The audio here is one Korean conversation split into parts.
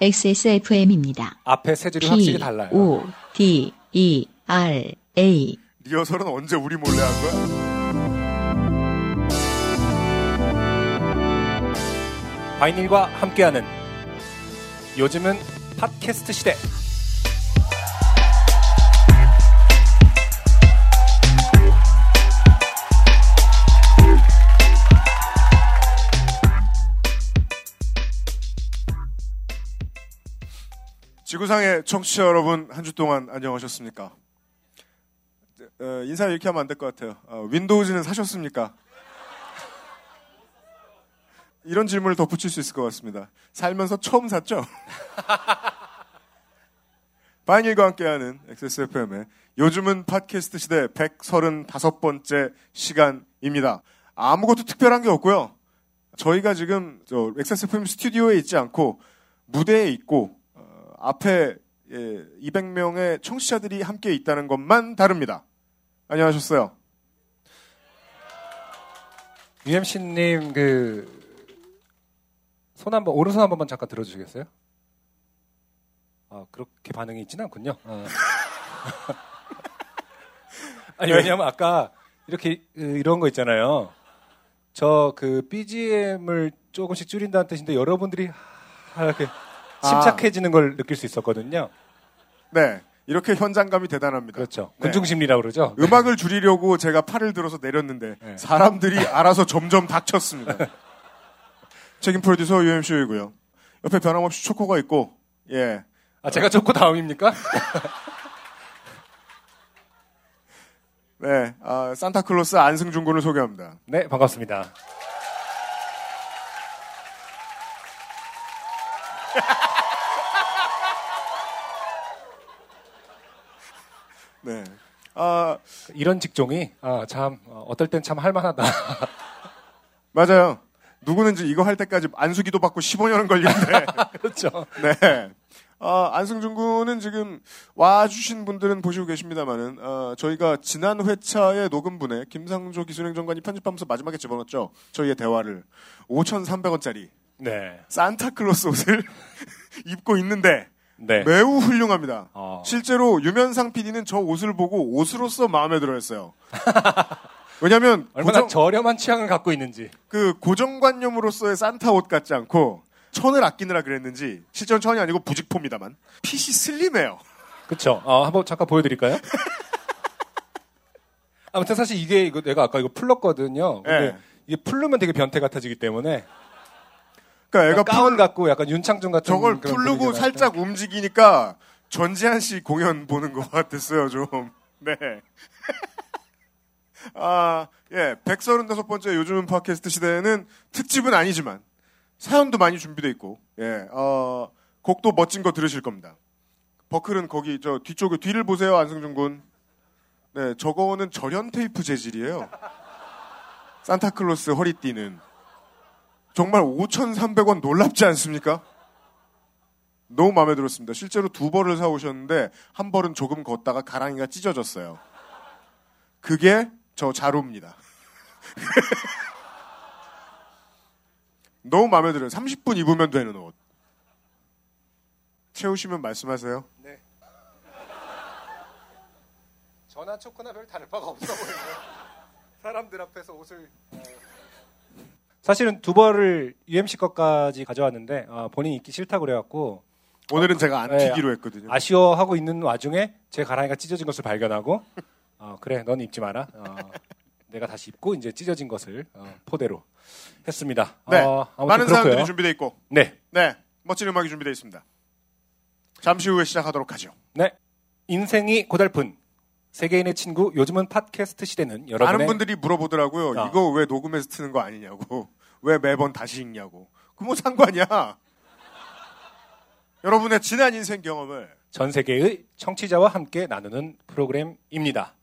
XSFM입니다. 앞에 세 줄이 확실히 달라요. O D E R A 리허설은 언제 우리 몰래 한 거야? 바이닐과 함께하는 요즘은 팟캐스트 시대. 지구상의 청취자 여러분 한 주 동안 안녕하셨습니까? 어, 인사 이렇게 하면 안 될 것 같아요. 어, 윈도우즈는 사셨습니까? 이런 질문을 덧붙일 수 있을 것 같습니다. 살면서 처음 샀죠? 바인일과 함께하는 XSFM의 요즘은 팟캐스트 시대 135번째 시간입니다. 아무것도 특별한 게 없고요. 저희가 지금 저 XSFM 스튜디오에 있지 않고 무대에 있고 어, 앞에 예, 200명의 청취자들이 함께 있다는 것만 다릅니다. 안녕하셨어요. UMC님 그 손 한번 오른손 한 번만 잠깐 들어주시겠어요? 아 그렇게 반응이 있지는 않군요. 어. 아니 왜냐면 아까 이렇게 그, 이런 거 있잖아요. 저 그 BGM을 조금씩 줄인다는 뜻인데 여러분들이 하- 이렇게 침착해지는 걸 느낄 수 있었거든요. 네. 이렇게 현장감이 대단합니다. 그렇죠. 네. 군중심리라고 그러죠. 음악을 줄이려고 제가 팔을 들어서 내렸는데 네. 사람들이 알아서 점점 닥쳤습니다. 책임 프로듀서 UMC이고요. 옆에 변함없이 초코가 있고 예. 아 제가 좋고 다음입니까? 네. 아, 산타클로스 안승준 군을 소개합니다. 네 반갑습니다. 네. 아, 이런 직종이 아, 참 어, 어떨 땐 참 할만하다. 맞아요. 누구는 이제 이거 할 때까지 안수기도 받고 15년은 걸리는데 그렇죠. 네. 아, 안승준 군은 지금 와주신 분들은 보시고 계십니다만은, 아, 저희가 지난 회차의 녹음분에 김상조 기술행정관이 편집하면서 마지막에 집어넣었죠. 저희의 대화를. 5,300원짜리 네. 산타클로스 옷을 입고 있는데 네. 매우 훌륭합니다. 어. 실제로 유면상 PD는 저 옷을 보고 옷으로서 마음에 들어 했어요. 왜냐면 얼마나 고정, 저렴한 취향을 갖고 있는지. 그 고정관념으로서의 산타 옷 같지 않고 천을 아끼느라 그랬는지 실제로는 천이 아니고 부직포입니다만 핏이 슬림해요. 그쵸. 어, 한번 잠깐 보여드릴까요? 아무튼 사실 이게 이거 내가 아까 이거 풀렀거든요. 근데 네. 이게 풀르면 되게 변태 같아지기 때문에 그러니까 애가 가운 풀, 같고 약간 윤창중 같은 저걸 풀르고 살짝 움직이니까 전지한 씨 공연 보는 것 같았어요 좀. 네. 아, 예. 135번째 요즘 팟캐스트 시대에는 특집은 아니지만 사연도 많이 준비돼 있고, 예. 어, 곡도 멋진 거 들으실 겁니다. 버클은 거기 저 뒤쪽에 뒤를 보세요 안승준 군. 네, 저거는 절연 테이프 재질이에요. 산타클로스 허리띠는 정말 5,300원 놀랍지 않습니까? 너무 마음에 들었습니다. 실제로 두 벌을 사오셨는데 한 벌은 조금 걷다가 가랑이가 찢어졌어요. 그게 저 자루입니다. 너무 마음에 들어요. 30분 입으면 되는 옷. 채우시면 말씀하세요. 전화 초코나 별 다를 바가 없어 보이네요. 사람들 앞에서 옷을 어. 사실은 두 벌을 UMC 것까지 가져왔는데 아, 본인이 입기 싫다고 그래갖고 오늘은 제가 안 네. 튀기로 했거든요. 아쉬워하고 있는 와중에 제 가랑이가 찢어진 것을 발견하고 어, 그래 넌 입지 마라 어, 내가 다시 입고 이제 찢어진 것을 어, 포대로 했습니다 네. 어, 많은. 사연들이 준비되어 있고, 네. 네. 멋진 음악이 준비되어 있습니다. 잠시 후에 시작하도록 하죠. 네 인생이 고달픈 세계인의 친구 요즘은 팟캐스트 시대는 많은 여러분의 분들이 물어보더라고요. 아. 이거 왜 녹음해서 트는 거 아니냐고. 왜 매번 다시 읽냐고. 그뭐 상관이야. 여러분의 지난 인생 경험을 전 세계의 청취자와 함께 나누는 프로그램입니다.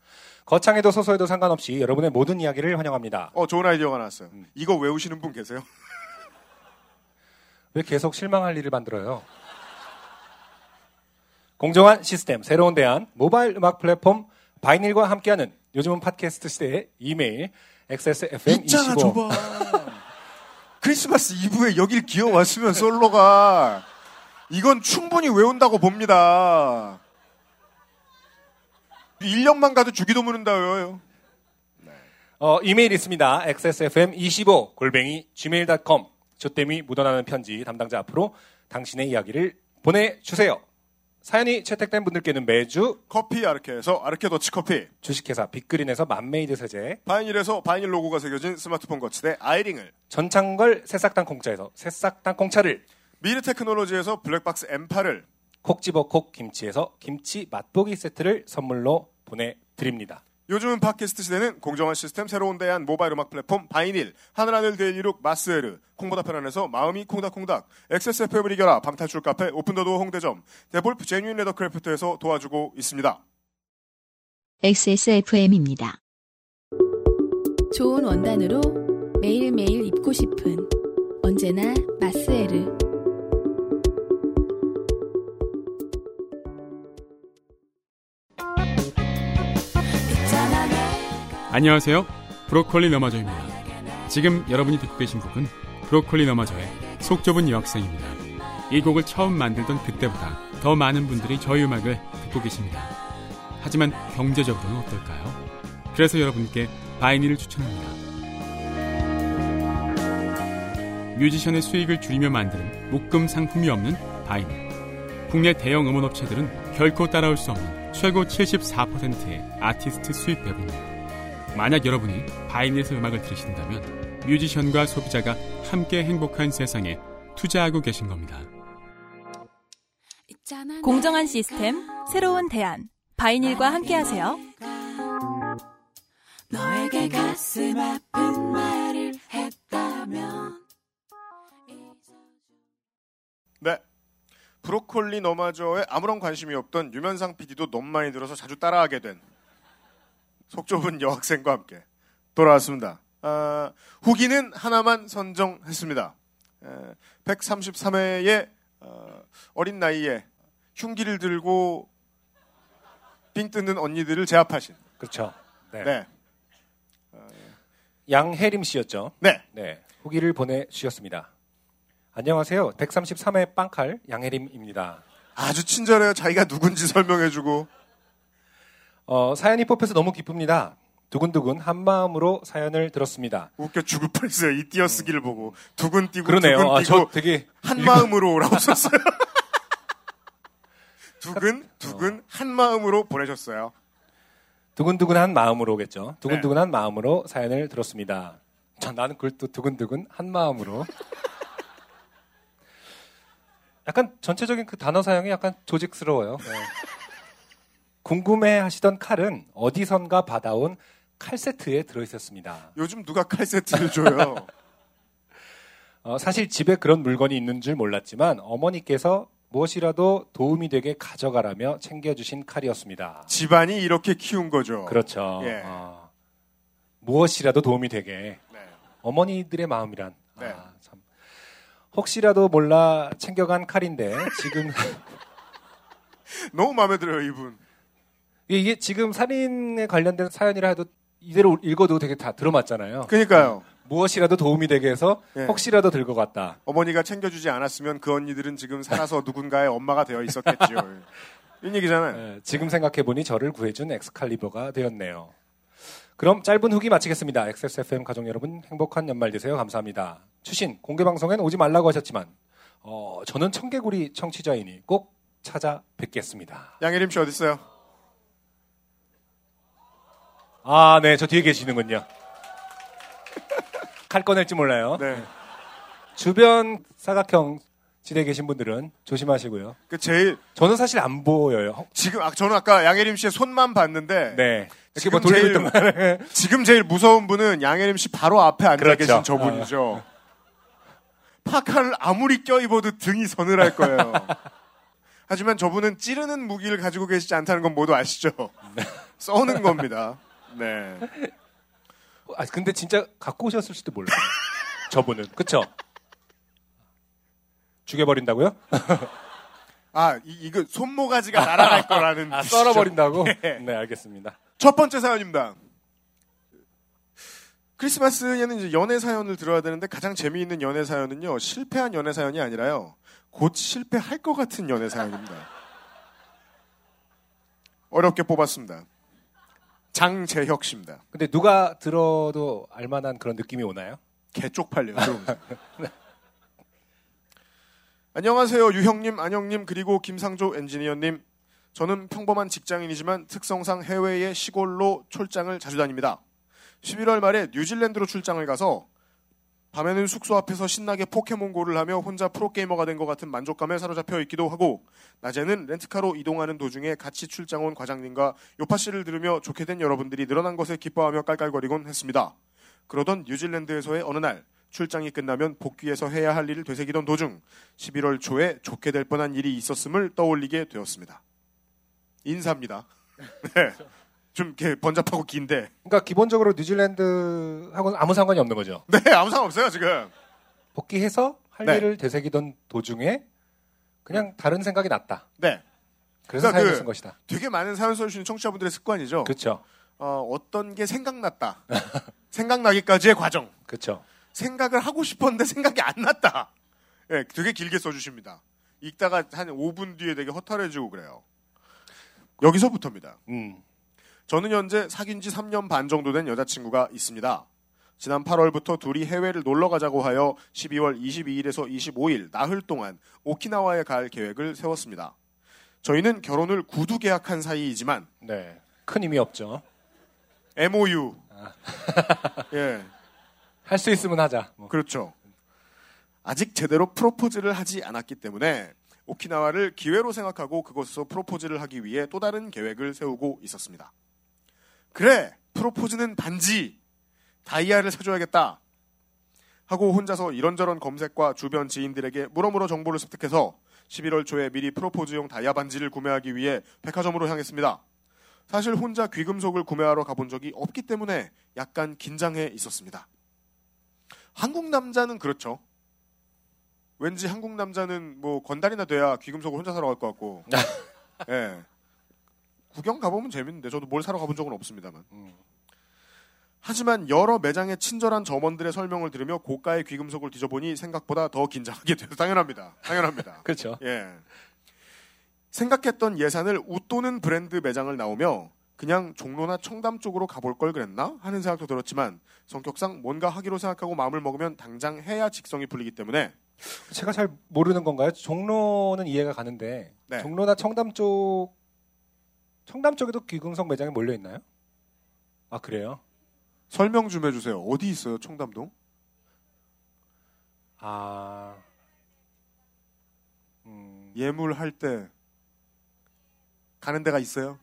거창해도 소소해도 상관없이 여러분의 모든 이야기를 환영합니다. 어 좋은 아이디어가 나왔어요. 음. 이거 외우시는 분 계세요? 왜 계속 실망할 일을 만들어요? 공정한 시스템, 새로운 대안, 모바일 음악 플랫폼 바이닐과 함께하는 요즘은 팟캐스트 시대의 이메일 XSFM25 있잖아 줘봐. 크리스마스 이브에 여길 기어왔으면 솔로가 이건 충분히 외운다고 봅니다. 1년만 가도 주기도 모른다 외워요. 어, 이메일 있습니다. xsfm25 골뱅이 gmail.com 조땜이 묻어나는 편지 담당자 앞으로 당신의 이야기를 보내주세요. 사연이 채택된 분들께는 매주 커피 아르케에서 아르케 더치 커피, 주식회사 빅그린에서 맘메이드 세제, 바이닐에서 바이닐 로고가 새겨진 스마트폰 거치대 아이링을, 전창걸 새싹당 공짜에서 새싹땅콩차를, 미르 테크놀로지에서 블랙박스 M8을, 콕 집어 콕 김치에서 김치 맛보기 세트를 선물로 보내드립니다. 요즘은 팟캐스트 시대는 공정한 시스템 새로운 대안 모바일 음악 플랫폼 바이닐 하늘하늘 daily look 마스에르 콩보다 편안해서 마음이 콩닥콩닥 XSFM을 이겨라 방탈출 카페 오픈더도어 홍대점 데볼프 Genuine Leathercraft에서 도와주고 있습니다. XSFM입니다. 좋은 원단으로 매일매일 입고 싶은 언제나 마스에르 안녕하세요. 브로콜리 너마저입니다. 지금 여러분이 듣고 계신 곡은 브로콜리 너마저의 속 좁은 여학생입니다. 이 곡을 처음 만들던 그때보다 더 많은 분들이 저희 음악을 듣고 계십니다. 하지만 경제적으로는 어떨까요? 그래서 여러분께 바이닐을 추천합니다. 뮤지션의 수익을 줄이며 만드는 묶음 상품이 없는 바이닐. 국내 대형 음원업체들은 결코 따라올 수 없는 최고 74%의 아티스트 수익 배분율. 만약 여러분이 바이닐에서 음악을 들으신다면 뮤지션과 소비자가 함께 행복한 세상에 투자하고 계신 겁니다. 공정한 시스템, 새로운 대안. 바이닐과 함께하세요. 너에게 가슴 아픈 말을 했다면 네. 브로콜리 너마저에 아무런 관심이 없던 유면상 PD도 너무 많이 들어서 자주 따라하게 된 속 좁은 여학생과 함께 돌아왔습니다. 아, 후기는 하나만 선정했습니다. 133회에 어, 어린 나이에 흉기를 들고 빙 뜯는 언니들을 제압하신 그렇죠. 네. 네. 양혜림 씨였죠. 네. 네. 후기를 보내주셨습니다. 안녕하세요. 133회 빵칼 양혜림입니다. 아주 친절해요. 자기가 누군지 설명해주고. 어, 사연이 뽑혀서 너무 기쁩니다. 두근두근 한 마음으로 사연을 들었습니다. 웃겨 죽을 뻔했어요. 이 띄어쓰기를 보고. 두근 띄고 그러네요. 두근 아, 띄고 저 되게 한 마음으로라고 썼어요. 두근 두근 한 마음으로 보내셨어요. 두근두근한 마음으로겠죠. 두근두근한 마음으로 사연을 들었습니다. 전 나는 그걸 또 두근두근 한 마음으로. 약간 전체적인 그 단어 사용이 약간 조직스러워요. 네. 궁금해 하시던 칼은 어디선가 받아온 칼 세트에 들어있었습니다. 요즘 누가 칼 세트를 줘요? 어, 사실 집에 그런 물건이 있는 줄 몰랐지만 어머니께서 무엇이라도 도움이 되게 가져가라며 챙겨주신 칼이었습니다. 집안이 이렇게 키운 거죠. 그렇죠. 예. 어, 무엇이라도 도움이 되게 네. 어머니들의 마음이란. 네. 아, 참. 혹시라도 몰라 챙겨간 칼인데 지금 너무 마음에 들어요 이분. 이게 지금 살인에 관련된 사연이라 해도 이대로 읽어도 되게 다 들어맞잖아요. 그러니까요. 무엇이라도 도움이 되게 해서 예. 혹시라도 들고 갔다. 어머니가 챙겨주지 않았으면 그 언니들은 지금 살아서 누군가의 엄마가 되어 있었겠지요. 이런 얘기잖아요. 예, 지금 생각해보니 저를 구해준 엑스칼리버가 되었네요. 그럼 짧은 후기 마치겠습니다. XSFM 가족 여러분 행복한 연말 되세요. 감사합니다. 추신 공개 방송엔 오지 말라고 하셨지만 어, 저는 청개구리 청취자이니 꼭 찾아뵙겠습니다. 양혜림 씨 어디 있어요? 아, 네, 저 뒤에 계시는군요. 칼 꺼낼지 몰라요. 네. 주변 사각형 지대에 계신 분들은 조심하시고요. 그 제일 저는 사실 안 보여요. 지금 아, 저는 아까 양혜림 씨의 손만 봤는데 네. 이렇게 지금 뭐 돌리고 제일- 있던 말. 지금 제일 무서운 분은 양혜림 씨 바로 앞에 앉아 그렇죠. 계신 저분이죠. 파카를 아무리 껴입어도 등이 서늘할 거예요. 하지만 저분은 찌르는 무기를 가지고 계시지 않다는 건 모두 아시죠? 써는 겁니다. 네. 아, 근데 진짜 갖고 오셨을 수도 몰라요. 저분은. 그쵸? 죽여버린다고요? 아, 이, 이거 손모가지가 날아갈 거라는. 아, 뜻이죠. 썰어버린다고? 네. 네, 알겠습니다. 첫 번째 사연입니다. 크리스마스에는 이제 연애 사연을 들어야 되는데 가장 재미있는 연애 사연은요 실패한 연애 사연이 아니라요 곧 실패할 것 같은 연애 사연입니다. 어렵게 뽑았습니다. 장재혁 씨입니다. 근데 누가 들어도 알만한 그런 느낌이 오나요? 개 쪽팔려요. 들어보세요. 안녕하세요. 유형님, 안영님, 그리고 김상조 엔지니어님. 저는 평범한 직장인이지만 특성상 해외의 시골로 출장을 자주 다닙니다. 11월 말에 뉴질랜드로 출장을 가서 밤에는 숙소 앞에서 신나게 포켓몬고를 하며 혼자 프로게이머가 된 것 같은 만족감에 사로잡혀 있기도 하고 낮에는 렌트카로 이동하는 도중에 같이 출장 온 과장님과 요파 씨를 들으며 좋게 된 여러분들이 늘어난 것에 기뻐하며 깔깔거리곤 했습니다. 그러던 뉴질랜드에서의 어느 날 출장이 끝나면 복귀해서 해야 할 일을 되새기던 도중 11월 초에 좋게 될 뻔한 일이 있었음을 떠올리게 되었습니다. 인사입니다. 네. 좀 이렇게 번잡하고 긴데. 그러니까 기본적으로 뉴질랜드하고는 아무 상관이 없는 거죠. 네, 아무 상관 없어요, 지금. 복귀해서 할 네. 일을 되새기던 도중에 그냥 다른 생각이 났다. 네. 그래서 그러니까 사연을 그- 쓴 것이다. 되게 많은 사연 써주시는 청취자분들의 습관이죠. 그렇죠. 어, 어떤 게 생각났다. 생각나기까지의 과정. 그렇죠. 생각을 하고 싶었는데 생각이 안 났다. 예, 되게 길게 써주십니다. 읽다가 한 5분 뒤에 되게 허탈해지고 그래요. 여기서부터입니다. 음. 저는 현재 사귄 지 3년 반 정도 된 여자친구가 있습니다. 지난 8월부터 둘이 해외를 놀러 가자고 하여 12월 22일에서 25일 나흘 동안 오키나와에 갈 계획을 세웠습니다. 저희는 결혼을 구두 계약한 사이이지만 네. 큰 의미 없죠. MOU 예 할 수 있으면 하자. 뭐. 그렇죠. 아직 제대로 프로포즈를 하지 않았기 때문에 오키나와를 기회로 생각하고 그곳에서 프로포즈를 하기 위해 또 다른 계획을 세우고 있었습니다. 그래, 프로포즈는 반지, 다이아를 사줘야겠다. 하고 혼자서 이런저런 검색과 주변 지인들에게 물어물어 정보를 습득해서 11월 초에 미리 프로포즈용 다이아 반지를 구매하기 위해 백화점으로 향했습니다. 사실 혼자 귀금속을 구매하러 가본 적이 없기 때문에 약간 긴장해 있었습니다. 한국 남자는 그렇죠. 왠지 한국 남자는 뭐 건달이나 돼야 귀금속을 혼자 사러 갈 것 같고. 예. 구경 가보면 재밌는데 저도 뭘 사러 가본 적은 없습니다만. 음. 하지만 여러 매장의 친절한 점원들의 설명을 들으며 고가의 귀금속을 뒤져보니 생각보다 더 긴장하게 돼서 당연합니다. 당연합니다. 그렇죠. 예. 생각했던 예산을 웃도는 브랜드 매장을 나오며 그냥 종로나 청담 쪽으로 가볼 걸 그랬나 하는 생각도 들었지만 성격상 뭔가 하기로 생각하고 마음을 먹으면 당장 해야 직성이 풀리기 때문에 제가 잘 모르는 건가요? 종로는 이해가 가는데 네. 종로나 청담 쪽 청담 쪽에도 귀금속 매장이 몰려 있나요? 아 그래요? 설명 좀 해주세요. 어디 있어요, 청담동? 아 음, 예물 할 때 가는 데가 있어요?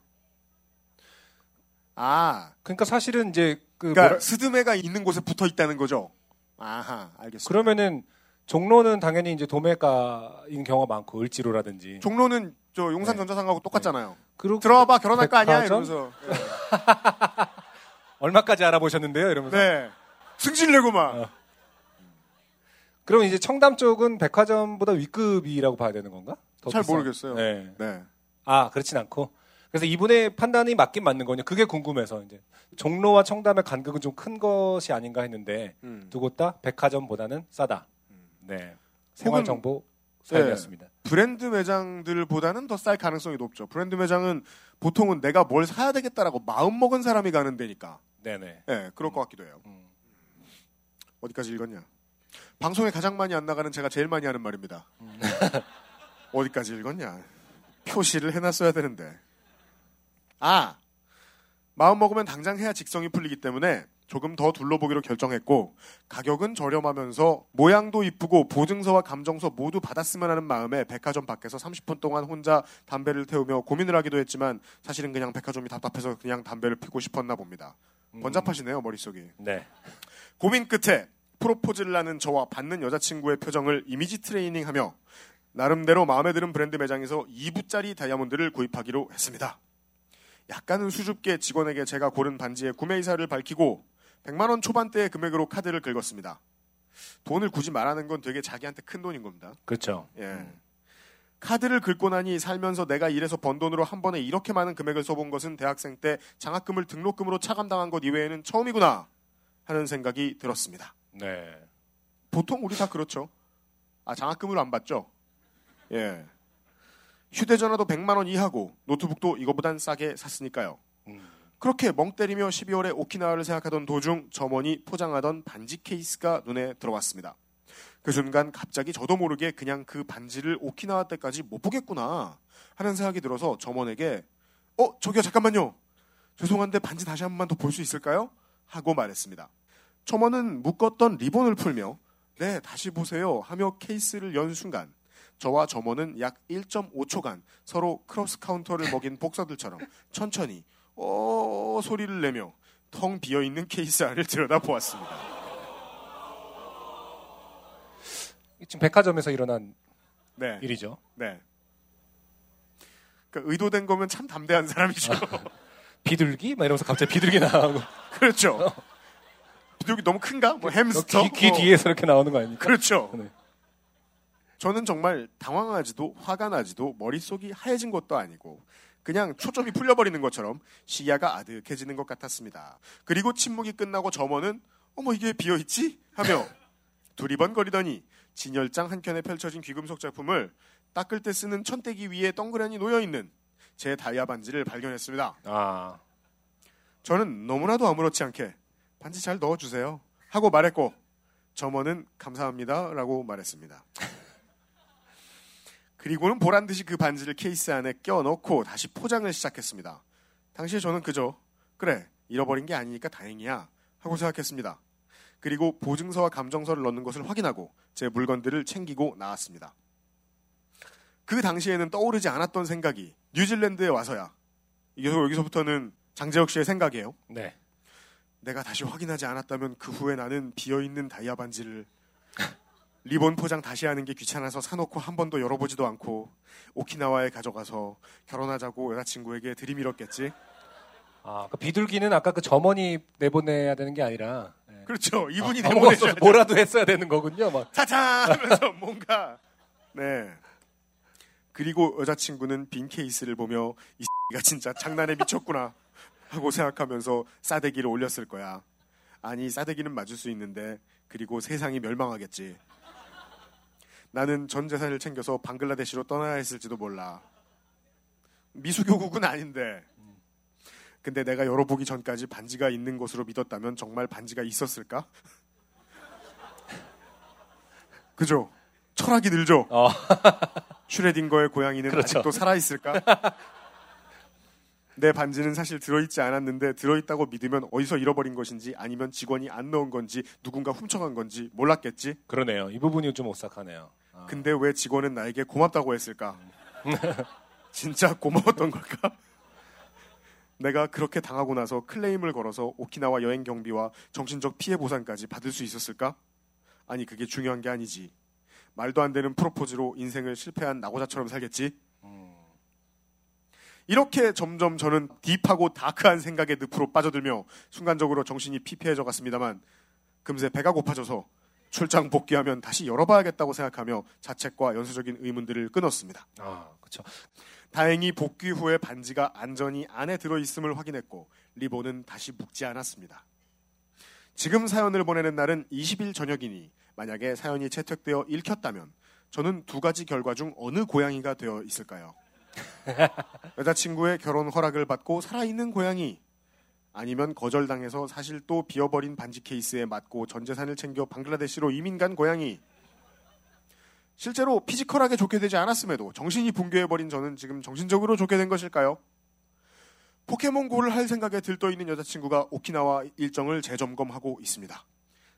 아, 그러니까 사실은 이제 그 그러니까 뭐라- 스드메가 있는 곳에 붙어 있다는 거죠. 아하, 알겠습니다. 그러면은 종로는 당연히 이제 도매가인 경우가 많고 을지로라든지 종로는 저 용산 전자상가하고 똑같잖아요. 그리고 들어와봐 결혼할 거 아니야 백화점? 이러면서 얼마까지 알아보셨는데요? 이러면서 네 승질 내고 막 어. 그럼 이제 청담 쪽은 백화점보다 윗급이라고 봐야 되는 건가? 더 잘 비싼? 모르겠어요. 네. 네. 아 그렇진 않고 그래서 이분의 판단이 맞긴 맞는 거냐 그게 궁금해서 이제 종로와 청담의 간극은 좀 큰 것이 아닌가 했는데 음. 두곳 다 백화점보다는 싸다. 네. 생활 정보 사연이었습니다. 브랜드 매장들보다는 더 쌀 가능성이 높죠. 브랜드 매장은 보통은 내가 뭘 사야 되겠다라고 마음 먹은 사람이 가는 데니까. 네네. 네, 그럴 것 같기도 해요. 음. 어디까지 읽었냐? 방송에 가장 많이 안 나가는 제가 제일 많이 하는 말입니다. 어디까지 읽었냐? 표시를 해놨어야 되는데. 아, 마음 먹으면 당장 해야 직성이 풀리기 때문에 조금 더 둘러보기로 결정했고 가격은 저렴하면서 모양도 이쁘고 보증서와 감정서 모두 받았으면 하는 마음에 백화점 밖에서 30분 동안 혼자 담배를 태우며 고민을 하기도 했지만 사실은 그냥 백화점이 답답해서 그냥 담배를 피고 싶었나 봅니다. 번잡하시네요 머릿속이. 네. 고민 끝에 프로포즈를 하는 저와 받는 여자친구의 표정을 이미지 트레이닝하며 나름대로 마음에 드는 브랜드 매장에서 2부짜리 다이아몬드를 구입하기로 했습니다. 약간은 수줍게 직원에게 제가 고른 반지의 구매 의사를 밝히고 100만 원 초반대의 금액으로 카드를 긁었습니다. 돈을 굳이 말하는 건 되게 자기한테 큰 돈인 겁니다. 그렇죠. 예. 카드를 긁고 나니 살면서 내가 일해서 번 돈으로 한 번에 이렇게 많은 금액을 써본 것은 대학생 때 장학금을 등록금으로 차감당한 것 이외에는 처음이구나 하는 생각이 들었습니다. 네. 보통 우리 다 그렇죠. 아 장학금으로 안 받죠? 예. 휴대전화도 100만 원 이하고 노트북도 이거보단 싸게 샀으니까요. 그렇게 멍 때리며 12월에 오키나와를 생각하던 도중 점원이 포장하던 반지 케이스가 눈에 들어왔습니다. 그 순간 갑자기 저도 모르게 그냥 그 반지를 오키나와 때까지 못 보겠구나 하는 생각이 들어서 점원에게 어 저기요 잠깐만요 죄송한데 반지 다시 한 번만 더 볼 수 있을까요? 하고 말했습니다. 점원은 묶었던 리본을 풀며 네 다시 보세요 하며 케이스를 연 순간 저와 점원은 약 1.5초간 서로 cross counter를 먹인 복서들처럼 천천히 어 소리를 내며 텅 비어 있는 케이스 안을 들여다 보았습니다. 지금 백화점에서 일어난 네, 일이죠. 네. 그러니까 의도된 거면 참 담대한 사람이죠. 비둘기? 막 이러면서 갑자기 비둘기 나오고 그렇죠. 비둘기 너무 큰가? 뭐 햄스터? 귀, 귀 뭐. 뒤에서 이렇게 나오는 거 아닙니까? 그렇죠. 네. 저는 정말 당황하지도 화가 나지도 머릿속이 하얘진 것도 아니고 그냥 초점이 풀려버리는 것처럼 시야가 아득해지는 것 같았습니다. 그리고 침묵이 끝나고 점원은 어머 이게 비어있지? 하며 두리번거리더니 진열장 한켠에 펼쳐진 귀금속 작품을 닦을 때 쓰는 천대기 위에 덩그러니 놓여있는 제 다이아 반지를 발견했습니다. 아, 저는 너무나도 아무렇지 않게 반지 잘 넣어주세요 하고 말했고 점원은 감사합니다라고 말했습니다. 그리고는 보란 듯이 그 반지를 케이스 안에 껴넣고 다시 포장을 시작했습니다. 당시에 저는 그저 그래 잃어버린 게 아니니까 다행이야 하고 생각했습니다. 그리고 보증서와 감정서를 넣는 것을 확인하고 제 물건들을 챙기고 나왔습니다. 그 당시에는 떠오르지 않았던 생각이 뉴질랜드에 와서야 이게 여기서부터는 장재혁 씨의 생각이에요. 네. 내가 다시 확인하지 않았다면 그 후에 나는 비어 있는 다이아 반지를 리본 포장 다시 하는 게 귀찮아서 사놓고 한 번도 열어보지도 않고 오키나와에 가져가서 결혼하자고 여자친구에게 들이밀었겠지. 아, 그 비둘기는 아까 그 점원이 내보내야 되는 게 아니라 네. 그렇죠. 이분이 아, 내보내줘야 돼. 뭐라도 했어야 되는 거군요. 막. 차차 하면서 뭔가 네. 그리고 여자친구는 빈 케이스를 보며 이 X가 진짜 장난에 미쳤구나 하고 생각하면서 싸대기를 올렸을 거야. 아니 싸대기는 맞을 수 있는데 그리고 세상이 멸망하겠지. 나는 전 재산을 챙겨서 방글라데시로 떠나야 했을지도 몰라. 미수교국은 아닌데. 근데 내가 열어보기 전까지 반지가 있는 것으로 믿었다면 정말 반지가 있었을까? 그죠? 철학이 늘죠? 어. 슈레딩거의 고양이는 그렇죠. 아직도 살아있을까? 내 반지는 사실 들어있지 않았는데 들어있다고 믿으면 어디서 잃어버린 것인지 아니면 직원이 안 넣은 건지 누군가 훔쳐간 건지 몰랐겠지? 그러네요. 이 부분이 좀 오싹하네요. 아. 근데 왜 직원은 나에게 고맙다고 했을까? 진짜 고마웠던 걸까? 내가 그렇게 당하고 나서 클레임을 걸어서 오키나와 여행 경비와 정신적 피해 보상까지 받을 수 있었을까? 아니 그게 중요한 게 아니지. 말도 안 되는 프로포즈로 인생을 실패한 나고자처럼 살겠지. 이렇게 점점 저는 딥하고 다크한 생각의 늪으로 빠져들며 순간적으로 정신이 피폐해져 갔습니다만 금세 배가 고파져서 출장 복귀하면 다시 열어봐야겠다고 생각하며 자책과 연쇄적인 의문들을 끊었습니다. 아, 그렇죠. 다행히 복귀 후에 반지가 안전히 안에 들어 있음을 확인했고 리본은 다시 묶지 않았습니다. 지금 사연을 보내는 날은 20일 저녁이니 만약에 사연이 채택되어 읽혔다면 저는 두 가지 결과 중 어느 고양이가 되어 있을까요? 여자친구의 결혼 허락을 받고 살아있는 고양이 아니면 거절당해서 사실 또 비어버린 반지 케이스에 맞고 전 재산을 챙겨 방글라데시로 이민 간 고양이 실제로 피지컬하게 좋게 되지 않았음에도 정신이 붕괴해버린 저는 지금 정신적으로 좋게 된 것일까요? 포켓몬고를 할 생각에 들떠있는 여자친구가 오키나와 일정을 재점검하고 있습니다.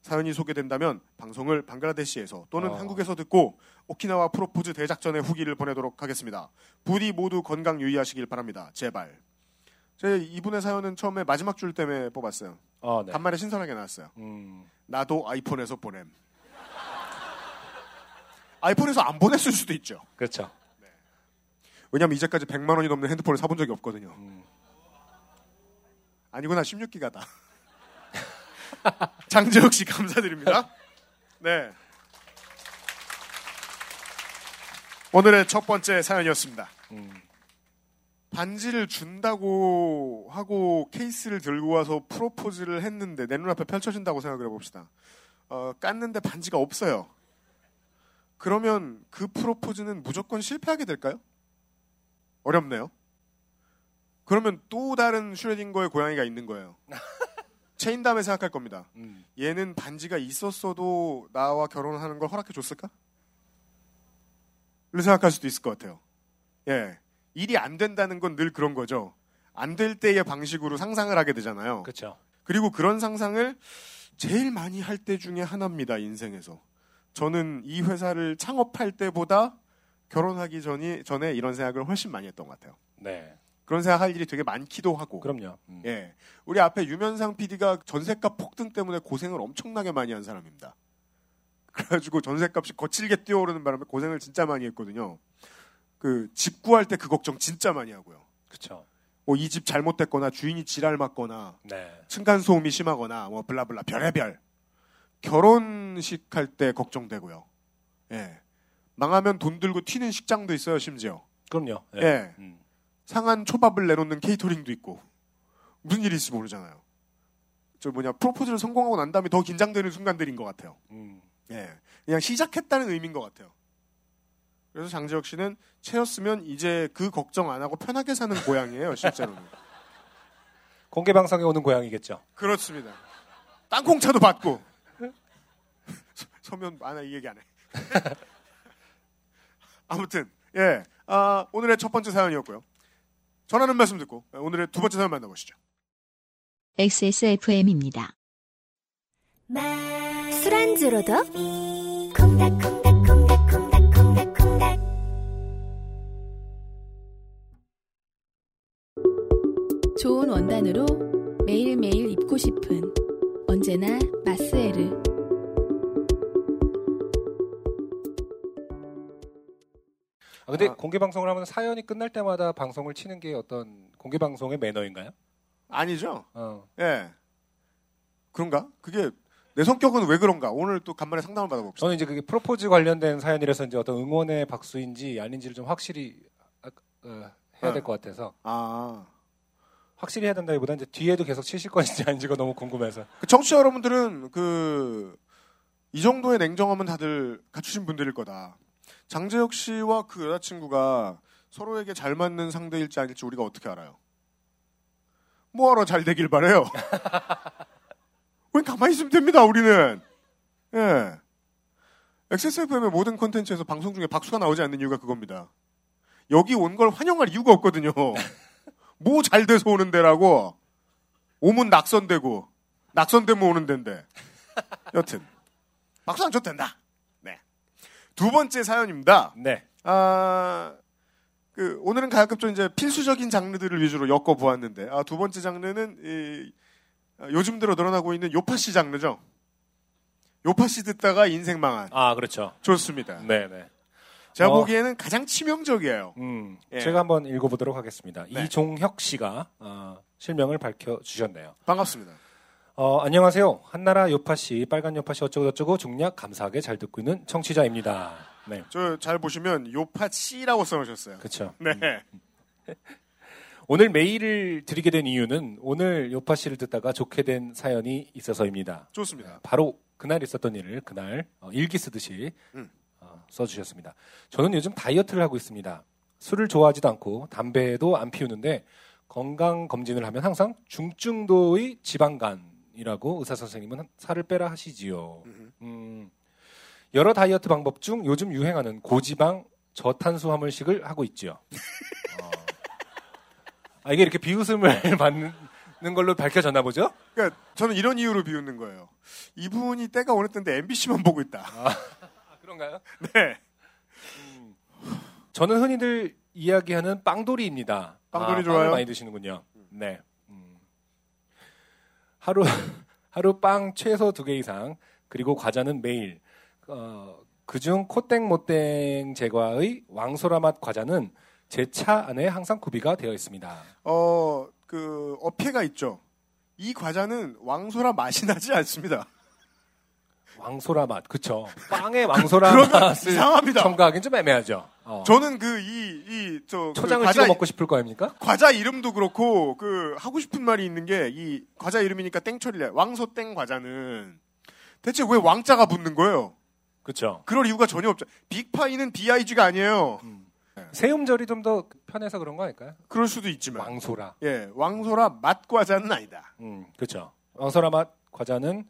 사연이 소개된다면 방송을 방글라데시에서 또는 어. 한국에서 듣고 오키나와 프로포즈 대작전의 후기를 보내도록 하겠습니다. 부디 모두 건강 유의하시길 바랍니다. 제발. 제 이분의 사연은 처음에 마지막 줄 때문에 뽑았어요. 어, 네. 간만에 신선하게 나왔어요. 음, 나도 아이폰에서 보냄. 아이폰에서 안 보냈을 수도 있죠. 그렇죠. 왜냐면 이제까지 100만 원이 넘는 핸드폰을 사본 적이 없거든요. 음. 아니구나 16기가다. 장재혁 씨 감사드립니다. 네. 오늘의 첫 번째 사연이었습니다. 음. 반지를 준다고 하고 케이스를 들고 와서 프로포즈를 했는데 내 눈앞에 펼쳐진다고 생각을 해봅시다. 어, 깠는데 반지가 없어요. 그러면 그 프로포즈는 무조건 실패하게 될까요? 어렵네요. 그러면 또 다른 슈레딩거의 고양이가 있는 거예요. 체인 다음에 생각할 겁니다. 음. 얘는 반지가 있었어도 나와 결혼하는 걸 허락해 줬을까? 를 생각할 수도 있을 것 같아요. 예. 일이 안 된다는 건 늘 그런 거죠. 안 될 때의 방식으로 상상을 하게 되잖아요. 그렇죠. 그리고 그런 상상을 제일 많이 할 때 중에 하나입니다, 인생에서. 저는 이 회사를 창업할 때보다 결혼하기 전이, 전에 이런 생각을 훨씬 많이 했던 것 같아요. 네. 그런 생각 할 일이 되게 많기도 하고. 그럼요. 음. 예. 우리 앞에 유면상 PD가 전세값 폭등 때문에 고생을 엄청나게 많이 한 사람입니다. 그래가지고 전세값이 거칠게 뛰어오르는 바람에 고생을 진짜 많이 했거든요. 그 집 구할 때 그 걱정 진짜 많이 하고요. 그렇죠. 뭐 이 집 잘못됐거나 주인이 지랄 맞거나 네. 층간 소음이 심하거나 뭐 블라블라 별의별 결혼식 할 때 걱정되고요. 예. 망하면 돈 들고 튀는 식장도 있어요, 심지어. 그럼요. 예. 예. 음. 상한 초밥을 내놓는 케이터링도 있고 무슨 일이 있을지 모르잖아요. 저 뭐냐 프로포즈를 성공하고 난 다음에 더 긴장되는 순간들인 것 같아요. 음. 예, 그냥 시작했다는 의미인 것 같아요. 그래서 장지혁 씨는 채였으면 이제 그 걱정 안 하고 편하게 사는 고양이에요, 실제로는. 공개 방송에 오는 고양이겠죠. 그렇습니다. 땅콩차도 받고. 서- 서면 아나 이 얘기 안 해. 아무튼 예, 아, 오늘의 첫 번째 사연이었고요. 전하는 말씀 듣고 오늘의 두 번째 사연 만나보시죠. XSFM입니다. 술안주로도 콩닥콩닥콩닥콩닥콩닥콩닥 좋은 원단으로 매일매일 입고 싶은 언제나 마스에르. 아, 근데 아. 공개 방송을 하면 사연이 끝날 때마다 방송을 치는 게 어떤 공개 방송의 매너인가요? 아니죠? 어. 예. 그런가? 그게 내 성격은 왜 그런가? 오늘 또 간만에 상담을 받아봅시다. 저는 이제 그게 프로포즈 관련된 사연이라서 이제 어떤 응원의 박수인지 아닌지를 좀 확실히 아, 어, 해야 될 것 같아서 아. 확실히 해야 된다기보다 이제 뒤에도 계속 치실 건지 아닌지가 너무 궁금해서 그 청취자 여러분들은 그, 이 정도의 냉정함은 다들 갖추신 분들일 거다. 장재혁 씨와 그 여자친구가 서로에게 잘 맞는 상대일지 아닐지 우리가 어떻게 알아요? 뭐하러 잘 되길 바래요? 왜 가만히 있으면 됩니다, 우리는. 예. XSFM의 모든 콘텐츠에서 방송 중에 박수가 나오지 않는 이유가 그겁니다. 여기 온 걸 환영할 이유가 없거든요. 뭐 잘 돼서 오는 데라고. 오면 낙선되고, 낙선되면 오는 데인데. 여튼. 박수 안 쳐도 된다. 네. 두 번째 사연입니다. 네. 아, 그, 오늘은 가급적 이제 필수적인 장르들을 위주로 엮어 보았는데, 아, 두 번째 장르는, 이, 아, 요즘 들어 늘어나고 있는 요파시 장르죠. 요파시 듣다가 인생 망한. 아 그렇죠. 좋습니다. 네, 네. 제가 어. 보기에는 가장 치명적이에요. 음, 예. 제가 한번 읽어보도록 하겠습니다. 네. 이종혁 씨가 어, 실명을 밝혀주셨네요. 반갑습니다. 어, 안녕하세요. 한나라 요파씨, 빨간 요파씨 어쩌고저쩌고 중략 감사하게 잘 듣고 있는 청취자입니다. 네, 저 잘 보시면 요파씨라고 써놓으셨어요. 그렇죠. 네. 오늘 메일을 드리게 된 이유는 오늘 요파 씨를 듣다가 좋게 된 사연이 있어서입니다. 좋습니다. 바로 그날 있었던 일을 그날 어, 일기 쓰듯이 음. 어, 써주셨습니다. 저는 요즘 다이어트를 하고 있습니다. 술을 좋아하지도 않고 담배도 안 피우는데 건강 검진을 하면 항상 중증도의 지방간이라고 의사 선생님은 살을 빼라 하시지요. 음, 여러 다이어트 방법 중 요즘 유행하는 고지방 저탄수 화물식을 하고 있지요. 어. 아, 이게 이렇게 비웃음을 받는 걸로 밝혀졌나 보죠? 그러니까 저는 이런 이유로 비웃는 거예요. 이분이 때가 때인데 MBC만 보고 있다. 아, 그런가요? 네. 저는 흔히들 이야기하는 빵돌이입니다. 빵돌이 아, 좋아요? 빵을 많이 드시는군요. 네. 음. 하루 하루 빵 최소 두 개 이상 그리고 과자는 매일. 어, 그중 코땡 모땡 제과의 왕소라 맛 과자는 제 차 안에 항상 구비가 되어 있습니다. 어, 그, 어폐가 있죠. 이 과자는 왕소라 맛이 나지 않습니다. 왕소라 맛, 그쵸? 빵에 왕소라 맛을 이상합니다. 첨가하기는 좀 애매하죠. 어. 저는 그, 이, 이, 저, 그 초장을 과자, 찍어 먹고 싶을 거 아닙니까? 과자 이름도 그렇고, 그, 하고 싶은 말이 있는 게, 이 과자 이름이니까 땡처리래. 왕소 땡 과자는 대체 왜 왕자가 붙는 거예요? 그렇죠. 그럴 이유가 전혀 없죠. 빅파이는 BIG가 아니에요. 세음절이 좀 더 편해서 그런 거 아닐까요? 그럴 수도 있지만. 왕소라. 예, 왕소라 맛 과자는 아니다. 음, 그렇죠. 왕소라 맛 과자는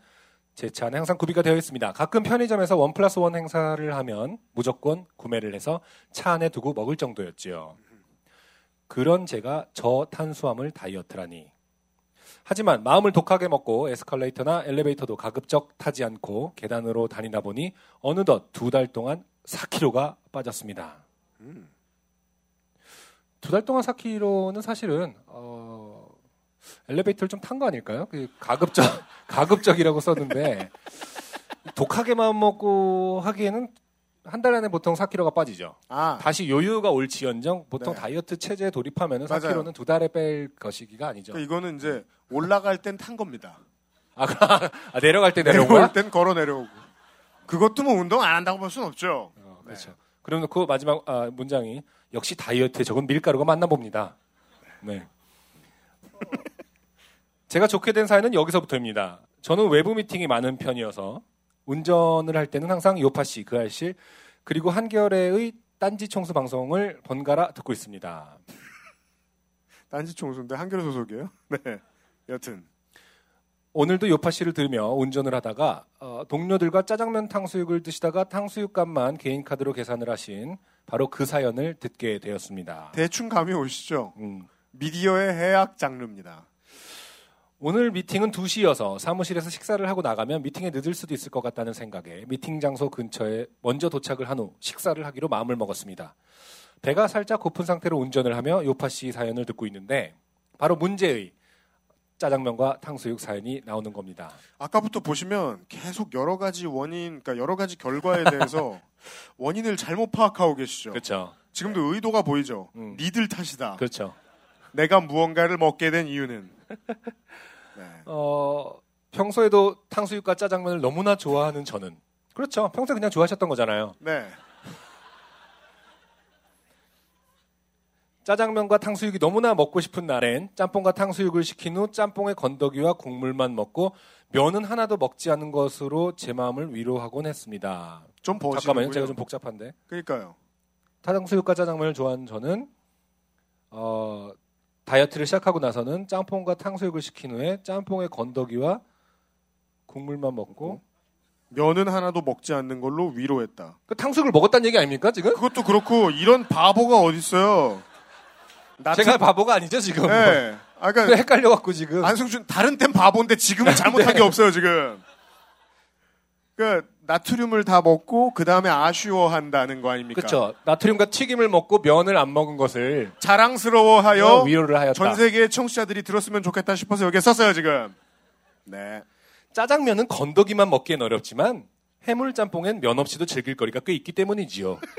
제차 안에 항상 구비가 되어 있습니다. 가끔 편의점에서 원 플러스 원 행사를 하면 무조건 구매를 해서 차 안에 두고 먹을 정도였지요. 그런 제가 저탄수화물 다이어트라니. 하지만 마음을 독하게 먹고 에스컬레이터나 엘리베이터도 가급적 타지 않고 계단으로 다니다 보니 어느덧 두 달 동안 4kg가 빠졌습니다. 두 달 동안 4kg는 사실은 어, 엘리베이터를 좀 탄 거 아닐까요? 그 가급적 가급적이라고 썼는데 독하게 마음 먹고 하기에는 한 달 안에 보통 4kg가 빠지죠. 아, 다시 요요가 올지언정 보통 네. 다이어트 체제에 돌입하면 맞아요. 4kg는 두 달에 뺄 것이기가 아니죠. 그러니까 이거는 이제 올라갈 땐 탄 겁니다. 아, 아, 내려갈 때 거야? 내려올 땐 걸어 내려오고. 그것도 뭐 운동 안 한다고 볼 수는 없죠. 어, 그렇죠. 그러면 그 마지막 아, 문장이 역시 다이어트에 적은 밀가루가 맞나 봅니다. 네. 제가 좋게 된 사연은 여기서부터입니다. 저는 외부 미팅이 많은 편이어서 운전을 할 때는 항상 요파 씨, 그 알실 그리고 한겨레의 딴지 총수 방송을 번갈아 듣고 있습니다. 딴지 총수인데 한겨레 소속이에요. 네. 여튼 오늘도 요파 씨를 들으며 운전을 하다가 어, 동료들과 짜장면 탕수육을 드시다가 탕수육 값만 개인 카드로 계산을 하신 바로 그 사연을 듣게 되었습니다. 대충 감이 오시죠. 음. 미디어의 해악 장르입니다. 오늘 미팅은 2시여서 사무실에서 식사를 하고 나가면 미팅에 늦을 수도 있을 것 같다는 생각에 미팅 장소 근처에 먼저 도착을 한 후 식사를 하기로 마음을 먹었습니다. 배가 살짝 고픈 상태로 운전을 하며 요파 씨 사연을 듣고 있는데 바로 문제의 짜장면과 탕수육 사연이 나오는 겁니다. 아까부터 보시면 계속 여러 가지 원인, 그러니까 여러 가지 결과에 대해서 원인을 잘못 파악하고 계시죠. 그렇죠. 지금도 의도가 보이죠. 음. 니들 탓이다. 그렇죠. 내가 무언가를 먹게 된 이유는. 네. 어, 평소에도 탕수육과 짜장면을 너무나 좋아하는 저는 그렇죠. 평소에 그냥 좋아하셨던 거잖아요. 네. 짜장면과 탕수육이 너무나 먹고 싶은 날엔 짬뽕과 탕수육을 시킨 후 짬뽕의 건더기와 국물만 먹고 면은 하나도 먹지 않은 것으로 제 마음을 위로하곤 했습니다. 좀 버시고요. 잠깐만요. 제가 좀 복잡한데. 그러니까요. 탕수육과 짜장면을 좋아하는 저는 어, 다이어트를 시작하고 나서는 짬뽕과 탕수육을 시킨 후에 짬뽕의 건더기와 국물만 먹고 면은 하나도 먹지 않는 걸로 위로했다. 그 탕수육을 먹었다는 얘기 아닙니까 지금? 그것도 그렇고 이런 바보가 어딨어요. 나 제가 바보가 아니죠 지금. 네. 아, 왜 그러니까 헷갈려갖고 지금. 안승준 다른 땐 바보인데 지금은 잘못한 게 없어요 지금. 그 나트륨을 다 먹고 그 다음에 아쉬워한다는 거 아닙니까? 그렇죠. 나트륨과 튀김을 먹고 면을 안 먹은 것을 자랑스러워하여 위로를 하였다. 전 세계의 청취자들이 들었으면 좋겠다 싶어서 여기에 썼어요 지금. 네. 짜장면은 건더기만 먹기엔 어렵지만 해물 짬뽕엔 면 없이도 즐길 거리가 꽤 있기 때문이지요.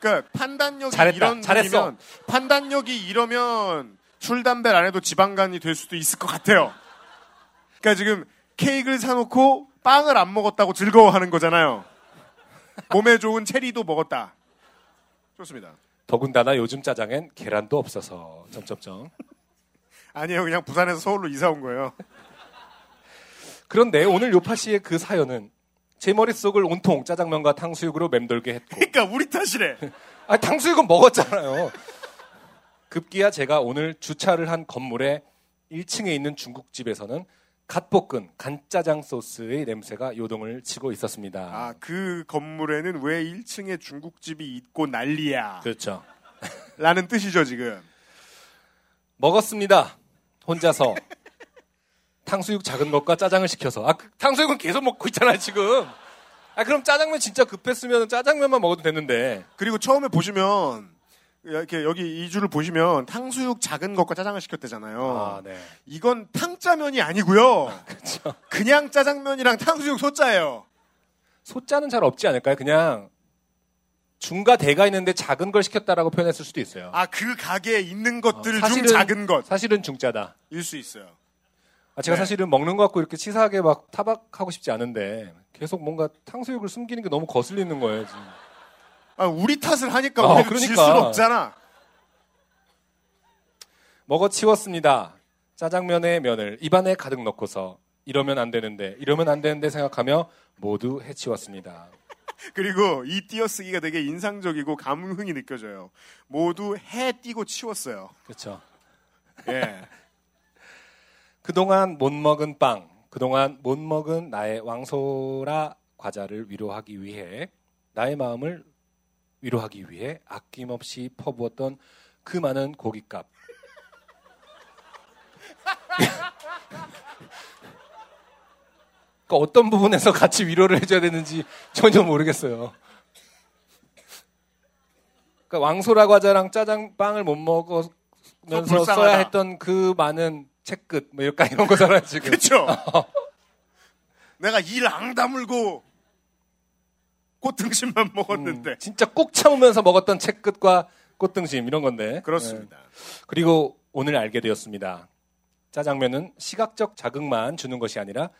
그러니까 판단력이 잘했다. 이런 잘했어. 판단력이 이러면 술 담배를 안 해도 지방간이 될 수도 있을 것 같아요. 그러니까 지금 케이크를 사놓고 빵을 안 먹었다고 즐거워하는 거잖아요. 몸에 좋은 체리도 먹었다. 좋습니다. 더군다나 요즘 짜장엔 계란도 없어서 점점점. 아니에요. 그냥 부산에서 서울로 이사 온 거예요. 그런데 오늘 요파 씨의 그 사연은 제 머릿속을 온통 짜장면과 탕수육으로 맴돌게 했고 그러니까 우리 탓이래. 아 탕수육은 먹었잖아요. 급기야 제가 오늘 주차를 한 건물의 1층에 있는 중국집에서는 갓 볶은 간짜장 소스의 냄새가 요동을 치고 있었습니다. 아, 그 건물에는 왜 1층에 중국집이 있고 난리야. 그렇죠. 라는 뜻이죠, 지금. 먹었습니다. 혼자서 탕수육 작은 것과 짜장을 시켜서 아 그 탕수육은 계속 먹고 있잖아요 지금. 아 그럼 짜장면 진짜 급했으면 짜장면만 먹어도 됐는데 그리고 처음에 보시면 이렇게 여기 이 줄을 보시면 탕수육 작은 것과 짜장을 시켰대잖아요. 아 네. 이건 탕짜면이 아니고요. 그렇죠. 그냥 짜장면이랑 탕수육 소짜예요. 소자는 잘 없지 않을까요? 그냥 중과 대가 있는데 작은 걸 시켰다라고 표현했을 수도 있어요. 아, 그 가게에 있는 것들 어, 중 작은 것. 사실은 중짜다. 일 수 있어요. 아, 제가 네. 사실은 먹는 거 갖고 이렇게 치사하게 막 타박하고 싶지 않은데 계속 뭔가 탕수육을 숨기는 게 너무 거슬리는 거예요 지금. 아, 우리 탓을 하니까 아, 우리도 질 그러니까. 수는 없잖아. 먹어 치웠습니다. 짜장면에 면을 입안에 가득 넣고서 이러면 안 되는데 이러면 안 되는데 생각하며 모두 해치웠습니다. 그리고 이 띄어쓰기가 되게 인상적이고 감흥이 느껴져요. 모두 해 띄고 치웠어요. 그렇죠. 예. 그동안 못 먹은 빵, 그동안 못 먹은 나의 왕소라 과자를 위로하기 위해 나의 마음을 위로하기 위해 아낌없이 퍼부었던 그 많은 고깃값. 그러니까 어떤 부분에서 같이 위로를 해줘야 되는지 전혀 모르겠어요. 그러니까 왕소라 과자랑 짜장빵을 못 먹으면서. 써야 했던 그 많은 채끝 뭐 약간 이런 거잖아요 지금. 그쵸? 내가 이랑 다물고 꽃등심만 먹었는데. 음, 진짜 꾹 참으면서 먹었던 채끝과 꽃등심 이런 건데. 그렇습니다. 네. 그리고 오늘 알게 되었습니다. 짜장면은 시각적 자극만 주는 것이 아니라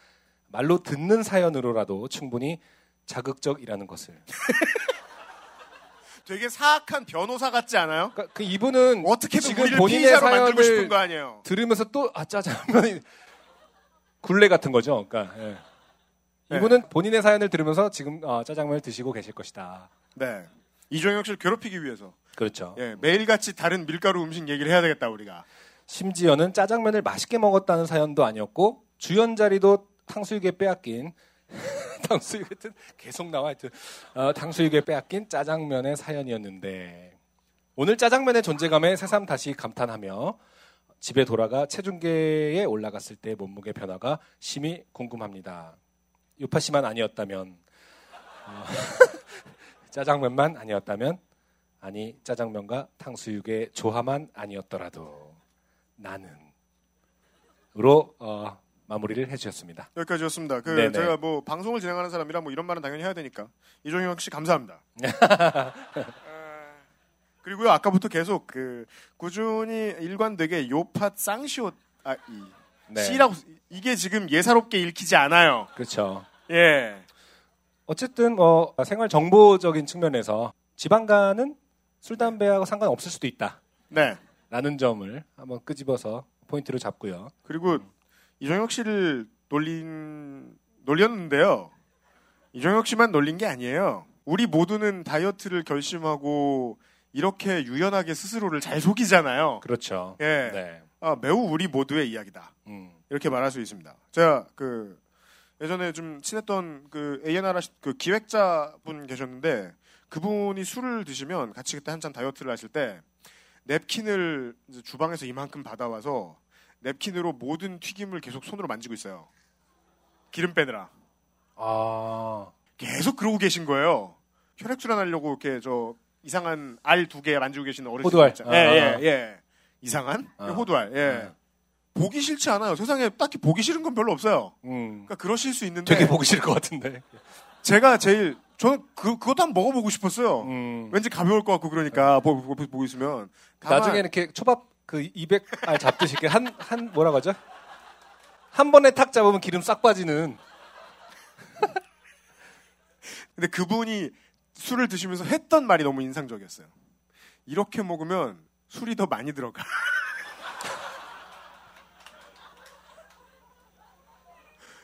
말로 듣는 사연으로라도 충분히 자극적이라는 것을. 되게 사악한 변호사 같지 않아요? 그러니까 그 이분은 어떻게든 지금 본인의 사연을 거 아니에요? 들으면서 또 아 짜장면이 굴레 같은 거죠. 그러니까 예. 네. 이분은 본인의 사연을 들으면서 지금 아, 짜장면을 드시고 계실 것이다. 네. 이종혁 씨를 괴롭히기 위해서 그렇죠. 예, 매일같이 다른 밀가루 음식 얘기를 해야 되겠다 우리가. 심지어는 짜장면을 맛있게 먹었다는 사연도 아니었고 주연 자리도 탕수육에 빼앗긴 탕수육 하여튼 계속 나와 하여튼 어, 탕수육에 빼앗긴 짜장면의 사연이었는데 오늘 짜장면의 존재감에 새삼 다시 감탄하며 집에 돌아가 체중계에 올라갔을 때 몸무게 변화가 심히 궁금합니다. 요파 씨만 아니었다면 어, 짜장면만 아니었다면 아니 짜장면과 탕수육의 조화만 아니었더라도 나는 으로 어, 마무리를 해주셨습니다. 여기까지였습니다. 그 네네. 제가 뭐 방송을 진행하는 사람이라 뭐 이런 말은 당연히 해야 되니까 이종혁 씨 감사합니다. 아, 그리고요 아까부터 계속 그 꾸준히 일관되게 요팟 쌍시옷 아이 네. C라고 이게 지금 예사롭게 읽히지 않아요. 그렇죠. 예. 어쨌든 뭐 생활 정보적인 측면에서 지방간은 술 담배하고 상관없을 수도 있다라는 네. 점을 한번 끄집어서 포인트로 잡고요. 그리고 이종혁 씨를 놀린 놀렸는데요. 이종혁 씨만 놀린 게 아니에요. 우리 모두는 다이어트를 결심하고 이렇게 유연하게 스스로를 잘 속이잖아요. 그렇죠. 예. 네. 아, 매우 우리 모두의 이야기다. 음. 이렇게 말할 수 있습니다. 제가 그 예전에 좀 친했던 그 A&R 그 기획자분 계셨는데 그분이 술을 드시면 같이 그때 한참 다이어트를 하실 때 냅킨을 이제 주방에서 이만큼 받아와서 냅킨으로 모든 튀김을 계속 손으로 만지고 있어요. 기름 빼느라 아, 계속 그러고 계신 거예요. 혈액 순환하려고 이렇게 저 이상한 알 두 개 만지고 계시는 어르신 호두알. 있잖아요. 아, 예, 아. 예, 예. 이상한 아. 호두알. 예. 네. 보기 싫지 않아요. 세상에 딱히 보기 싫은 건 별로 없어요. 음. 그러니까 그러실 수 있는데 되게 보기 싫을 것 같은데. 제가 제일 저는 그 그것도 한번 먹어보고 싶었어요. 음. 왠지 가벼울 것 같고 그러니까 보고, 보고, 보고 있으면 다만 나중에 이렇게 초밥 그 200알 잡듯이 이렇게 한, 한, 뭐라고 하죠? 한 번에 탁 잡으면 기름 싹 빠지는. 근데 그분이 술을 드시면서 했던 말이 너무 인상적이었어요. 이렇게 먹으면 술이 더 많이 들어가.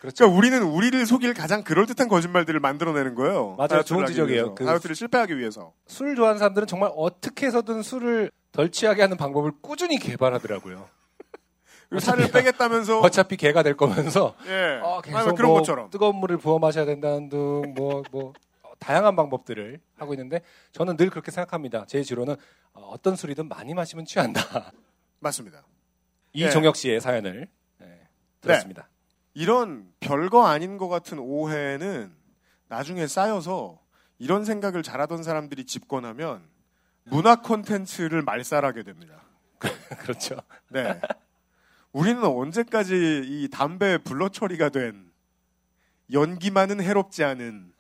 그렇죠. 그러니까 우리는 우리를 속일 가장 그럴듯한 거짓말들을 만들어내는 거예요. 맞아요. 좋은 지적이에요. 그- 다이어트를 실패하기 위해서. 술 좋아하는 사람들은 정말 어떻게 해서든 술을 덜 취하게 하는 방법을 꾸준히 개발하더라고요. 살을 빼겠다면서 어차피 개가 될 거면서 예. 어, 아니, 계속 그런 뭐 것처럼. 뜨거운 물을 부어 마셔야 된다는 등뭐뭐 다양한 방법들을 하고 있는데 저는 늘 그렇게 생각합니다. 제 주로는 어, 어떤 술이든 많이 마시면 취한다. 맞습니다. 이종혁 씨의 사연을 네, 들었습니다. 이런 별거 아닌 것 같은 오해는 나중에 쌓여서 이런 생각을 잘하던 사람들이 집권하면 문화 콘텐츠를 말살하게 됩니다. 그렇죠. 네. 우리는 언제까지 이 담배 불러 처리가 된 연기만은 해롭지 않은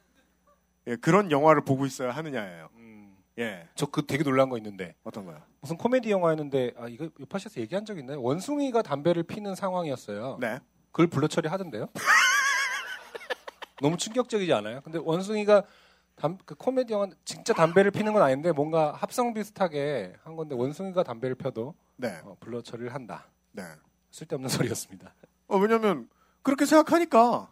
예, 그런 영화를 보고 있어야 하느냐예요. 예. 저 그 되게 놀란 거 있는데 어떤 거요? 무슨 코미디 영화였는데 아 이거 요파시에서 얘기한 적 있나요? 원숭이가 담배를 피는 상황이었어요. 네. 그걸 불러 처리하던데요? 너무 충격적이지 않아요? 근데 원숭이가 담, 그 코미디 영화 진짜 담배를 피는 건 아닌데 뭔가 합성 비슷하게 한 건데 원숭이가 담배를 펴도 네. 어, 불러 처리를 한다. 네. 쓸데없는 소리였습니다. 어, 왜냐면 그렇게 생각하니까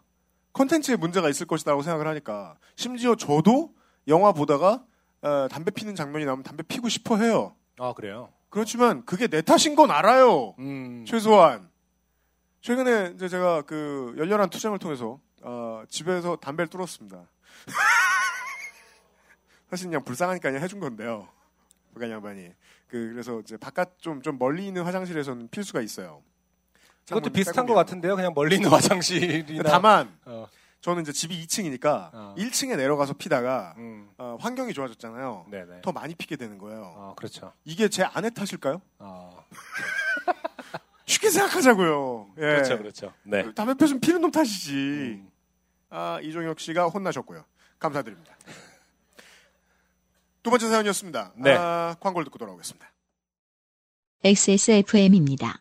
컨텐츠에 문제가 있을 것이라고 생각을 하니까 심지어 저도 영화 보다가 어, 담배 피는 장면이 나오면 담배 피고 싶어 해요. 아 그래요. 그렇지만 그게 내 탓인 건 알아요. 음. 최소한 최근에 이제 제가 그 열렬한 투쟁을 통해서 어, 집에서 담배를 뚫었습니다. 사실 그냥 불쌍하니까 그냥 해준 건데요. 북한 양반이. 그 그래서 이제 바깥 좀좀 멀리 있는 화장실에서는 필 수가 있어요. 그것도 비슷한 것 같은데요. 그냥 멀리 있는 화장실이나. 다만 어. 저는 이제 집이 2층이니까 어. 1층에 내려가서 피다가 음. 어, 환경이 좋아졌잖아요. 네네. 더 많이 피게 되는 거예요. 어, 그렇죠. 이게 제 아내 탓일까요? 어. 쉽게 생각하자고요. 예. 그렇죠, 그렇죠. 네. 담배 펴면 피는 놈 탓이지. 음. 아, 이종혁 씨가 혼나셨고요. 감사드립니다. 두 번째 사연이었습니다. 네. 아, 광고를 듣고 돌아오겠습니다. XSFM입니다.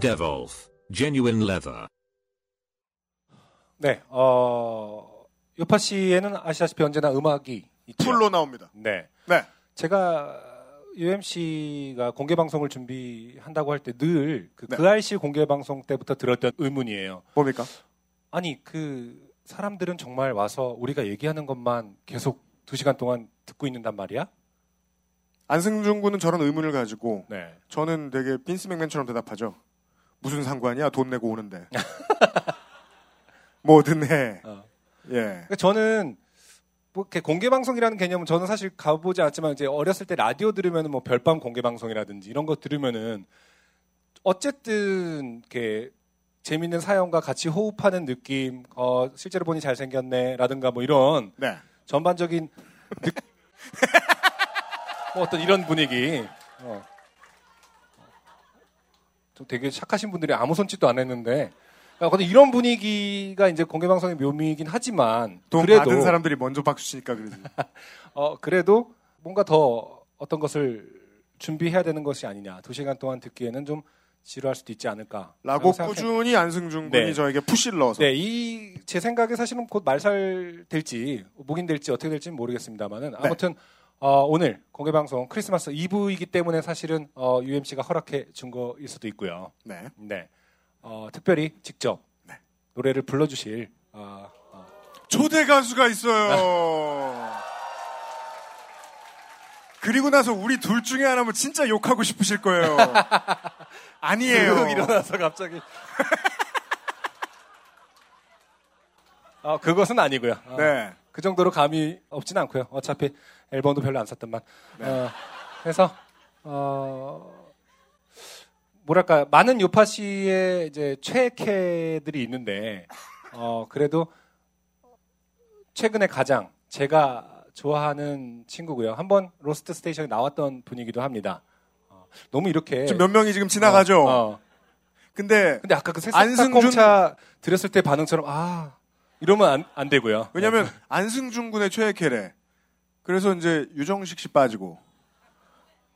Devolf Genuine Leather. 네. 어, 요파 씨에는 아시다시피 언제나 음악이 있죠. 풀로 나옵니다. 네. 네. 제가 UMC가 공개 방송을 준비한다고 할 때 늘그 네. 그알씨 공개 방송 때부터 들었던 의문이에요. 뭡니까? 아니 그 사람들은 정말 와서 우리가 얘기하는 것만 계속 두 시간 동안 듣고 있는단 말이야? 안승준 군은 저런 의문을 가지고 네. 저는 되게 빈스 맥맨처럼 대답하죠. 무슨 상관이야? 돈 내고 오는데. 뭐든 해. 어. 예. 그러니까 저는 뭐 이렇게 공개 방송이라는 개념은 저는 사실 가보지 않았지만 이제 어렸을 때 라디오 들으면은 뭐 별밤 공개 방송이라든지 이런 거 들으면은 어쨌든 이렇게 재밌는 사연과 같이 호흡하는 느낌, 어 실제로 보니 잘생겼네 라든가 뭐 이런 네. 전반적인 느... 뭐 어떤 이런 분위기. 어. 좀 되게 착하신 분들이 아무 손짓도 안 했는데. 그러니까 어떤 이런 분위기가 이제 공개 방송의 묘미이긴 하지만 돈 그래도 받은 사람들이 먼저 박수 치니까 그러지. 어 그래도 뭔가 더 어떤 것을 준비해야 되는 것이 아니냐. 두 시간 동안 듣기에는 좀 지루할 수도 있지 않을까. 라고 꾸준히 안승준 군이 네. 저에게 푸시를 넣어서. 네, 이 제 생각에 사실은 곧 말살 될지 목인 될지 어떻게 될지는 모르겠습니다만은 아무튼 어, 오늘 공개 방송 크리스마스 이브이기 때문에 사실은 어, UMC가 허락해 준 거일 수도 있고요. 네. 네, 어, 특별히 직접 네. 노래를 불러주실 어, 어, 초대 가수가 있어요. 그리고 나서 우리 둘 중에 하나면 진짜 욕하고 싶으실 거예요. 아니에요. 쓱 일어나서 갑자기. 어, 그것은 아니고요. 어, 네. 그 정도로 감이 없진 않고요. 어차피 앨범도 별로 안 샀던만. 네. 어, 그래서 어, 뭐랄까 많은 요파 씨의 이제 최애캐들이 있는데 어, 그래도 최근에 가장 제가 좋아하는 친구고요. 한번 고스트 스테이션에 나왔던 분이기도 합니다. 어, 너무 이렇게 지금 몇 명이 지금 지나가죠. 어, 어. 근데 근데 아까 그 안승준- 새싹땅콩차 들었을 때 반응처럼 아 이러면 안, 안 되고요. 왜냐면 안승준 군의 최애 캐래. 그래서 이제 유정식 씨 빠지고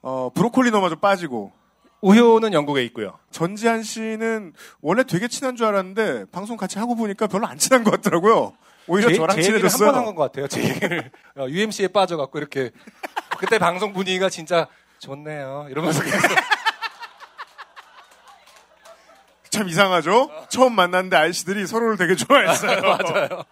어 브로콜리 너마저 빠지고 우효는 영국에 있고요. 전지한 씨는 원래 되게 친한 줄 알았는데 방송 같이 하고 보니까 별로 안 친한 것 같더라고요. 오히려 저랑 제 친해졌어요. 한번 한 것 같아요. 제 얘기를 어, UMC에 빠져갖고 이렇게 그때 방송 분위기가 진짜 좋네요. 이러면서 계속 참 이상하죠? 처음 만났는데 아이씨들이 서로를 되게 좋아했어요. 맞아요.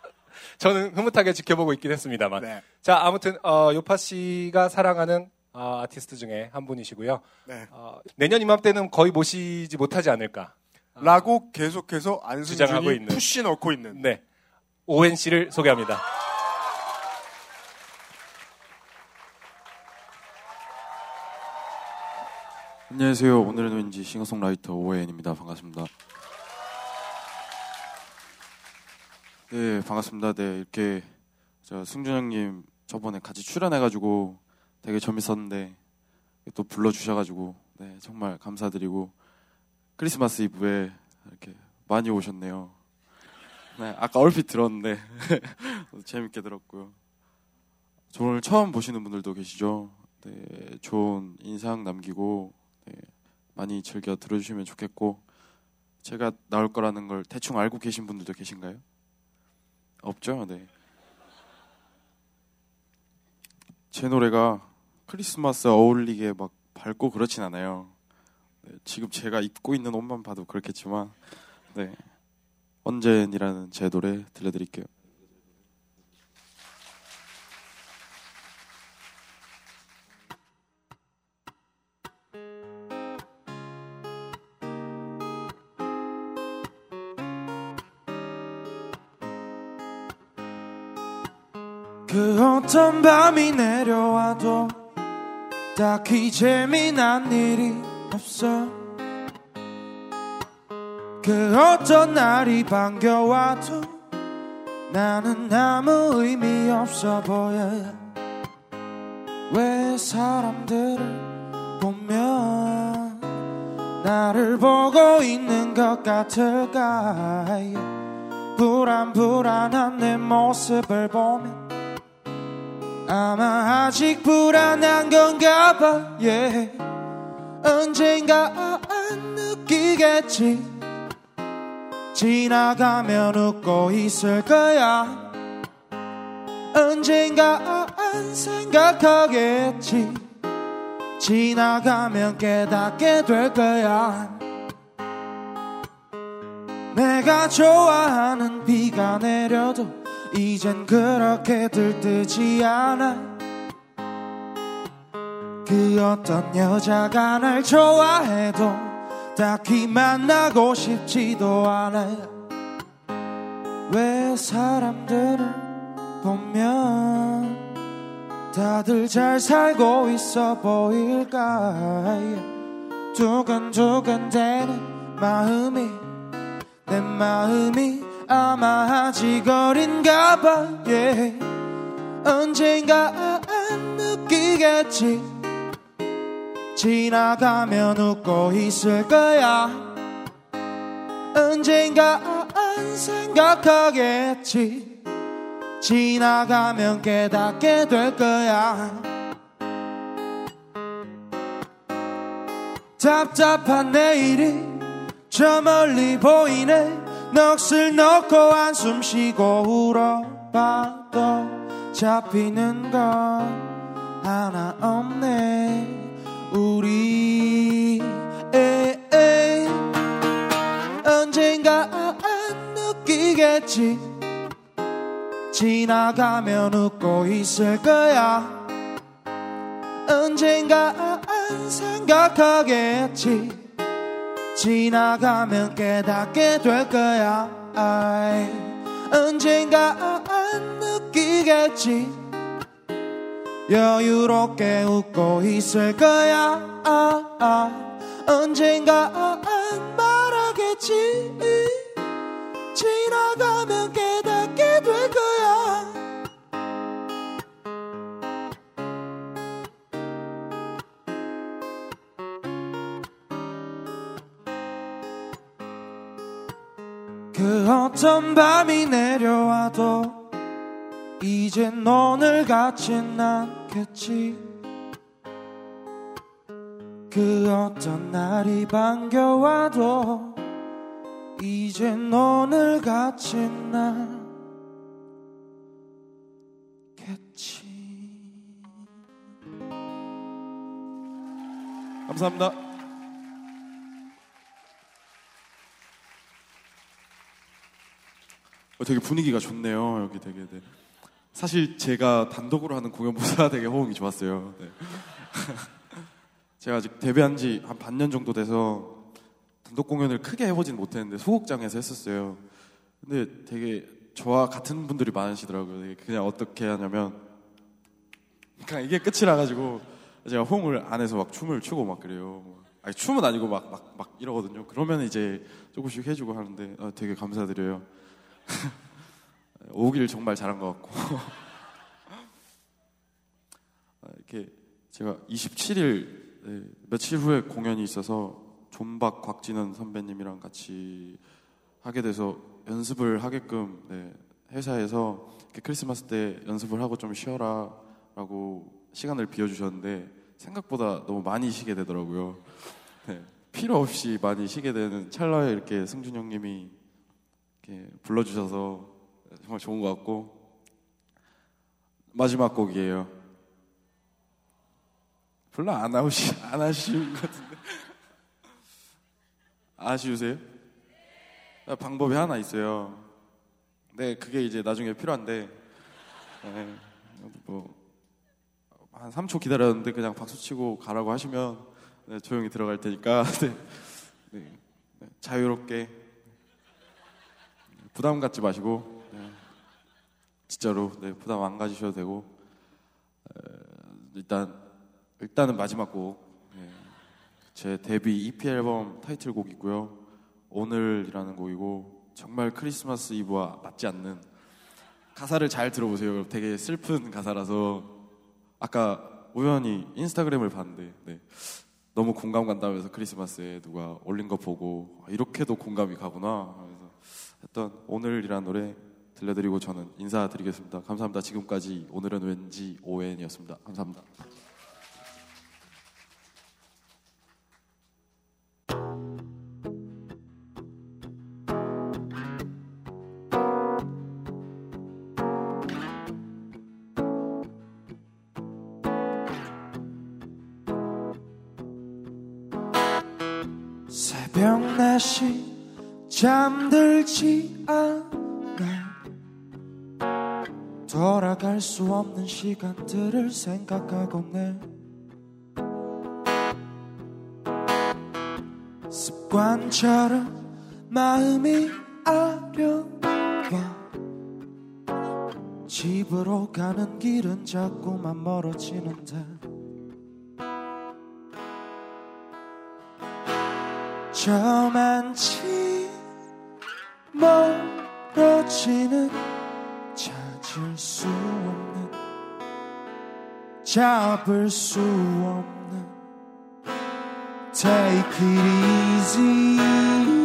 저는 흐뭇하게 지켜보고 있긴 했습니다만. 네. 자 아무튼 어, 요파 씨가 사랑하는 어, 아티스트 중에 한 분이시고요. 네. 어, 내년 이맘때는 거의 모시지 못하지 않을까. 라고 계속해서 안승준이 있는. 푸시 넣고 있는. 네. 오웬 씨를 소개합니다. 안녕하세요. 오늘은 왠지 싱어송라이터 오웬입니다. 반갑습니다. 네, 반갑습니다. 네, 이렇게 저 승준 형님 저번에 같이 출연해가지고 되게 재밌었는데 또 불러주셔가지고 네 정말 감사드리고 크리스마스 이브에 이렇게 많이 오셨네요. 네, 아까 얼핏 들었는데 재밌게 들었고요. 저 오늘 처음 보시는 분들도 계시죠. 네, 좋은 인상 남기고 네, 많이 즐겨 들어주시면 좋겠고 제가 나올 거라는 걸 대충 알고 계신 분들도 계신가요? 없죠. 네. 제 노래가 크리스마스 어울리게 막 밝고 그렇진 않아요. 네, 지금 제가 입고 있는 옷만 봐도 그렇겠지만, 네. 언젠이라는 제 노래 들려드릴게요. 그 어떤 밤이 내려와도 딱히 재미난 일이 없어. 그 어떤 날이 반겨와도 나는 아무 의미 없어 보여. 왜 사람들을 보면 나를 보고 있는 것 같을까 불안 불안한 내 모습을 보면 아마 아직 불안한 건가 봐 yeah. 언젠가 느끼겠지. 지나가면 웃고 있을 거야. 언젠가 생각하겠지. 지나가면 깨닫게 될 거야. 내가 좋아하는 비가 내려도 이젠 그렇게 들뜨지 않아. 그 어떤 여자가 날 좋아해도 딱히 만나고 싶지도 않아. 왜 사람들을 보면 다들 잘 살고 있어 보일까 두근두근 되는 마음이 내 마음이 아마 아직 어린가 봐 yeah. 언젠가 느끼겠지. 지나가면 웃고 있을 거야. 언젠가 생각하겠지. 지나가면 깨닫게 될 거야. 답답한 내일이 저 멀리 보이네 넋을 놓고 한숨 쉬고 울어봐도 잡히는 건 하나 없네. 우리 에 에 언젠가 느끼겠지. 지나가면 웃고 있을 거야. 언젠가 생각하겠지 지나가면 깨닫게 될 거야. 아이, 언젠가 느끼겠지. 여유롭게 웃고 있을 거야. 아, 아. 언젠가 말하겠지. 지나가면 깨닫게 될 거야 그 어떤 밤이 내려와도 이젠 오늘 같진 않겠지 그 어떤 날이 반겨와도 이젠 오늘 같진 않겠지 감사합니다. 되게 분위기가 좋네요. 여기 되게. 네. 사실 제가 단독으로 하는 공연보다 되게 호응이 좋았어요. 네. 제가 아직 데뷔한 지 한 반년 정도 돼서 단독 공연을 크게 해보진 못했는데 소극장에서 했었어요. 근데 되게 저와 같은 분들이 많으시더라고요. 그냥 어떻게 하냐면 그냥 이게 끝이라 가지고 제가 호응을 안 해서 막 춤을 추고 막 그래요. 아니 춤은 아니고 막 막 막 이러거든요. 그러면 이제 조금씩 해주고 하는데 아, 되게 감사드려요. 오기를 정말 잘한 것 같고 아, 이렇게 제가 27일 네, 며칠 후에 공연이 있어서 존박 곽진원 선배님이랑 같이 하게 돼서 연습을 하게끔 네, 회사에서 크리스마스 때 연습을 하고 좀 쉬어라라고 시간을 비워주셨는데 생각보다 너무 많이 쉬게 되더라고요. 네, 필요 없이 많이 쉬게 되는 찰나에 이렇게 승준 형님이 이렇게 불러주셔서 정말 좋은 것 같고 마지막 곡이에요. 별로 안 아우시 안 아쉬운 것 같은데 아쉬우세요? 아, 방법이 하나 있어요. 네, 그게 이제 나중에 필요한데 네, 뭐한 3초 기다렸는데 그냥 박수 치고 가라고 하시면 네, 조용히 들어갈 테니까 네, 네, 네, 자유롭게 부담 갖지 마시고 네, 진짜로 네, 부담 안 가지셔도 되고 에, 일단 일단은 마지막 곡. 네, 제 데뷔 EP 앨범 타이틀곡 이고요. 오늘이라는 곡이고 정말 크리스마스 이브와 맞지 않는 가사를 잘 들어보세요. 되게 슬픈 가사라서 아까 우연히 인스타그램을 봤는데 네, 너무 공감 간다면서 크리스마스에 누가 올린 거 보고 아, 이렇게도 공감이 가구나 했던 오늘이라는 노래 들려드리고 저는 인사드리겠습니다. 감사합니다. 지금까지 오늘은 왠지 오엔이었습니다. 감사합니다. 없는 시간들을 생각하곤 해 습관처럼 마음이 아려와 집으로 가는 길은 자꾸만 멀어지는데 저만치 멀어지는 찾을 수 없는 잡을 수 없는 Take it easy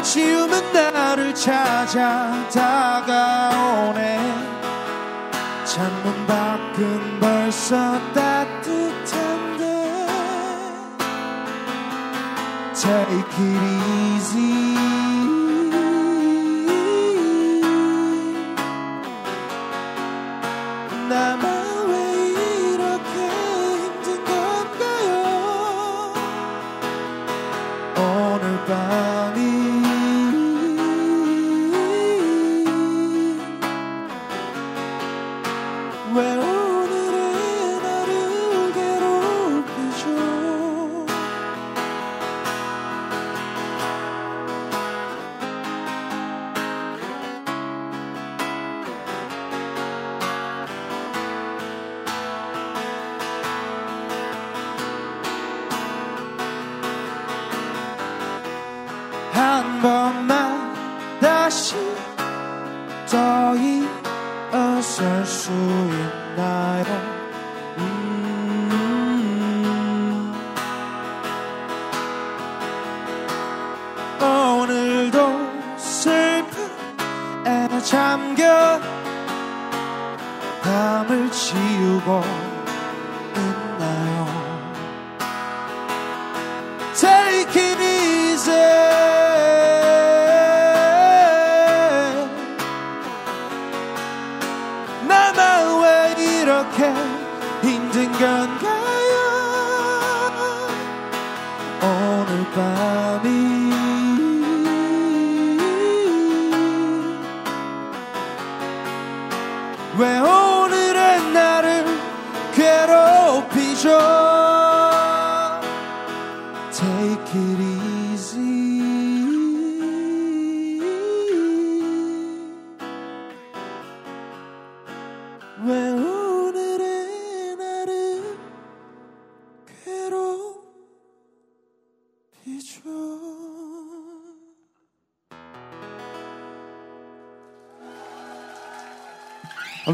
아쉬움은 나를 찾아 다가오네. 창문 밖은 벌써 따뜻한데 Take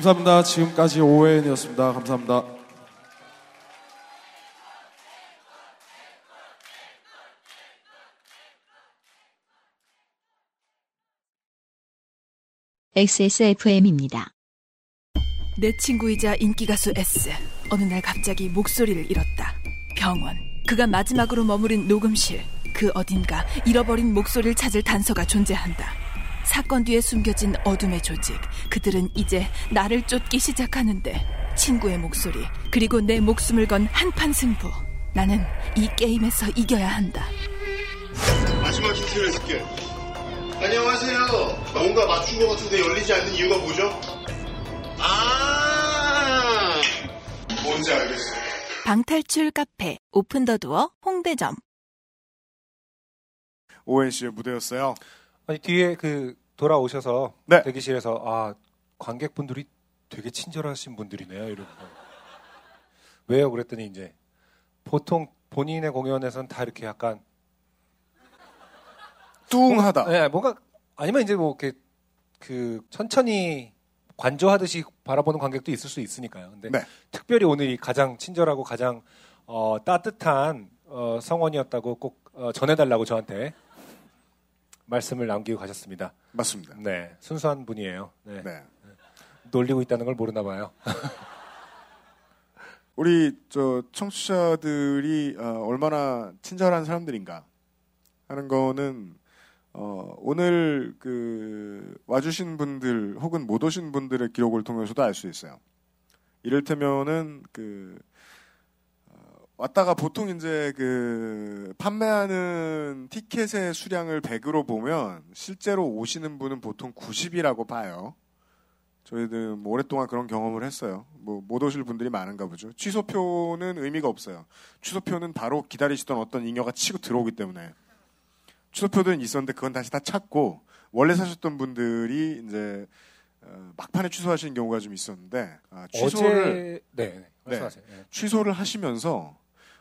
감사합니다. 지금까지 오웬이었습니다. 감사합니다. XSFM입니다. 내 친구이자 인기가수 S. 어느 날 갑자기 목소리를 잃었다. 병원. 그가 마지막으로 머무른 녹음실. 그 어딘가 잃어버린 목소리를 찾을 단서가 존재한다. 사건 뒤에 숨겨진 어둠의 조직. 그들은 이제 나를 쫓기 시작하는데 친구의 목소리 그리고 내 목숨을 건 한판 승부. 나는 이 게임에서 이겨야 한다. 마지막 힌트를 줄게. 안녕하세요. 뭔가 맞춘 것 같은데 열리지 않는 이유가 뭐죠? 아, 뭔지 알겠어요. 방탈출 카페 오픈 더 두어 홍대점. 오웬 씨의 무대였어요. 아니 뒤에 그 돌아오셔서 네. 대기실에서 아 관객분들이 되게 친절하신 분들이네요. 이러고 왜요? 그랬더니 이제 보통 본인의 공연에서는 다 이렇게 약간 뚱하다. 네, 뭔가 아니면 이제 뭐 이렇게 그 천천히 관조하듯이 바라보는 관객도 있을 수 있으니까요. 근데 네. 특별히 오늘 이 가장 친절하고 가장 어, 따뜻한 어, 성원이었다고 꼭 어, 전해달라고 저한테 말씀을 남기고 가셨습니다. 맞습니다. 네, 순수한 분이에요. 네. 네. 놀리고 있다는 걸 모르나 봐요. 우리 저 청취자들이 어, 얼마나 친절한 사람들인가 하는 거는 어, 오늘 그 와주신 분들 혹은 못 오신 분들의 기록을 통해서도 알 수 있어요. 이를테면은 그 어, 왔다가 보통 이제 그 판매하는 티켓의 수량을 100으로 보면 실제로 오시는 분은 보통 90이라고 봐요. 저희들 뭐 오랫동안 그런 경험을 했어요. 뭐 못 오실 분들이 많은가 보죠. 취소표는 의미가 없어요. 취소표는 바로 기다리시던 어떤 잉여가 치고 들어오기 때문에 취소표들은 있었는데 그건 다시 다 찾고 원래 사셨던 분들이 이제 어, 막판에 취소하시는 경우가 좀 있었는데 아, 취소를 어제 네, 말씀하세요. 네. 취소를 하시면서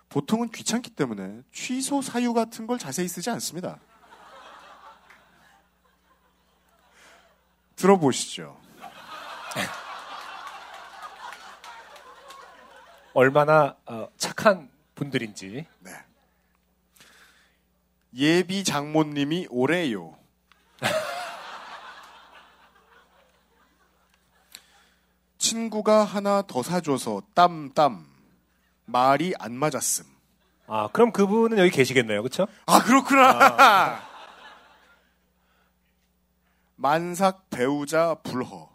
보통은 귀찮기 때문에 취소 사유 같은 걸 자세히 쓰지 않습니다. 들어보시죠. 얼마나 어, 착한 분들인지. 네. 예비 장모님이 오래요. 친구가 하나 더 사줘서 땀땀 말이 안 맞았음. 아, 그럼 그분은 여기 계시겠네요, 그렇죠? 아 그렇구나. 만삭 배우자 불허.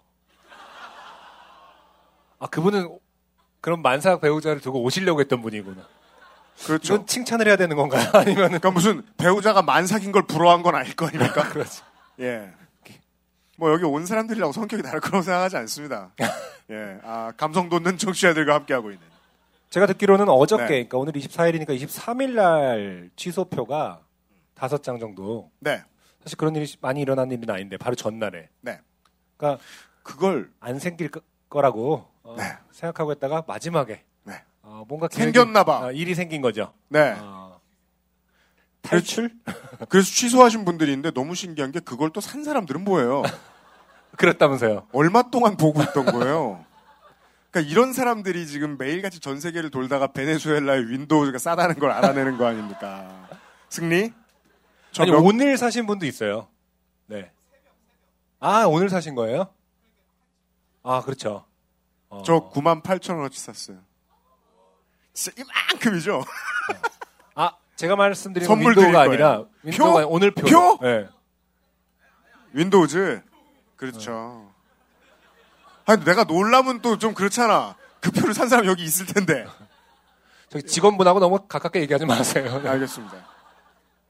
아, 그분은 그럼 만삭 배우자를 두고 오시려고 했던 분이구나. 그렇죠. 이건 칭찬을 해야 되는 건가요? 아니면 그러니까 무슨 배우자가 만삭인 걸 부러워한 건 아닐 거 아닙니까? 그렇죠. 예. 뭐 여기 온 사람들이라고 성격이 다를 거라고 생각하지 않습니다. 예. 아, 감성 돋는 청취자들과 함께 하고 있는. 제가 듣기로는 어저께, 네. 그러니까 오늘 24일이니까 23일 날 취소표가 다섯 장 정도. 네. 사실 그런 일이 많이 일어난 일은 아닌데 바로 전날에. 네. 그러니까 그걸 안 생길 거- 거라고 어, 네. 생각하고 있다가 마지막에 네. 어, 뭔가 생겼나 봐. 어, 일이 생긴 거죠. 네. 어, 탈출? 그래서 취소하신 분들이 있는데 너무 신기한 게 그걸 또 산 사람들은 뭐예요? 그렇다면서요. 얼마 동안 보고 있던 거예요? 그러니까 이런 사람들이 지금 매일같이 전 세계를 돌다가 베네수엘라의 윈도우즈가 싸다는 걸 알아내는 거 아닙니까? 승리? 저 아니 명- 오늘 사신 분도 있어요. 네. 아 오늘 사신 거예요? 아 그렇죠. 어. 저 9만 8천 원어치 샀어요. 진짜 이만큼이죠? 아 제가 말씀드린 선물 윈도우가. 아니라 윈도우가 아니라 오늘 표. 표? 네. 윈도우즈? 그렇죠. 아니, 내가 놀라면 또 좀 그렇잖아. 그 표를 산 사람 여기 있을 텐데. 저기 직원분하고 너무 가깝게 얘기하지 마세요. 알겠습니다.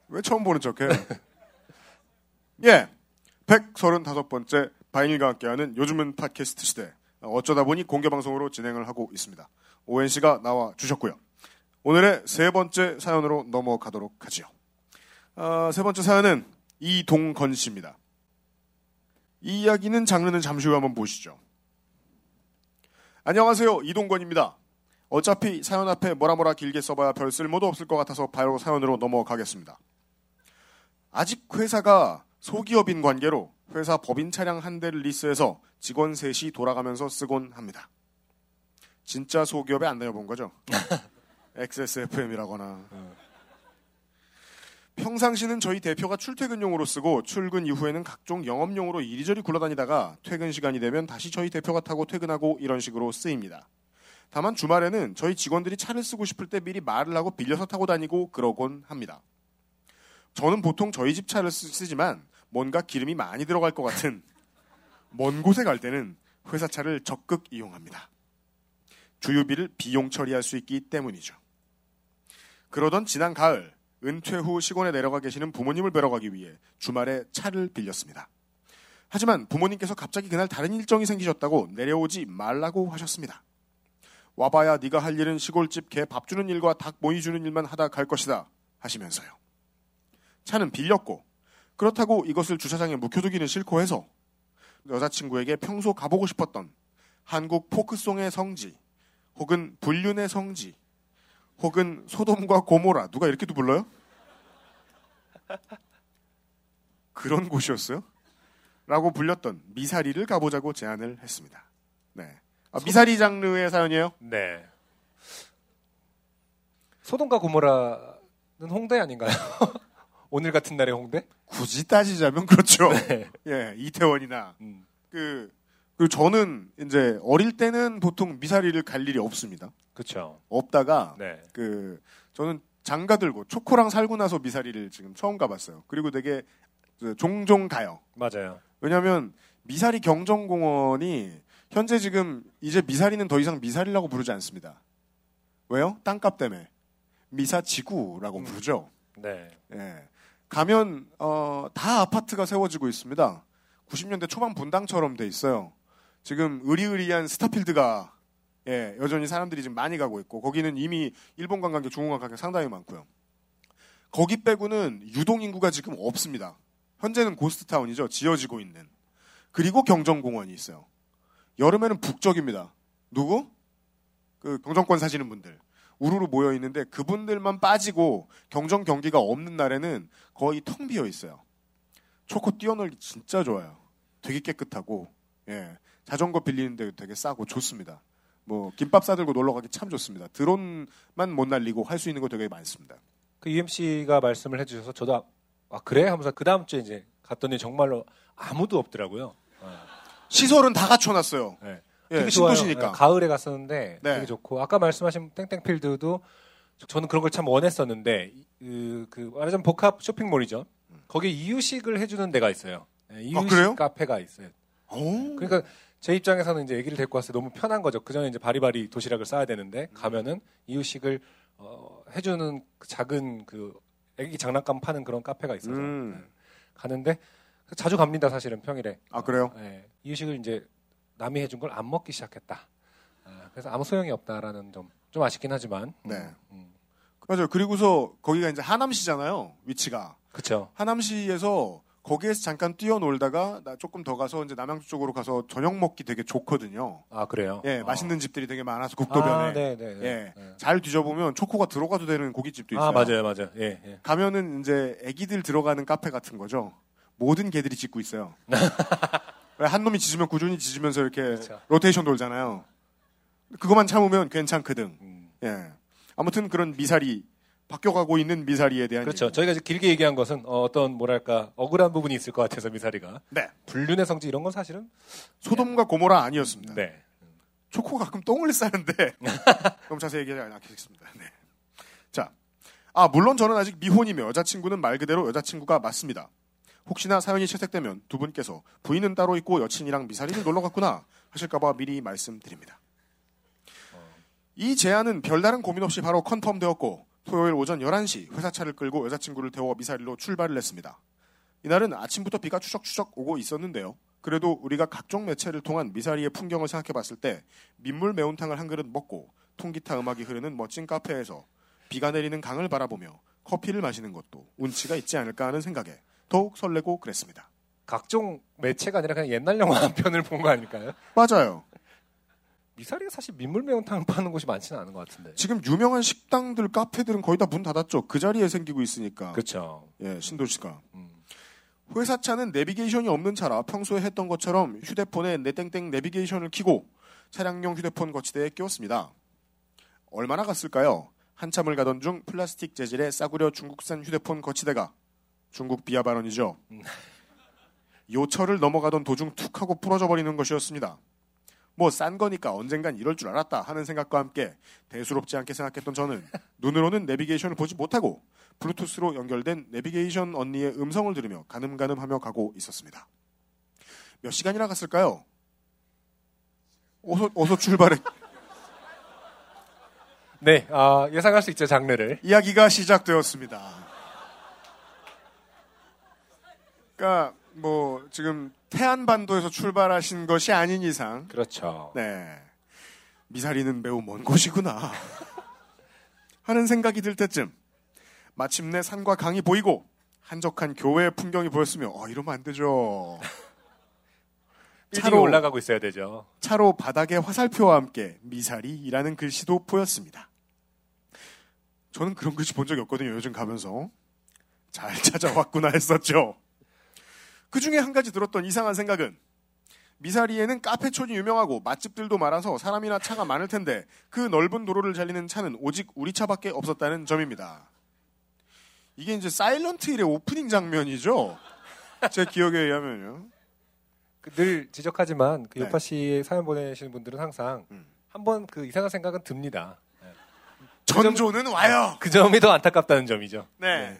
왜 처음 보는 척해요? 예. 135번째 바인일과 함께하는 요즘은 팟캐스트 시대. 어쩌다 보니 공개방송으로 진행을 하고 있습니다. 오엔 씨가 나와 주셨고요. 오늘의 세 번째 사연으로 넘어가도록 하지요. 아, 세 번째 사연은 이동건 씨입니다. 이 이야기는 장르는 잠시 후에 한번 보시죠. 안녕하세요. 이동건입니다. 어차피 사연 앞에 뭐라 뭐라 길게 써봐야 별 쓸모도 없을 것 같아서 바로 사연으로 넘어가겠습니다. 아직 회사가 소기업인 관계로 회사 법인 차량 한 대를 리스해서 직원 셋이 돌아가면서 쓰곤 합니다. 진짜 소기업에 안 다녀본 거죠? XSFM이라거나. 평상시는 저희 대표가 출퇴근용으로 쓰고 출근 이후에는 각종 영업용으로 이리저리 굴러다니다가 퇴근 시간이 되면 다시 저희 대표가 타고 퇴근하고 이런 식으로 쓰입니다. 다만 주말에는 저희 직원들이 차를 쓰고 싶을 때 미리 말을 하고 빌려서 타고 다니고 그러곤 합니다. 저는 보통 저희 집 차를 쓰, 쓰지만 뭔가 기름이 많이 들어갈 것 같은 먼 곳에 갈 때는 회사 차를 적극 이용합니다. 주유비를 비용 처리할 수 있기 때문이죠. 그러던 지난 가을 은퇴 후 시골에 내려가 계시는 부모님을 뵈러 가기 위해 주말에 차를 빌렸습니다. 하지만 부모님께서 갑자기 그날 다른 일정이 생기셨다고 내려오지 말라고 하셨습니다. 와봐야 네가 할 일은 시골집 개 밥 주는 일과 닭 모이 주는 일만 하다 갈 것이다 하시면서요. 차는 빌렸고 그렇다고 이것을 주차장에 묵혀두기는 싫고 해서 여자친구에게 평소 가보고 싶었던 한국 포크송의 성지 혹은 불륜의 성지 혹은 소돔과 고모라 누가 이렇게도 불러요? 그런 곳이었어요? 라고 불렸던 미사리를 가보자고 제안을 했습니다. 네. 아, 미사리 장르의 사연이에요? 네. 소돔과 고모라는 홍대 아닌가요? 오늘 같은 날의 홍대? 굳이 따지자면 그렇죠. 네. 예, 이태원이나 음. 그 그리고 저는 이제 어릴 때는 보통 미사리를 갈 일이 없습니다. 그렇죠. 없다가 네. 그 저는 장가 들고 초코랑 살고 나서 미사리를 지금 처음 가봤어요. 그리고 되게 그 종종 가요. 맞아요. 왜냐하면 미사리 경정공원이 현재 지금 이제 미사리는 더 이상 미사리라고 부르지 않습니다. 왜요? 땅값 때문에 미사지구라고 부르죠. 네. 예. 가면 어, 다 아파트가 세워지고 있습니다. 90년대 초반 분당처럼 돼 있어요. 지금 의리의리한 스타필드가 예, 여전히 사람들이 지금 많이 가고 있고 거기는 이미 일본 관광객, 중국 관광객 상당히 많고요. 거기 빼고는 유동 인구가 지금 없습니다. 현재는 고스트 타운이죠. 지어지고 있는. 그리고 경정공원이 있어요. 여름에는 북적입니다. 누구? 그 경정권 사시는 분들. 우르르 모여 있는데 그분들만 빠지고 경정 경기가 없는 날에는 거의 텅 비어 있어요. 초코 뛰어놀기 진짜 좋아요. 되게 깨끗하고 예. 자전거 빌리는데 되게 싸고 좋습니다. 뭐 김밥 싸들고 놀러 가기 참 좋습니다. 드론만 못 날리고 할 수 있는 거 되게 많습니다. 그 UMC가 말씀을 해주셔서 저도 아, 아, 그래 하면서 그 다음 주에 이제 갔더니 정말로 아무도 없더라고요. 시설은 다 갖춰놨어요. 네. 예, 되게 좋아요. 신도시니까. 네, 가을에 갔었는데 네. 되게 좋고 아까 말씀하신 땡땡필드도 저는 그런 걸 참 원했었는데 그, 그 말하자면 복합 쇼핑몰이죠. 거기에 이유식을 해주는 데가 있어요. 네, 이유식 아? 카페가 있어요. 그러니까 제 입장에서는 이제 아기를 데리고 왔을 때 너무 편한 거죠. 그 전에 이제 바리바리 도시락을 싸야 되는데 가면은 이유식을 어, 해주는 그 작은 그 아기 장난감 파는 그런 카페가 있어서 음. 네. 가는데 자주 갑니다. 사실은 평일에. 아 그래요? 네. 이유식을 이제 남이 해준 걸 안 먹기 시작했다. 아, 그래서 아무 소용이 없다라는 점 좀 아쉽긴 하지만. 네. 음. 맞아요. 그리고서 거기가 이제 하남시잖아요. 위치가. 그렇죠. 하남시에서 거기에서 잠깐 뛰어놀다가 나 조금 더 가서 이제 남양주 쪽으로 가서 저녁 먹기 되게 좋거든요. 아 그래요? 예, 어. 맛있는 집들이 되게 많아서 국도변에. 아, 네, 네, 네. 예, 네. 잘 뒤져보면 초코가 들어가도 되는 고깃집도 있어요. 아 맞아요, 맞아요. 예, 예. 가면은 이제 애기들 들어가는 카페 같은 거죠. 모든 개들이 짖고 있어요. 왜한 놈이 짖으면 꾸준히 짖으면서 이렇게 그렇죠. 로테이션 돌잖아요. 그것만 참으면 괜찮거든. 음. 예. 아무튼 그런 미사리 바뀌어가고 있는 미사리에 대한 그렇죠. 얘기. 저희가 이제 길게 얘기한 것은 어, 떤 뭐랄까 억울한 부분이 있을 것 같아서 미사리가 네. 불륜의 성지 이런 건 사실은 소돔과 고모라 아니었습니다. 네. 초코가 가끔 똥을 싸는데 그럼 자세히 얘기하지 않겠습니다. 네. 자, 아 물론 저는 아직 미혼이며 여자친구는 말 그대로 여자친구가 맞습니다. 혹시나 사연이 채택되면 두 분께서 부인은 따로 있고 여친이랑 미사리를 놀러 갔구나 하실까봐 미리 말씀드립니다. 이 제안은 별다른 고민 없이 바로 컨펌되었고 토요일 오전 11시 회사차를 끌고 여자친구를 태워 미사리로 출발을 했습니다. 이날은 아침부터 비가 추적추적 오고 있었는데요. 그래도 우리가 각종 매체를 통한 미사리의 풍경을 생각해 봤을 때 민물 매운탕을 한 그릇 먹고 통기타 음악이 흐르는 멋진 카페에서 비가 내리는 강을 바라보며 커피를 마시는 것도 운치가 있지 않을까 하는 생각에 더욱 설레고 그랬습니다. 각종 매체가 아니라 그냥 옛날 영화 한 편을 본 거 아닐까요? 맞아요. 미사리가 사실 민물 매운탕 파는 곳이 많지는 않은 것 같은데. 지금 유명한 식당들, 카페들은 거의 다 문 닫았죠. 그 자리에 생기고 있으니까. 그렇죠. 예, 신도시가. 음. 회사 차는 내비게이션이 없는 차라 평소에 했던 것처럼 휴대폰에 내땡땡 내비게이션을 켜고 차량용 휴대폰 거치대에 끼웠습니다. 얼마나 갔을까요? 한참을 가던 중 플라스틱 재질의 싸구려 중국산 휴대폰 거치대가 중국 비하 발언이죠. 요철을 넘어가던 도중 툭 하고 부러져 버리는 것이었습니다. 뭐 싼 거니까 언젠간 이럴 줄 알았다 하는 생각과 함께 대수롭지 않게 생각했던 저는 눈으로는 내비게이션을 보지 못하고 블루투스로 연결된 내비게이션 언니의 음성을 들으며 가늠가늠하며 가고 있었습니다. 몇 시간이나 갔을까요? 어서, 어서 출발해. 네, 아, 예상할 수 있죠, 장르를. 이야기가 시작되었습니다. 그러니까 뭐 지금 태안반도에서 출발하신 것이 아닌 이상 그렇죠. 네. 미사리는 매우 먼 곳이구나. 하는 생각이 들 때쯤 마침내 산과 강이 보이고 한적한 교외의 풍경이 보였으며 어 이러면 안 되죠. 차로 올라가고 있어야 되죠. 차로 바닥에 화살표와 함께 미사리라는 글씨도 보였습니다. 저는 그런 글씨 본 적이 없거든요. 요즘 가면서 잘 찾아왔구나 했었죠. 그 중에 한 가지 들었던 이상한 생각은 미사리에는 카페촌이 유명하고 맛집들도 많아서 사람이나 차가 많을 텐데 그 넓은 도로를 달리는 차는 오직 우리 차밖에 없었다는 점입니다. 이게 이제 사일런트 힐의 오프닝 장면이죠. 제 기억에 의하면요. 그늘 지적하지만 그 네. 요파 씨의 사연 보내시는 분들은 항상 음. 한번 그 이상한 생각은 듭니다. 전조는 와요. 그 점이 더 안타깝다는 점이죠. 네.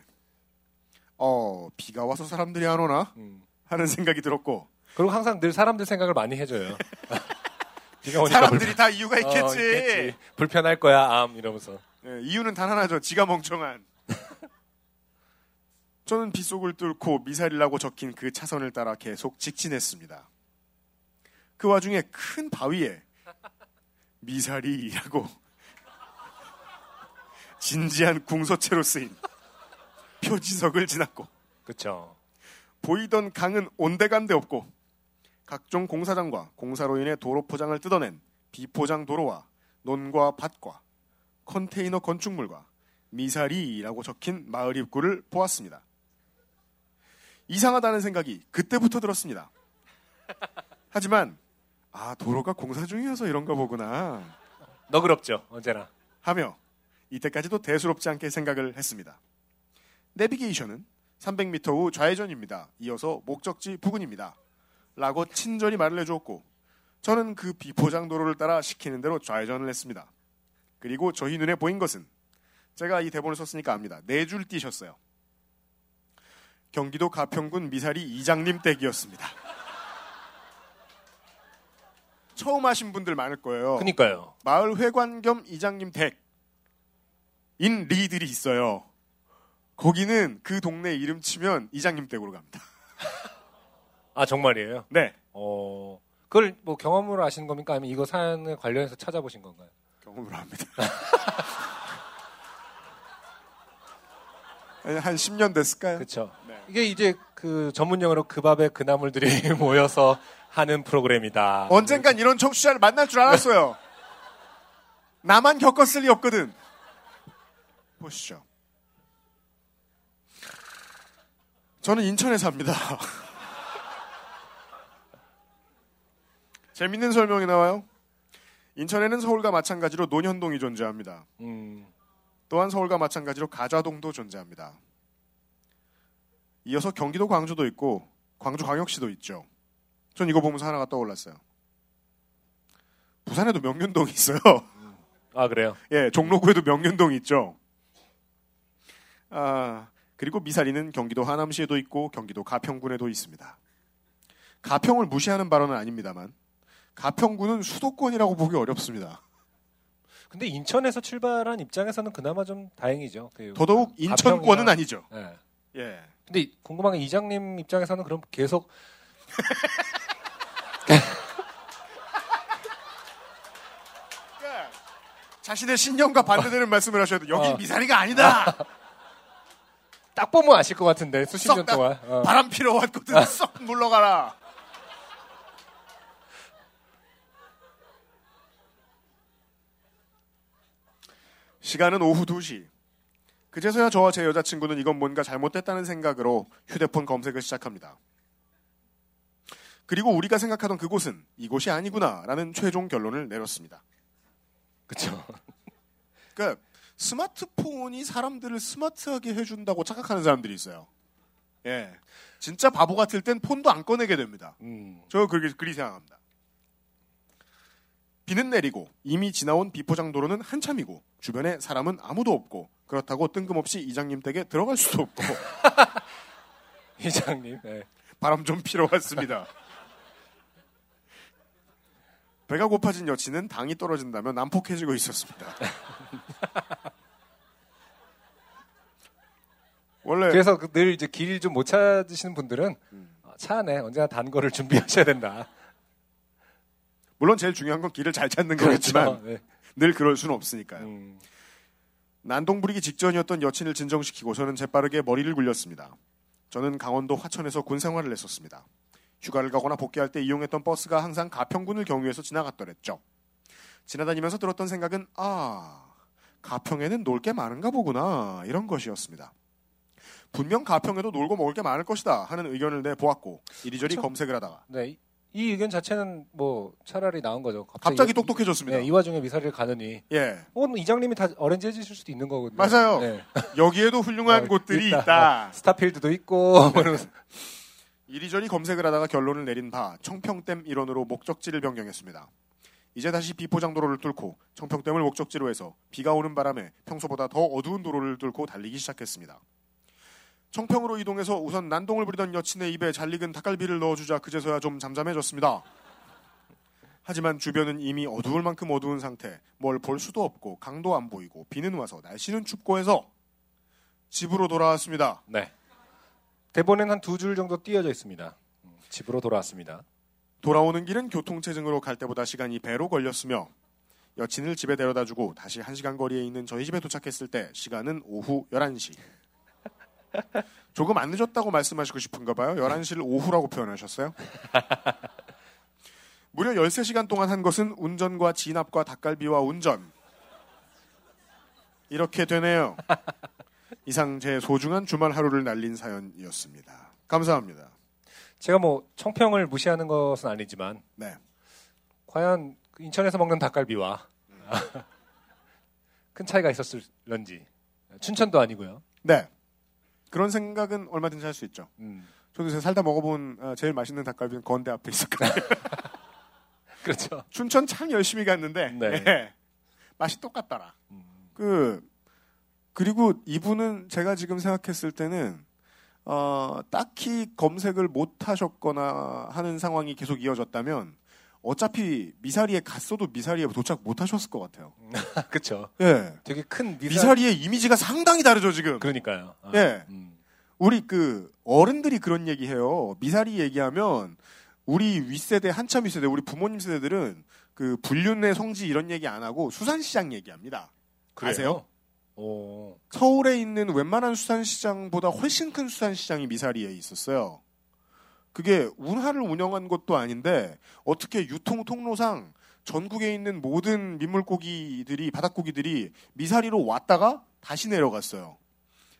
어 비가 와서 사람들이 안 오나 음. 하는 생각이 들었고 그리고 항상 늘 사람들 생각을 많이 해줘요. 비가 오니까 사람들이 불편- 다 이유가 있겠지. 어, 있겠지. 불편할 거야, 암 이러면서. 네, 이유는 단 하나죠. 지가 멍청한. 저는 빗속을 뚫고 미사리라고 적힌 그 차선을 따라 계속 직진했습니다. 그 와중에 큰 바위에 미사리라고 진지한 궁서체로 쓰인 표지석을 지났고 그쵸. 보이던 강은 온데간데 없고 각종 공사장과 공사로 인해 도로 포장을 뜯어낸 비포장 도로와 논과 밭과 컨테이너 건축물과 미사리라고 적힌 마을 입구를 보았습니다. 이상하다는 생각이 그때부터 들었습니다. 하지만 아 도로가 공사 중이어서 이런가 보구나 너그럽죠, 언제나. 하며 이때까지도 대수롭지 않게 생각을 했습니다. 내비게이션은 300m 후 좌회전입니다. 이어서 목적지 부근입니다. 라고 친절히 말을 해주었고 저는 그 비포장 도로를 따라 시키는 대로 좌회전을 했습니다. 그리고 저희 눈에 보인 것은 제가 이 대본을 썼으니까 압니다. 네 줄 띄셨어요. 경기도 가평군 미사리 이장님 댁이었습니다. 처음 하신 분들 많을 거예요. 그니까요. 마을 회관 겸 이장님 댁인 리들이 있어요. 거기는 그 동네 이름 치면 이장님 댁으로 갑니다. 아, 정말이에요? 네. 어, 그걸 뭐 경험으로 아시는 겁니까? 아니면 이거 사연에 관련해서 찾아보신 건가요? 경험으로 합니다. 한 10년 됐을까요? 그쵸. 네. 이게 이제 그 전문 용어로 그 밥에 그 나물들이 모여서 하는 프로그램이다. 언젠간 이런 청취자를 만날 줄 알았어요. 나만 겪었을 리 없거든. 보시죠. 저는 인천에 삽니다. 재밌는 설명이 나와요. 인천에는 서울과 마찬가지로 논현동이 존재합니다. 음, 또한 서울과 마찬가지로 가좌동도 존재합니다. 이어서 경기도 광주도 있고 광주 광역시도 있죠. 전 이거 보면서 하나가 떠올랐어요. 부산에도 명륜동이 있어요. 아, 그래요? 예, 종로구에도 명륜동이 있죠. 아, 그리고 미사리는 경기도 하남시에도 있고 경기도 가평군에도 있습니다. 가평을 무시하는 발언은 아닙니다만 가평군은 수도권이라고 보기 어렵습니다. 근데 인천에서 출발한 입장에서는 그나마 좀 다행이죠. 그 더더욱 인천권은 가평이나- 아니죠. 예. 예. 근데 궁금한 게 이장님 입장에서는 그럼 계속 자신의 신념과 반대되는 말씀을 하셔야 돼. 여기 어. 미사리가 아니다. 딱 보면 아실 것 같은데 수십 썩년 나- 동안. 어. 바람 피러 왔거든. 썩 물러가라. 시간은 오후 2시. 그제서야 저와 제 여자친구는 이건 뭔가 잘못됐다는 생각으로 휴대폰 검색을 시작합니다. 그리고 우리가 생각하던 그곳은 이곳이 아니구나라는 최종 결론을 내렸습니다. 그쵸. 그러니까 스마트폰이 사람들을 스마트하게 해준다고 착각하는 사람들이 있어요. 예, 진짜 바보 같을 땐 폰도 안 꺼내게 됩니다. 음. 저 그렇게 그리 생각합니다. 비는 내리고 이미 지나온 비포장 도로는 한참이고 주변에 사람은 아무도 없고 그렇다고 뜬금없이 이장님 댁에 들어갈 수도 없고 이장님. 네. 바람 좀 피러 왔습니다. 배가 고파진 여친은 당이 떨어진다며 난폭해지고 있었습니다. 원래 그래서 그늘 이제 길좀못 찾으시는 분들은 어, 차 안에 언제나 단 거를 준비하셔야 된다. 물론 제일 중요한 건 길을 잘 찾는 그렇죠. 거겠지만 네. 늘 그럴 수는 없으니까요. 음. 난동 부리기 직전이었던 여친을 진정시키고 저는 재빠르게 머리를 굴렸습니다. 저는 강원도 화천에서 군 생활을 했었습니다. 휴가를 가거나 복귀할 때 이용했던 버스가 항상 가평군을 경유해서 지나갔더랬죠. 지나다니면서 들었던 생각은 아 가평에는 놀 게 많은가 보구나 이런 것이었습니다. 분명 가평에도 놀고 먹을 게 많을 것이다 하는 의견을 내보았고 이리저리 그쵸. 검색을 하다가 네. 이- 이 의견 자체는 뭐 차라리 나은 거죠. 갑자기 이- 똑똑해졌습니다. 네, 이 와중에 미사리를 가느니. 예 어, 이장님이 다 어렌지 해주실 수도 있는 거거든요. 맞아요. 네. 여기에도 훌륭한 어, 곳들이 있다. 있다. 어, 스타필드도 있고. 뭐. 이리저리 검색을 하다가 결론을 내린 바 청평댐 일원으로 목적지를 변경했습니다. 이제 다시 비포장 도로를 뚫고 청평댐을 목적지로 해서 비가 오는 바람에 평소보다 더 어두운 도로를 뚫고 달리기 시작했습니다. 청평으로 이동해서 우선 난동을 부리던 여친의 입에 잘 익은 닭갈비를 넣어주자 그제서야 좀 잠잠해졌습니다. 하지만 주변은 이미 어두울 만큼 어두운 상태, 뭘 볼 수도 없고 강도 안 보이고 비는 와서 날씨는 춥고 해서 집으로 돌아왔습니다. 네. 대본엔 한 두 줄 정도 띄어져 있습니다. 음, 집으로 돌아왔습니다. 돌아오는 길은 교통체증으로 갈 때보다 시간이 배로 걸렸으며 여친을 집에 데려다주고 다시 1시간 거리에 있는 저희 집에 도착했을 때 시간은 오후 11시. 조금 안 늦었다고 말씀하시고 싶은가 봐요. 11시를 오후라고 표현하셨어요. 무려 13시간 동안 한 것은 운전과 진압과 닭갈비와 운전. 이렇게 되네요. 이상 제 소중한 주말 하루를 날린 사연이었습니다. 감사합니다. 제가 뭐 청평을 무시하는 것은 아니지만 네. 과연 그 인천에서 먹는 닭갈비와 큰 차이가 있었을런지 춘천도 아니고요. 네. 그런 생각은 얼마든지 할 수 있죠. 음, 저도 제가 살다 먹어본 아, 제일 맛있는 닭갈비는 건대 앞에 있었거든요. 그렇죠. 춘천 참 열심히 갔는데 네. 예. 맛이 똑같더라. 음. 그 그리고 이분은 제가 지금 생각했을 때는 어, 딱히 검색을 못 하셨거나 하는 상황이 계속 이어졌다면 어차피 미사리에 갔어도 미사리에 도착 못 하셨을 것 같아요. 그렇죠. 예. 되게 큰 미사... 미사 리의 이미지가 상당히 다르죠 지금. 그러니까요. 아, 예. 음. 우리 그 어른들이 그런 얘기해요. 미사리 얘기하면 우리 윗세대 한참 윗세대 우리 부모님 세대들은 그 불륜의 성지 이런 얘기 안 하고 수산시장 얘기합니다. 그래요? 아세요? 오. 서울에 있는 웬만한 수산시장보다 훨씬 큰 수산시장이 미사리에 있었어요. 그게 운하를 운영한 것도 아닌데 어떻게 유통 통로상 전국에 있는 모든 민물고기들이 바닷고기들이 미사리로 왔다가 다시 내려갔어요.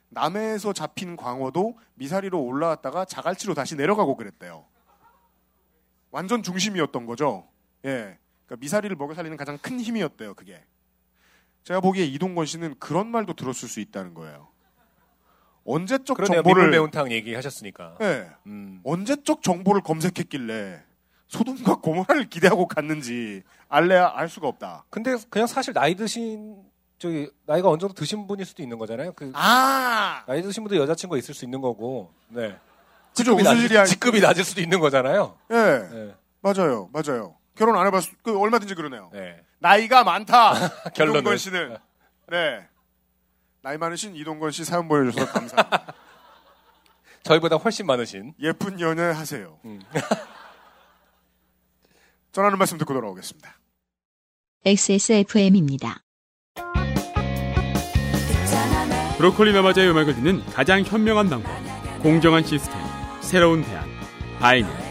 남해에서 잡힌 광어도 미사리로 올라왔다가 자갈치로 다시 내려가고 그랬대요. 완전 중심이었던 거죠. 예. 그러니까 미사리를 먹여 살리는 가장 큰 힘이었대요, 그게. 제가 보기에 이동건 씨는 그런 말도 들었을 수 있다는 거예요. 언제적 그러네요. 정보를 매운탕 얘기하셨으니까. 예. 음. 언제적 정보를 검색했길래 소돔과 고모라를 기대하고 갔는지 알래야 알 수가 없다. 근데 그냥 사실 나이 드신 저기 나이가 어느 정도 드신 분일 수도 있는 거잖아요. 그 아, 나이 드신 분도 여자친구가 있을 수 있는 거고. 네. 그죠 일이 아니. 직급이 낮을 수도 있는 거잖아요. 예, 네. 맞아요, 맞아요. 결혼 안 해봤, 그 얼마든지 그러네요. 네. 나이가 많다. 결론은. 씨는 네 나이 많으신 이동건 씨 사연 보내주셔서 감사합니다. 저희보다 훨씬 많으신. 예쁜 연애 하세요. 음. 전하는 말씀 듣고 돌아오겠습니다. XSFM입니다. 브로콜리 너마저의 음악을 듣는 가장 현명한 방법. 공정한 시스템. 새로운 대안. 바이닐.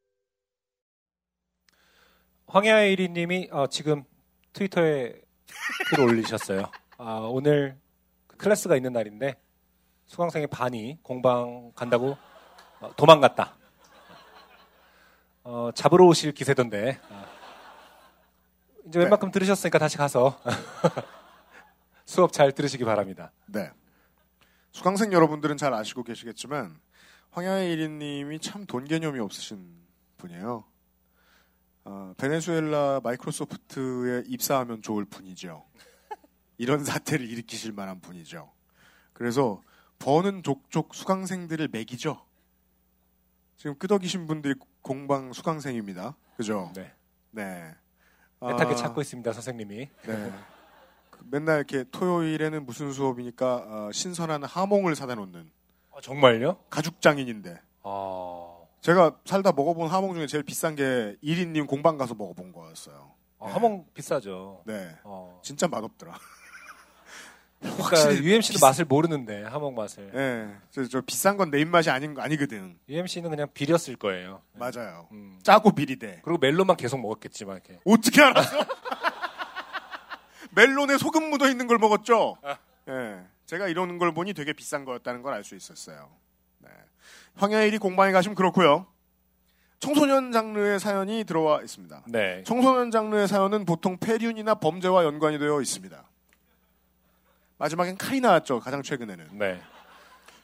황야의 1위님이 어, 지금 트위터에 글 올리셨어요. 아, 오늘 클래스가 있는 날인데 수강생의 반이 공방 간다고 어, 도망갔다. 어, 잡으러 오실 기세던데. 아, 이제 웬만큼 들으셨으니까 다시 가서 수업 잘 들으시기 바랍니다. 네. 수강생 여러분들은 잘 아시고 계시겠지만 황야의 1인님이 참 돈 개념이 없으신 분이에요. 어, 베네수엘라 마이크로소프트에 입사하면 좋을 분이죠. 이런 사태를 일으키실 만한 분이죠. 그래서 버는 족족 수강생들을 매기죠. 지금 끄덕이신 분들이 공방 수강생입니다. 그죠? 네. 네. 애타게 아, 찾고 있습니다, 선생님이. 네. 그 맨날 이렇게 토요일에는 무슨 수업이니까 어, 신선한 하몽을 사다 놓는 어, 정말요? 가죽 장인인데 아, 제가 살다 먹어본 하몽 중에 제일 비싼 게 1인님 공방 가서 먹어본 거였어요. 아, 하몽 비싸죠. 네. 어. 진짜 맛없더라. 그러니까 확실히 UMC도 비싸- 맛을 모르는데 하몽 맛을. 예. 저, 저 비싼 건 내 입맛이 아닌 거 아니거든. UMC는 그냥 비렸을 거예요. 맞아요. 음. 짜고 비리대. 그리고 멜론만 계속 먹었겠지만 이렇게. 어떻게 알았어? 멜론에 소금 묻어 있는 걸 먹었죠. 예. 제가 이러는 걸 보니 되게 비싼 거였다는 걸 알 수 있었어요. 네. 황야일이 공방에 가시면 그렇고요. 청소년 장르의 사연이 들어와 있습니다. 네. 청소년 장르의 사연은 보통 폐륜이나 범죄와 연관이 되어 있습니다. 마지막엔 칼이 나왔죠. 가장 최근에는. 네.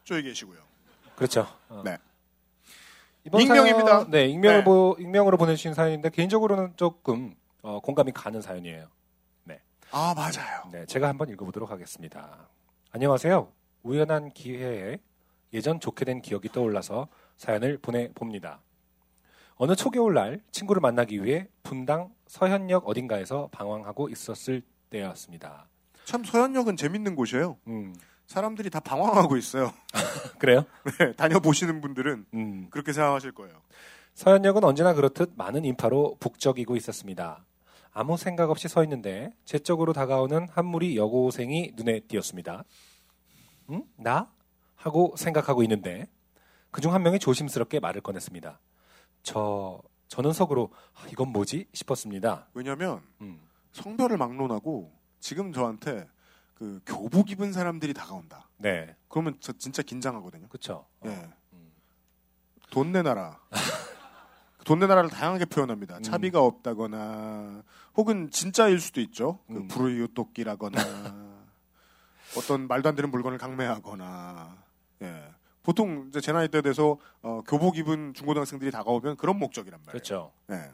쪼이 계시고요. 그렇죠. 어. 네. 이번 익명입니다. 사연, 네, 익명을 네. 보- 익명으로 보내주신 사연인데 개인적으로는 조금 어, 공감이 가는 사연이에요. 네. 아, 맞아요. 네, 제가 한번 읽어보도록 하겠습니다. 안녕하세요. 우연한 기회에 예전 좋게 된 기억이 떠올라서 사연을 보내봅니다. 어느 초겨울 날 친구를 만나기 위해 분당 서현역 어딘가에서 방황하고 있었을 때였습니다. 참 서현역은 재밌는 곳이에요. 음, 사람들이 다 방황하고 있어요. 그래요? 네, 다녀보시는 분들은 음. 그렇게 생각하실 거예요. 서현역은 언제나 그렇듯 많은 인파로 북적이고 있었습니다. 아무 생각 없이 서 있는데 제 쪽으로 다가오는 한 무리 여고생이 눈에 띄었습니다. 응? 나? 하고 생각하고 있는데 그 중 한 명이 조심스럽게 말을 꺼냈습니다. 저 저는 속으로 아, 이건 뭐지 싶었습니다. 왜냐면 음. 성별을 막론하고 지금 저한테 그 교복 입은 사람들이 다가온다. 네, 그러면 저 진짜 긴장하거든요. 그렇죠. 예. 돈 내놔라. 돈 내놔라를 다양하게 표현합니다. 음. 차비가 없다거나 혹은 진짜일 수도 있죠. 그 음. 불우이웃 돕기라거나 어떤 말도 안 되는 물건을 강매하거나 예. 보통 이제 제 나이 때 돼서 어, 교복 입은 중고등학생들이 다가오면 그런 목적이란 말이에요. 그렇죠. 예.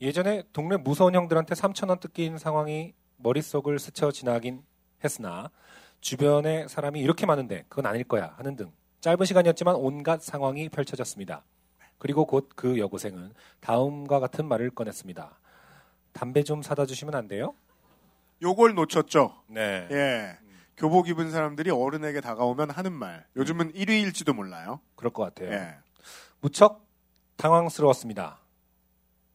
예전에 동네 무서운 형들한테 3천 원 뜯긴 상황이 머릿속을 스쳐 지나긴 했으나 주변에 사람이 이렇게 많은데 그건 아닐 거야 하는 등 짧은 시간이었지만 온갖 상황이 펼쳐졌습니다. 그리고 곧 그 여고생은 다음과 같은 말을 꺼냈습니다. 담배 좀 사다 주시면 안 돼요? 요걸 놓쳤죠. 네. 예. 교복 입은 사람들이 어른에게 다가오면 하는 말. 요즘은 1위일지도 몰라요. 그럴 것 같아요. 예. 무척 당황스러웠습니다.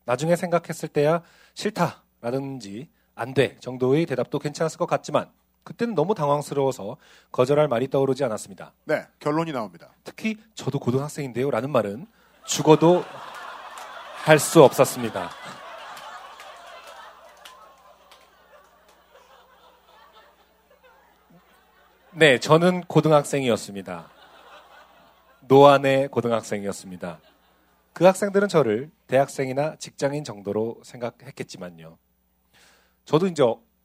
나중에 생각했을 때야 싫다라든지 안 돼 정도의 대답도 괜찮았을 것 같지만 그때는 너무 당황스러워서 거절할 말이 떠오르지 않았습니다. 네, 결론이 나옵니다. 특히 저도 고등학생인데요 라는 말은 죽어도 할 수 없었습니다. 네, 저는 고등학생이었습니다. 노안의 고등학생이었습니다. 그 학생들은 저를 대학생이나 직장인 정도로 생각했겠지만요. 저도 이제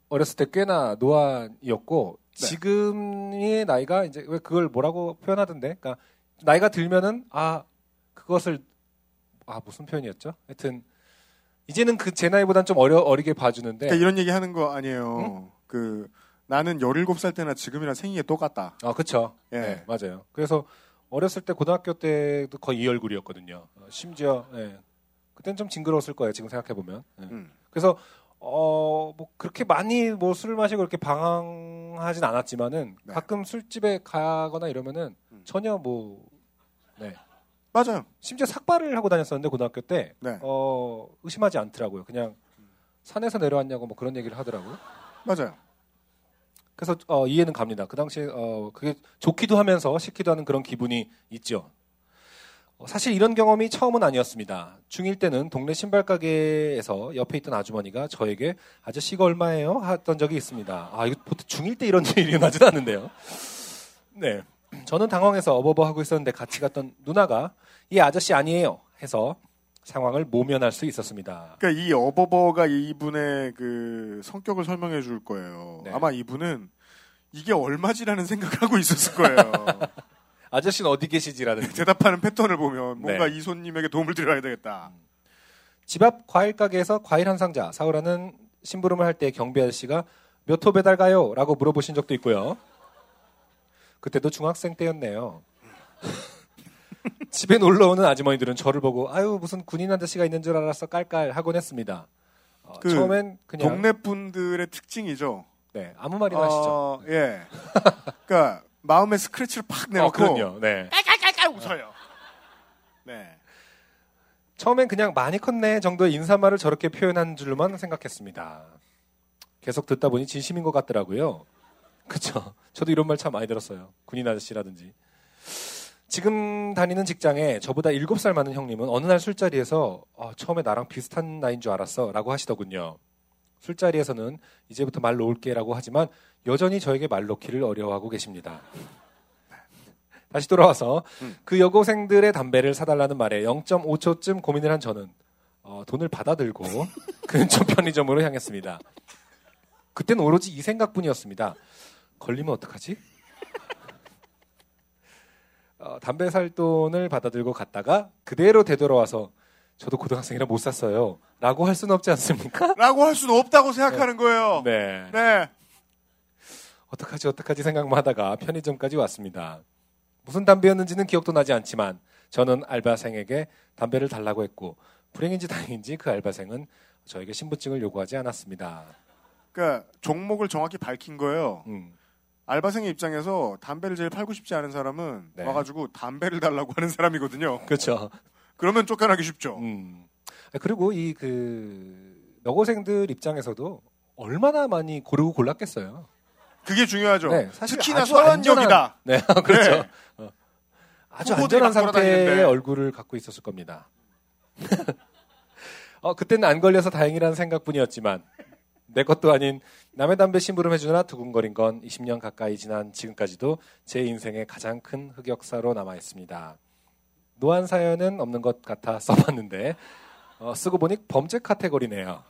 어렸을 때 꽤나 노안이었고 네. 지금의 나이가 이제 왜 그걸 뭐라고 표현하던데? 그러니까 나이가 들면은 아 그것을 아 무슨 표현이었죠? 하여튼 이제는 그 제 나이보단 좀 어려 어리게 봐주는데 그러니까 이런 얘기 하는 거 아니에요. 그 나는 17살 때나 지금이랑 생긴 게 똑같다. 아 그렇죠. 예. 네, 맞아요. 그래서 어렸을 때 고등학교 때도 거의 이 얼굴이었거든요. 어, 심지어 예. 그때는 좀 징그러웠을 거예요. 지금 생각해 보면. 예. 음. 그래서 어, 뭐 그렇게 많이 뭐 술을 마시고 그렇게 방황하진 않았지만은 네. 가끔 술집에 가거나 이러면은 음. 전혀 뭐 네. 맞아요. 심지어 삭발을 하고 다녔었는데 고등학교 때 네. 어, 의심하지 않더라고요. 그냥 산에서 내려왔냐고 뭐 그런 얘기를 하더라고요. 맞아요. 그래서 어, 이해는 갑니다. 그 당시에 어, 그게 좋기도 하면서 싫기도 하는 그런 기분이 있죠. 어, 사실 이런 경험이 처음은 아니었습니다. 중1 때는 동네 신발 가게에서 옆에 있던 아주머니가 저에게 아저씨가 얼마예요? 했던 적이 있습니다. 아, 이거 보통 중1 때 이런 일이 일어나진 않는데요. 네. 저는 당황해서 어버버 하고 있었는데 같이 갔던 누나가 이 아저씨 아니에요. 해서 상황을 모면할 수 있었습니다. 그러니까 이 어버버가 이분의 그 성격을 설명해 줄 거예요. 네. 아마 이분은 이게 얼마지라는 생각을 하고 있었을 거예요. 아저씨는 어디 계시지라는 대답하는 패턴을 보면 뭔가 네. 이 손님에게 도움을 드려야 되겠다. 집앞 과일 가게에서 과일 한 상자 사오라는 심부름을 할 때 경비 아저씨가 몇 호 배달 가요? 라고 물어보신 적도 있고요. 그때도 중학생 때였네요. 집에 놀러 오는 아주머니들은 저를 보고 아유 무슨 군인 아저씨가 있는 줄 알았어 깔깔 하곤 했습니다. 어, 그 처음엔 그냥 동네 분들의 특징이죠. 네 아무 말이나 하시죠. 어, 예. 그러니까 마음의 스크래치를 팍 어, 내놓고 그럼요. 네. 깔깔깔깔 웃어요. 네. 처음엔 그냥 많이 컸네 정도의 인사말을 저렇게 표현한 줄만 생각했습니다. 계속 듣다 보니 진심인 것 같더라고요. 그쵸. 저도 이런 말 참 많이 들었어요. 군인 아저씨라든지. 지금 다니는 직장에 저보다 7살 많은 형님은 어느 날 술자리에서 어, 처음에 나랑 비슷한 나이인 줄 알았어 라고 하시더군요. 술자리에서는 이제부터 말 놓을게 라고 하지만 여전히 저에게 말 놓기를 어려워하고 계십니다. 다시 돌아와서 그 여고생들의 담배를 사달라는 말에 0.5초쯤 고민을 한 저는 어, 돈을 받아들고 근처 편의점으로 향했습니다. 그때는 오로지 이 생각뿐이었습니다. 걸리면 어떡하지? 어, 담배 살 돈을 받아들고 갔다가 그대로 되돌아와서 저도 고등학생이라 못 샀어요. 라고 할 수는 없지 않습니까? 라고 할 수는 없다고 생각하는 거예요. 네. 네. 어떡하지 어떡하지 생각만 하다가 편의점까지 왔습니다. 무슨 담배였는지는 기억도 나지 않지만 저는 알바생에게 담배를 달라고 했고 불행인지 다행인지 그 알바생은 저에게 신분증을 요구하지 않았습니다. 그러니까 종목을 정확히 밝힌 거예요. 음. 알바생의 입장에서 담배를 제일 팔고 싶지 않은 사람은 네. 와가지고 담배를 달라고 하는 사람이거든요. 그렇죠. 그러면 쫓겨나기 쉽죠. 음. 그리고 이 그 여고생들 입장에서도 얼마나 많이 고르고 골랐겠어요. 그게 중요하죠. 네, 사실 특히나 아주 서현역이다. 네, 그렇죠. 네. 어. 아주 안전한. 상태의 얼굴을 갖고 있었을 겁니다. 어, 그때는 안 걸려서 다행이라는 생각뿐이었지만 내 것도 아닌 남의 담배 심부름 해 주느라 두근거린 건 20년 가까이 지난 지금까지도 제 인생의 가장 큰 흑역사로 남아 있습니다. 노안 사연은 없는 것 같아 써봤는데 어, 쓰고 보니 범죄 카테고리네요.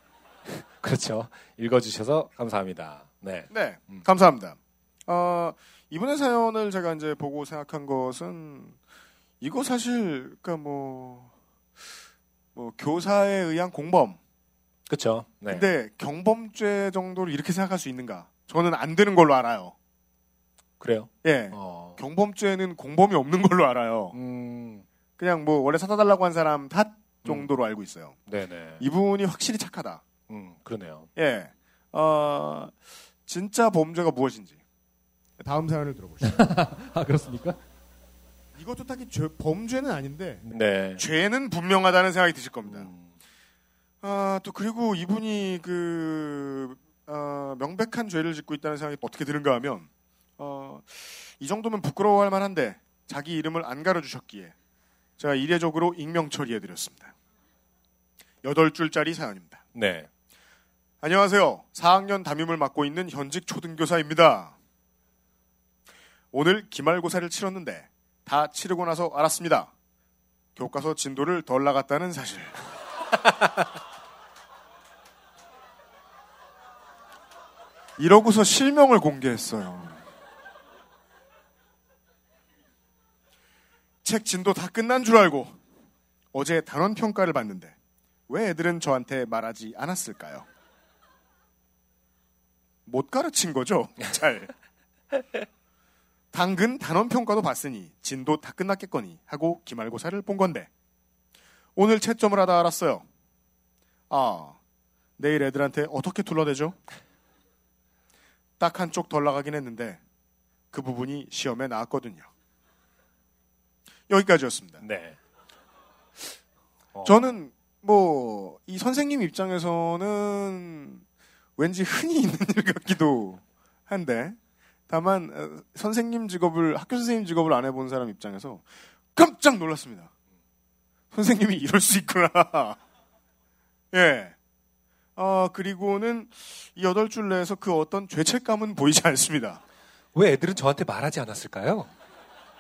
그렇죠. 읽어주셔서 감사합니다. 네. 네, 감사합니다. 어, 이분의 사연을 제가 이제 보고 생각한 것은 이거 사실 그러니까 뭐, 뭐 교사에 의한 공범. 그렇죠. 네. 근데 경범죄 정도로 이렇게 생각할 수 있는가? 저는 안 되는 걸로 알아요. 그래요. 예. 어. 경범죄는 공범이 없는 걸로 알아요. 음, 그냥 뭐 원래 사다 달라고 한 사람 탓 정도로 알고 있어요. 네네. 이분이 확실히 착하다. 음, 그러네요. 예. 어, 진짜 범죄가 무엇인지. 다음 사연을 들어보시죠. 아 그렇습니까? 이것도 딱히 죄- 범죄는 아닌데 네. 죄는 분명하다는 생각이 드실 겁니다. 아, 또 그리고 이분이 그 어, 명백한 죄를 짓고 있다는 생각이 어떻게 드는가 하면 어, 이 정도면 부끄러워할 만한데 자기 이름을 안 가려주셨기에 제가 이례적으로 익명 처리해드렸습니다. 여덟 줄짜리 사연입니다. 네. 안녕하세요. 4학년 담임을 맡고 있는 현직 초등교사입니다. 오늘 기말고사를 치렀는데 다 치르고 나서 알았습니다. 교과서 진도를 덜 나갔다는 사실. 이러고서 실명을 공개했어요. 책 진도 다 끝난 줄 알고 어제 단원 평가를 봤는데 왜 애들은 저한테 말하지 않았을까요? 못 가르친 거죠? 잘. 당근 단원 평가도 봤으니 진도 다 끝났겠거니 하고 기말고사를 본 건데 오늘 채점을 하다 알았어요. 아, 내일 애들한테 어떻게 둘러대죠? 딱 한쪽 덜 나가긴 했는데 그 부분이 시험에 나왔거든요. 여기까지였습니다. 네. 어. 저는 뭐 이 선생님 입장에서는 왠지 흔히 있는 일 같기도 한데 다만 어, 선생님 직업을 학교 선생님 직업을 안 해본 사람 입장에서 깜짝 놀랐습니다. 선생님이 이럴 수 있구나. 예. 아 그리고는 이 여덟 줄 내에서 그 어떤 죄책감은 보이지 않습니다. 왜 애들은 저한테 말하지 않았을까요?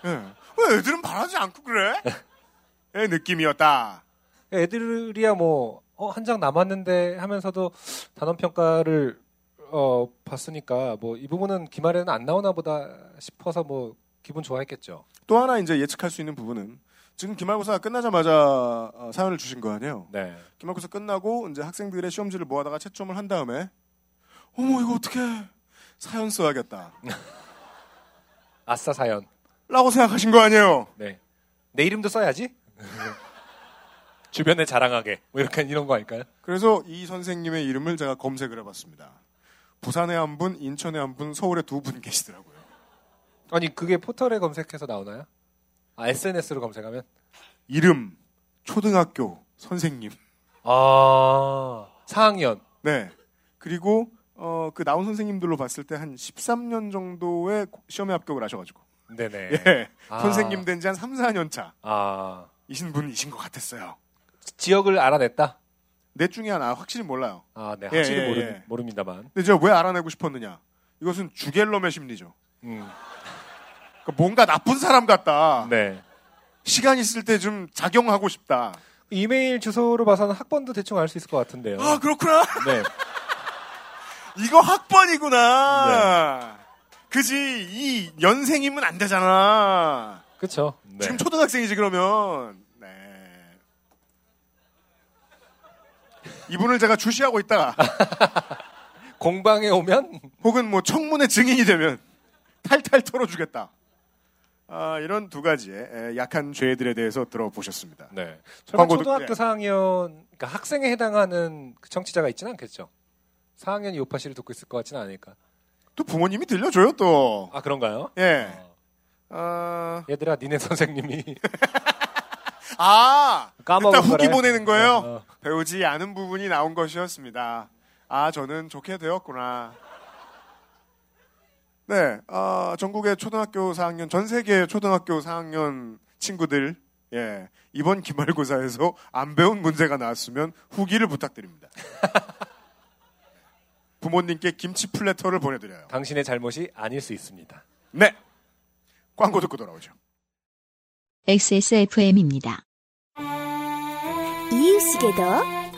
예. 왜 애들은 말하지 않고 그래? 의 느낌이었다. 애들이야 뭐, 어, 한 장 남았는데 하면서도 단원 평가를, 어, 봤으니까 뭐, 이 부분은 기말에는 안 나오나 보다 싶어서 뭐, 기분 좋아했겠죠. 또 하나 이제 예측할 수 있는 부분은 지금 기말고사 끝나자마자 어, 사연을 주신 거 아니에요? 네. 기말고사 끝나고 이제 학생들의 시험지를 모아다가 채점을 한 다음에 어머 이거 어떻게 사연 써야겠다. 아싸 사연. 라고 생각하신 거 아니에요? 네. 내 이름도 써야지? 주변에 자랑하게. 뭐 이렇게 이런 거 아닐까요? 그래서 이 선생님의 이름을 제가 검색을 해봤습니다. 부산에 한 분, 인천에 한 분, 서울에 두 분 계시더라고요. 아니, 그게 포털에 검색해서 나오나요? 아, SNS로 검색하면? 이름, 초등학교, 선생님. 아, 4학년. 네. 그리고 어, 그 나온 선생님들로 봤을 때 한 13년 정도의 시험에 합격을 하셔가지고. 네네. 예. 아. 선생님 된 지 한 3, 4년 차. 아, 이신 분이신 것 같았어요. 지역을 알아냈다? 넷 중에 하나 확실히 몰라요. 아, 네. 예, 확실히 예, 모르, 예. 모릅니다만. 근데 제가 왜 알아내고 싶었느냐? 이것은 주갤럼의 심리죠. 음, 뭔가 나쁜 사람 같다. 네. 시간 있을 때 좀 작용하고 싶다. 이메일 주소로 봐서는 학번도 대충 알 수 있을 것 같은데요. 아 그렇구나. 네. 이거 학번이구나. 그지 이 연생이면 안 되잖아. 그쵸. 네. 지금 초등학생이지 그러면. 네. 이분을 제가 주시하고 있다가 공방에 오면? 혹은 뭐 청문회 증인이 되면 탈탈 털어주겠다. 아, 이런 두 가지의 에, 약한 죄들에 대해서 들어보셨습니다. 네. 설마 초등학교 듣- 4학년, 그러니까 학생에 해당하는 그 청취자가 있지는 않겠죠. 4학년이 요파 씨를 듣고 있을 것 같지는 않으니까. 또 부모님이 들려줘요 또. 아, 그런가요? 예. 아, 얘들아, 니네 선생님이. 아 까먹은 일단 후기 거래. 보내는 거예요. 어, 어. 배우지 않은 부분이 나온 것이었습니다. 아 저는 좋게 되었구나. 네, 아, 전국의 초등학교 4학년, 전 세계 초등학교 4학년 친구들, 예, 이번 기말고사에서 안 배운 문제가 나왔으면 후기를 부탁드립니다. 부모님께 김치 플래터를 보내드려요. 당신의 잘못이 아닐 수 있습니다. 네, 광고 듣고 돌아오죠. XSFM입니다. 이유식에도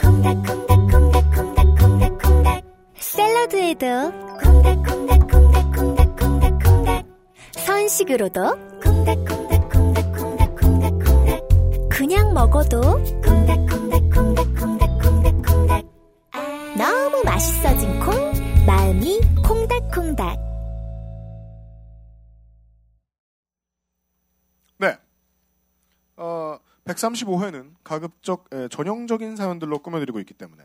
콩닥콩닥콩닥콩닥콩닥콩닥 샐러드에도 콩닥콩닥콩닥콩닥콩닥콩닥 선식으로도 콩닥콩닥콩닥콩닥콩닥콩닥 그냥 먹어도 콩닥콩닥콩닥콩닥콩닥콩닥 너무 맛있어진 콩 마음이 콩닥콩닥 네. 어, 135회는 가급적 에, 전형적인 사연들로 꾸며드리고 있기 때문에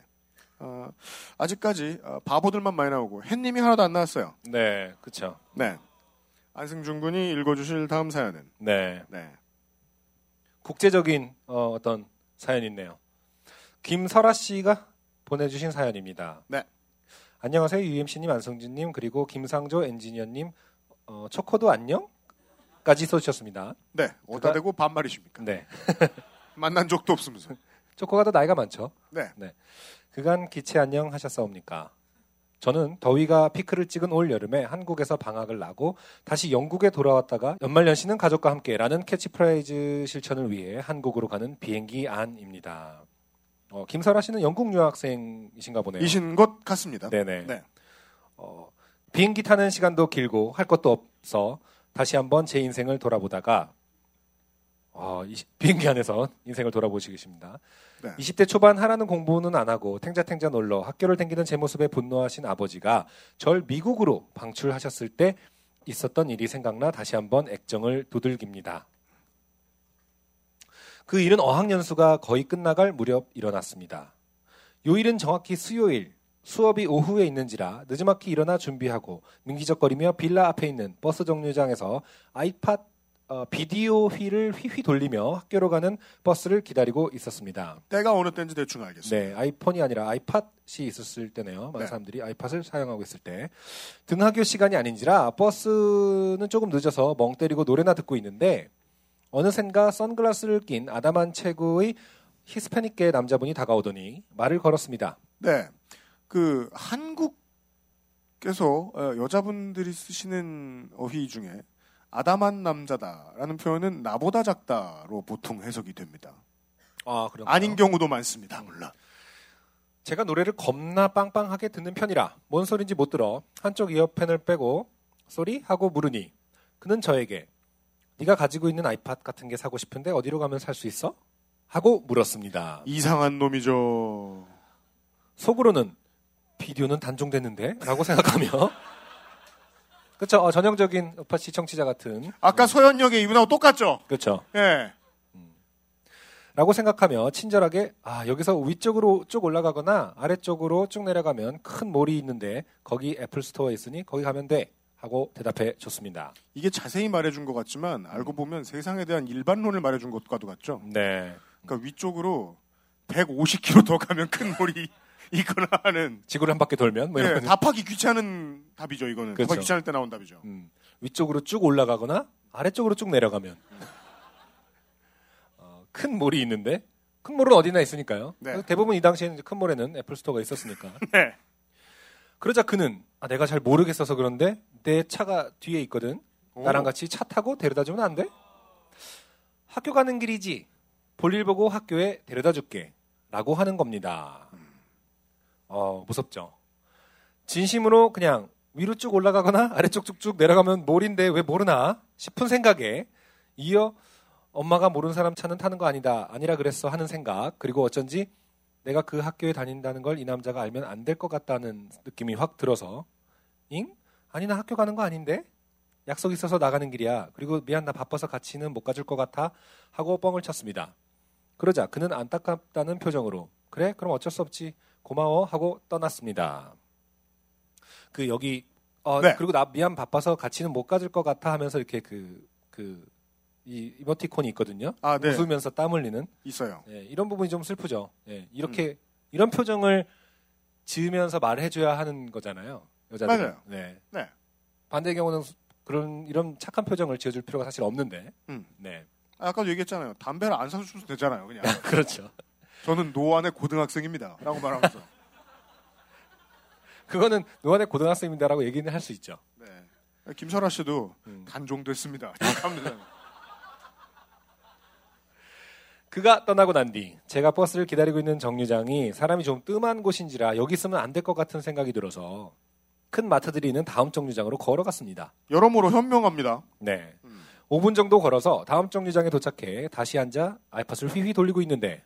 어, 아직까지 어, 바보들만 많이 나오고 햇님이 하나도 안 나왔어요. 네, 그쵸. 네. 안승준 군이 읽어주실 다음 사연은 네. 네. 국제적인 어, 어떤 사연이 있네요. 김설아 씨가 보내주신 사연입니다. 네. 안녕하세요. UMC님, 안성준님, 그리고 김상조 엔지니어님, 어, 초코도 안녕?까지 써주셨습니다. 네. 어디다 대고 반말이십니까? 네. 만난 적도 없으면서. 초코가 더 나이가 많죠. 네. 그간 기체 안녕 하셨사옵니까? 저는 더위가 피크를 찍은 올 여름에 한국에서 방학을 나고 다시 영국에 돌아왔다가 연말연시는 가족과 함께라는 캐치프레이즈 실천을 위해 한국으로 가는 비행기 안입니다. 어, 김설아 씨는 영국 유학생이신가 보네요. 이신 것 같습니다. 네네. 네. 어, 비행기 타는 시간도 길고 할 것도 없어 다시 한번 제 인생을 돌아보다가 어, 이- 비행기 안에서 인생을 돌아보시고 계십니다. 네. 20대 초반 하라는 공부는 안 하고 탱자탱자 놀러 학교를 댕기는 제 모습에 분노하신 아버지가 절 미국으로 방출하셨을 때 있었던 일이 생각나 다시 한번 액정을 두들깁니다. 그 일은 어학연수가 거의 끝나갈 무렵 일어났습니다. 요일은 정확히 수요일. 수업이 오후에 있는지라 늦지막히 일어나 준비하고 민기적거리며 빌라 앞에 있는 버스 정류장에서 아이팟 어, 비디오 휠을 휘휘 돌리며 학교로 가는 버스를 기다리고 있었습니다. 때가 어느 때인지 대충 알겠습니다. 네, 아이폰이 아니라 아이팟이 있었을 때네요. 많은 네. 사람들이 아이팟을 사용하고 있을 때 등하교 시간이 아닌지라 버스는 조금 늦어서 멍 때리고 노래나 듣고 있는데 어느샌가 선글라스를 낀 아담한 체구의 히스패닉계 남자분이 다가오더니 말을 걸었습니다. 네. 그 한국에서 어, 여자분들이 쓰시는 어휘 중에 아담한 남자다라는 표현은 나보다 작다로 보통 해석이 됩니다. 아, 그런 아닌 경우도 많습니다. 물론. 제가 노래를 겁나 빵빵하게 듣는 편이라 뭔 소린지 못 들어 한쪽 이어펜을 빼고 소리 하고 물으니 그는 저에게 네가 가지고 있는 아이팟 같은 게 사고 싶은데 어디로 가면 살 수 있어? 하고 물었습니다. 이상한 놈이죠. 속으로는 비디오는 단종됐는데? 라고 생각하며 그쵸 어, 전형적인 우파 시청취자 같은 아까 소연역의 이분하고 똑같죠? 그렇죠. 예. 라고 생각하며 친절하게 아 여기서 위쪽으로 쭉 올라가거나 아래쪽으로 쭉 내려가면 큰 mall이 있는데 거기 애플 스토어 있으니 거기 가면 돼 하고 대답해 줬습니다. 이게 자세히 말해준 것 같지만 알고 보면 세상에 대한 일반론을 말해준 것과도 같죠. 네. 그러니까 위쪽으로 150km 더 가면 큰 몰이 있거나 하는 지구를 한 바퀴 돌면 뭐 예, 이런 답하기 귀찮은 답이죠. 이거는 그렇죠. 답하기 귀찮을 때 나온 답이죠. 음, 위쪽으로 쭉 올라가거나 아래쪽으로 쭉 내려가면 어, 큰 몰이 있는데 큰 몰은 어디나 있으니까요. 네. 대부분 이 당시에는 큰 몰에는 애플 스토어가 있었으니까. 네. 그러자 그는 아, 내가 잘 모르겠어서 그런데 내 차가 뒤에 있거든. 오. 나랑 같이 차 타고 데려다 주면 안 돼? 학교 가는 길이지. 볼일 보고 학교에 데려다 줄게. 라고 하는 겁니다. 어, 무섭죠. 진심으로 그냥 위로 쭉 올라가거나 아래쪽 쭉쭉 내려가면 몰인데 왜 모르나 싶은 생각에 이어 엄마가 모르는 사람 차는 타는 거 아니다. 아니라 그랬어 하는 생각. 그리고 어쩐지 내가 그 학교에 다닌다는 걸 이 남자가 알면 안 될 것 같다는 느낌이 확 들어서 잉? 아니 나 학교 가는 거 아닌데? 약속 있어서 나가는 길이야. 그리고 미안 나 바빠서 같이는 못 가줄 것 같아 하고 뻥을 쳤습니다. 그러자 그는 안타깝다는 표정으로 그래 그럼 어쩔 수 없지 고마워 하고 떠났습니다. 그 여기 어 네. 그리고 나 미안 바빠서 같이는 못 가줄 것 같아 하면서 이렇게 그 그 이 이모티콘이 있거든요. 아, 네. 웃으면서 땀 흘리는 있어요. 예, 이런 부분이 좀 슬프죠. 예, 음. 이렇게 이런 표정을 지으면서 말해줘야 하는 거잖아요. 여자들. 맞아요. 네. 네. 반대의 경우는 그런 이런 착한 표정을 지어줄 필요가 사실 없는데. 음. 네. 아까도 얘기했잖아요. 담배를 안 사주셔도 되잖아요. 그냥. 그렇죠. 저는 노안의 고등학생입니다. 라고 말하면서. 그거는 노안의 고등학생입니다라고 얘기는 할 수 있죠. 네. 김설아 씨도 음. 단종됐습니다. 되잖아요. 그가 떠나고 난 뒤 제가 버스를 기다리고 있는 정류장이 사람이 좀 뜸한 곳인지라 여기 있으면 안 될 것 같은 생각이 들어서 큰 마트들이 있는 다음 정류장으로 걸어갔습니다. 여러모로 현명합니다. 네. 5분 정도 걸어서 다음 정류장에 도착해 다시 앉아 아이팟을 휘휘 돌리고 있는데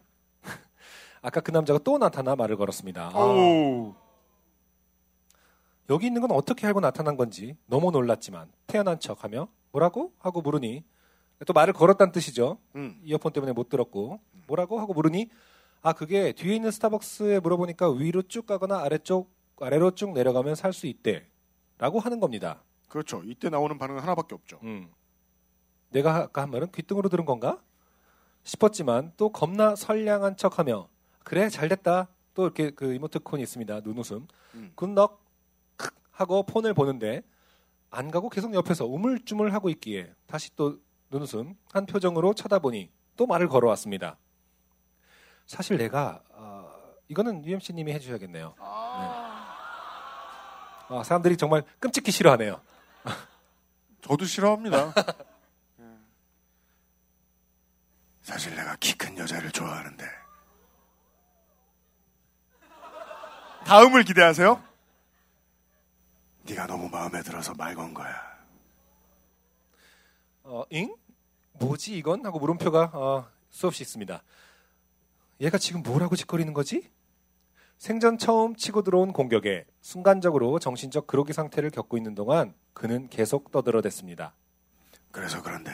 아까 그 남자가 또 나타나 말을 걸었습니다. 아, 오. 여기 있는 건 어떻게 알고 나타난 건지 너무 놀랐지만 태어난 척하며 뭐라고 하고 물으니 또 말을 걸었다는 뜻이죠. 음. 이어폰 때문에 못 들었고 뭐라고 하고 물으니 아 그게 뒤에 있는 스타벅스에 물어보니까 위로 쭉 가거나 아래쪽 아래로 쭉 내려가면 살 수 있대라고 하는 겁니다. 그렇죠. 이때 나오는 반응은 하나밖에 없죠. 음. 내가 아까 한 말은 귓등으로 들은 건가 싶었지만 또 겁나 선량한 척하며 그래 잘됐다 또 이렇게 그 이모티콘이 있습니다 눈웃음 음. 크 하고 폰을 보는데 안 가고 계속 옆에서 우물쭈물 하고 있기에 다시 또 눈웃음 한 표정으로 쳐다보니 또 말을 걸어왔습니다. 사실 내가 어, 이거는 UMC님이 해주셔야겠네요. 네. 아, 사람들이 정말 끔찍히 싫어하네요. 저도 싫어합니다. 예. 사실 내가 키 큰 여자를 좋아하는데. 다음을 기대하세요. 네가 너무 마음에 들어서 말건 거야. 어, 잉? 뭐지 이건? 하고 물음표가 어, 수없이 있습니다. 얘가 지금 뭐라고 짓거리는 거지? 생전 처음 치고 들어온 공격에 순간적으로 정신적 그로기 상태를 겪고 있는 동안 그는 계속 떠들어댔습니다. 그래서 그런데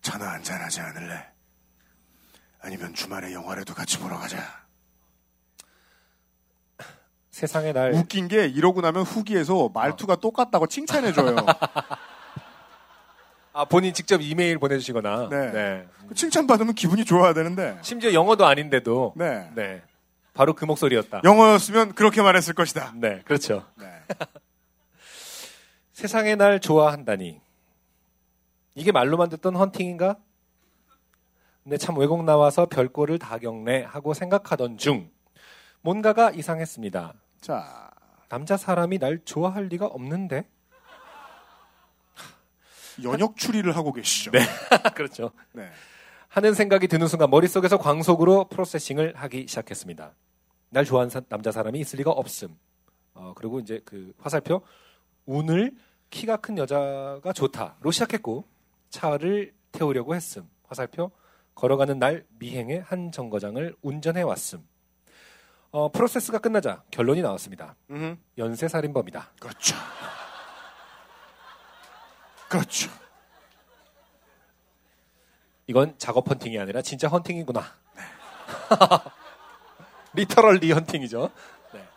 전화 한잔 하지 않을래? 아니면 주말에 영화라도 같이 보러 가자. 세상의 날 웃긴 게 이러고 나면 후기에서 말투가 똑같다고 칭찬해 줘요. 아 본인 직접 이메일 보내주시거나 네. 그 칭찬 받으면 기분이 좋아야 되는데. 심지어 영어도 아닌데도 네. 네. 바로 그 목소리였다. 영어였으면 그렇게 말했을 것이다. 네, 그렇죠. 네. 세상의 날 좋아한다니. 이게 말로만 듣던 헌팅인가? 근데 참 외국 나와서 별꼴을 다 겪네 하고 생각하던 중 뭔가가 이상했습니다. 자, 남자 사람이 날 좋아할 리가 없는데? 연역 추리를 하고 계시죠. 네. 그렇죠. 네. 하는 생각이 드는 순간 머릿속에서 광속으로 프로세싱을 하기 시작했습니다. 날 좋아하는 사- 남자 사람이 있을 리가 없음. 어, 그리고 이제 그 화살표 오늘 키가 큰 여자가 좋다로 시작했고 차를 태우려고 했음. 화살표 걸어가는 날 미행의 한 정거장을 운전해 왔음. 어, 프로세스가 끝나자 결론이 나왔습니다. 음흠. 연쇄 살인범이다. 그렇죠. 그렇죠. 이건 작업 헌팅이 아니라 진짜 헌팅이구나. literally 헌팅이죠. 네.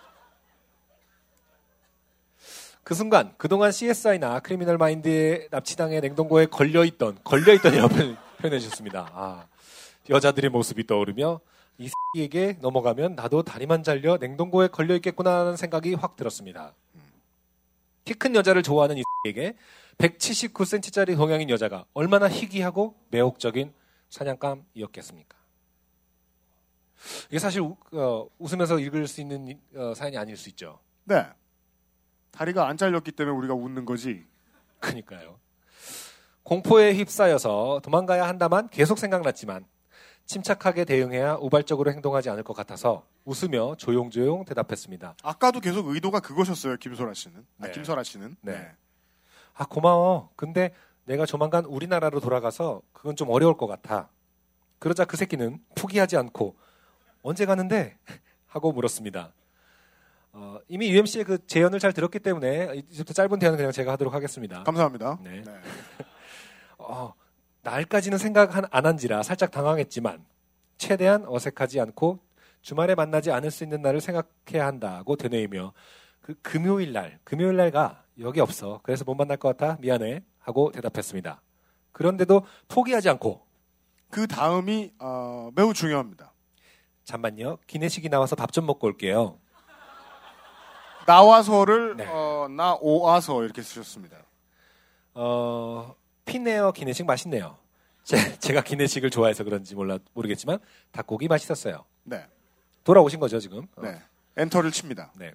그 순간 그동안 CSI나 크리미널 마인드의 납치당해 냉동고에 걸려있던 걸려있던 이라고 표현- 표현해 주셨습니다. 아, 여자들의 모습이 떠오르며 이 X에게 넘어가면 나도 다리만 잘려 냉동고에 걸려 있겠구나 하는 생각이 확 들었습니다. 키 큰 여자를 좋아하는 이 X에게 179cm짜리 동양인 여자가 얼마나 희귀하고 매혹적인 사냥감이었겠습니까? 이게 사실 우- 어, 웃으면서 읽을 수 있는 이- 어, 사연이 아닐 수 있죠. 네. 다리가 안 잘렸기 때문에 우리가 웃는 거지. 그니까요. 공포에 휩싸여서 도망가야 한다만 계속 생각났지만 침착하게 대응해야 우발적으로 행동하지 않을 것 같아서 웃으며 조용조용 대답했습니다. 아까도 계속 의도가 그거셨어요, 김소라 씨는. 아, 네. 김설아 씨는. 네. 아, 고마워. 근데 내가 조만간 우리나라로 돌아가서 그건 좀 어려울 것 같아. 그러자 그 새끼는 포기하지 않고 언제 가는데? 하고 물었습니다. 어, 이미 UMC의 그 제언을 잘 들었기 때문에 이제부터 짧은 대화는 그냥 제가 하도록 하겠습니다. 감사합니다. 네. 어, 날까지는 생각 안 한지라 살짝 당황했지만 최대한 어색하지 않고 주말에 만나지 않을 수 있는 날을 생각해야 한다고 되뇌이며 그 금요일 날, 금요일 날가 여기 없어. 그래서 못 만날 것 같아. 미안해. 하고 대답했습니다. 그런데도 포기하지 않고 그 다음이 어, 매우 중요합니다. 잠만요. 기내식이 나와서 밥 좀 먹고 올게요. 나와서를 네. 어, 나 오아서 이렇게 쓰셨습니다. 어, 피네어 기내식 맛있네요. 제, 제가 기내식을 좋아해서 그런지 몰라 모르겠지만 닭고기 맛있었어요. 네. 돌아오신 거죠 지금? 어. 네. 엔터를 칩니다. 네.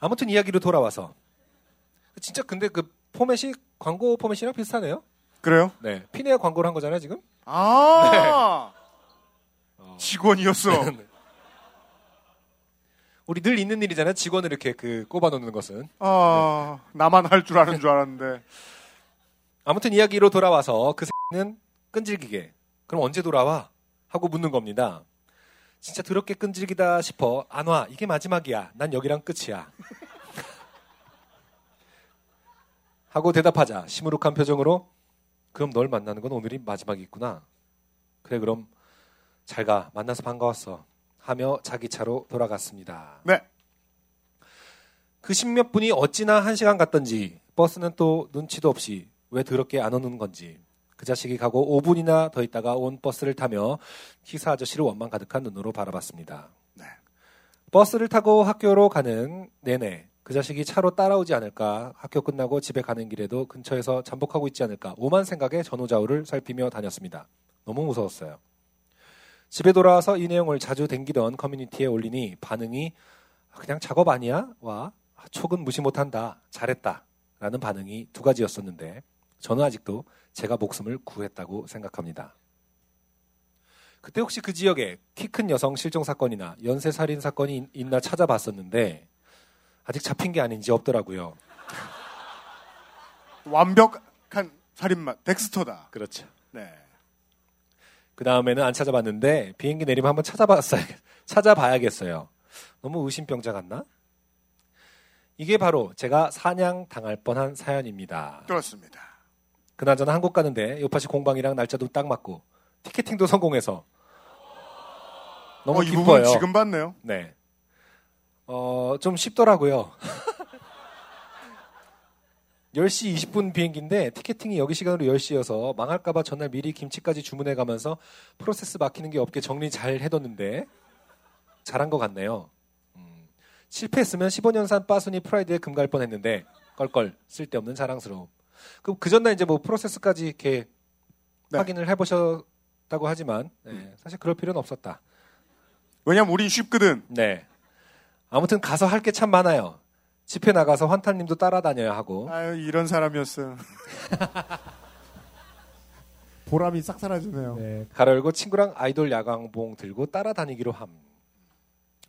아무튼 이야기로 돌아와서 진짜 근데 그 포맷이 광고 포맷이랑 비슷하네요. 그래요? 네. 피네어 광고를 한 거잖아요 지금. 아 어. 직원이었어. 우리 늘 있는 일이잖아요. 직원을 이렇게 그 꼽아놓는 것은. 아 나만 할 줄 아는 줄 알았는데. 아무튼 이야기로 돌아와서 그 새는 끈질기게 그럼 언제 돌아와? 하고 묻는 겁니다. 진짜 더럽게 끈질기다 싶어 안 와. 이게 마지막이야. 난 여기랑 끝이야. 하고 대답하자 시무룩한 표정으로 그럼 널 만나는 건 오늘이 마지막이구나. 그래 그럼 잘 가. 만나서 반가웠어. 하며 자기 차로 돌아갔습니다. 네. 그 십몇 분이 어찌나 한 시간 갔던지 버스는 또 눈치도 없이 왜 더럽게 안 오는 건지 그 자식이 가고 5분이나 더 있다가 온 버스를 타며 기사 아저씨를 원망 가득한 눈으로 바라봤습니다. 네. 버스를 타고 학교로 가는 내내 그 자식이 차로 따라오지 않을까 학교 끝나고 집에 가는 길에도 근처에서 잠복하고 있지 않을까 오만 생각에 전후좌우를 살피며 다녔습니다. 너무 무서웠어요. 집에 돌아와서 이 내용을 자주 댕기던 커뮤니티에 올리니 반응이 그냥 작업 아니야? 와 촉은 무시 못한다. 잘했다. 라는 반응이 두 가지였었는데 저는 아직도 제가 목숨을 구했다고 생각합니다. 그때 혹시 그 지역에 키 큰 여성 실종 사건이나 연쇄 살인 사건이 있- 있나 찾아봤었는데 아직 잡힌 게 아닌지 없더라고요. 완벽한 살인마 덱스터다. 그렇죠. 네. 그 다음에는 안 찾아봤는데 비행기 내리면 한번 찾아봤어요. 찾아봐야겠어요. 너무 의심병자 같나? 이게 바로 제가 사냥 당할 뻔한 사연입니다. 그렇습니다. 그나저나 한국 가는데 요파시 공방이랑 날짜도 딱 맞고 티켓팅도 성공해서 너무 어, 이 기뻐요. 부분 지금 봤네요. 네. 어, 좀 쉽더라고요. 10시 20분 비행기인데 티켓팅이 여기 시간으로 10시여서 망할까봐 전날 미리 김치까지 주문해 가면서 프로세스 막히는 게 없게 정리 잘 해뒀는데 잘한 것 같네요. 음, 실패했으면 15년산 빠순이 프라이드에 금갈 뻔했는데 껄껄 쓸데없는 자랑스러움. 그, 그 전날 이제 뭐 프로세스까지 이렇게 네. 확인을 해보셨다고 하지만 네, 사실 그럴 필요는 없었다. 왜냐면 우린 쉽거든. 네. 아무튼 가서 할 게 참 많아요. 집회 나가서 환타님도 따라다녀야 하고. 아유 이런 사람이었어요. 보람이 싹 사라지네요. 네, 가로 열고 친구랑 아이돌 야광봉 들고 따라다니기로 함.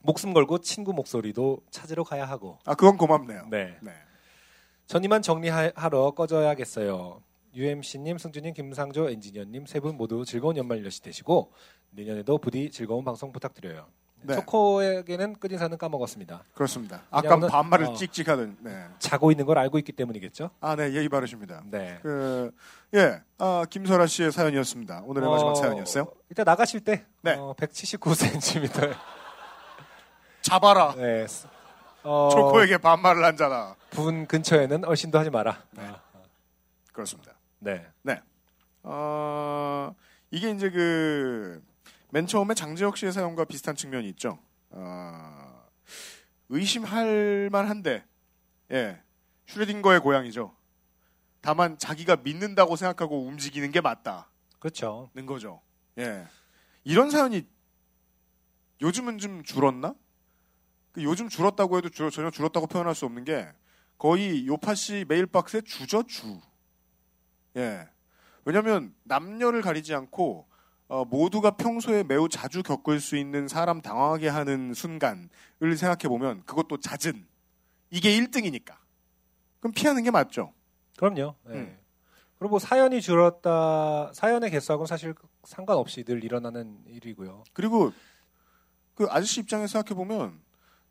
목숨 걸고 친구 목소리도 찾으러 가야 하고. 아 그건 고맙네요. 네. 네. 전 이만 정리하러 꺼져야겠어요. UMC님, 승준님, 김상조 엔지니어님 세 분 모두 즐거운 연말 연시 되시고 내년에도 부디 즐거운 방송 부탁드려요. 네. 초코에게는 끝인사는 까먹었습니다. 그렇습니다. 아까 반말을 어, 찍찍하던. 네. 자고 있는 걸 알고 있기 때문이겠죠. 아, 네, 예의 바르십니다. 네. 그, 예, 아, 김설아 씨의 사연이었습니다. 오늘의 마지막 어, 사연이었어요. 이따 나가실 때 네. 어, 179cm. 잡아라. 네. 어, 초코에게 반말을 한 자다. 분 근처에는 얼씬도 하지 마라. 아, 그렇습니다. 네. 네. 어, 이게 이제 그, 맨 처음에 장재혁 씨의 사연과 비슷한 측면이 있죠. 어, 의심할 만한데, 예. 슈레딩거의 고향이죠. 다만 자기가 믿는다고 생각하고 움직이는 게 맞다는 그렇죠. 거죠. 예. 이런 사연이 요즘은 좀 줄었나? 그 요즘 줄었다고 해도 줄- 전혀 줄었다고 표현할 수 없는 게 거의 요파시 메일박스의 주죠 주. 예. 왜냐하면 남녀를 가리지 않고 어, 모두가 평소에 매우 자주 겪을 수 있는 사람 당황하게 하는 순간을 생각해 보면 그것도 잦은 이게 1등이니까. 그럼 피하는 게 맞죠. 그럼요. 네. 음. 그리고 뭐 사연이 줄었다, 사연의 개수하고는 사실 상관없이 늘 일어나는 일이고요. 그리고 그 아저씨 입장에서 생각해 보면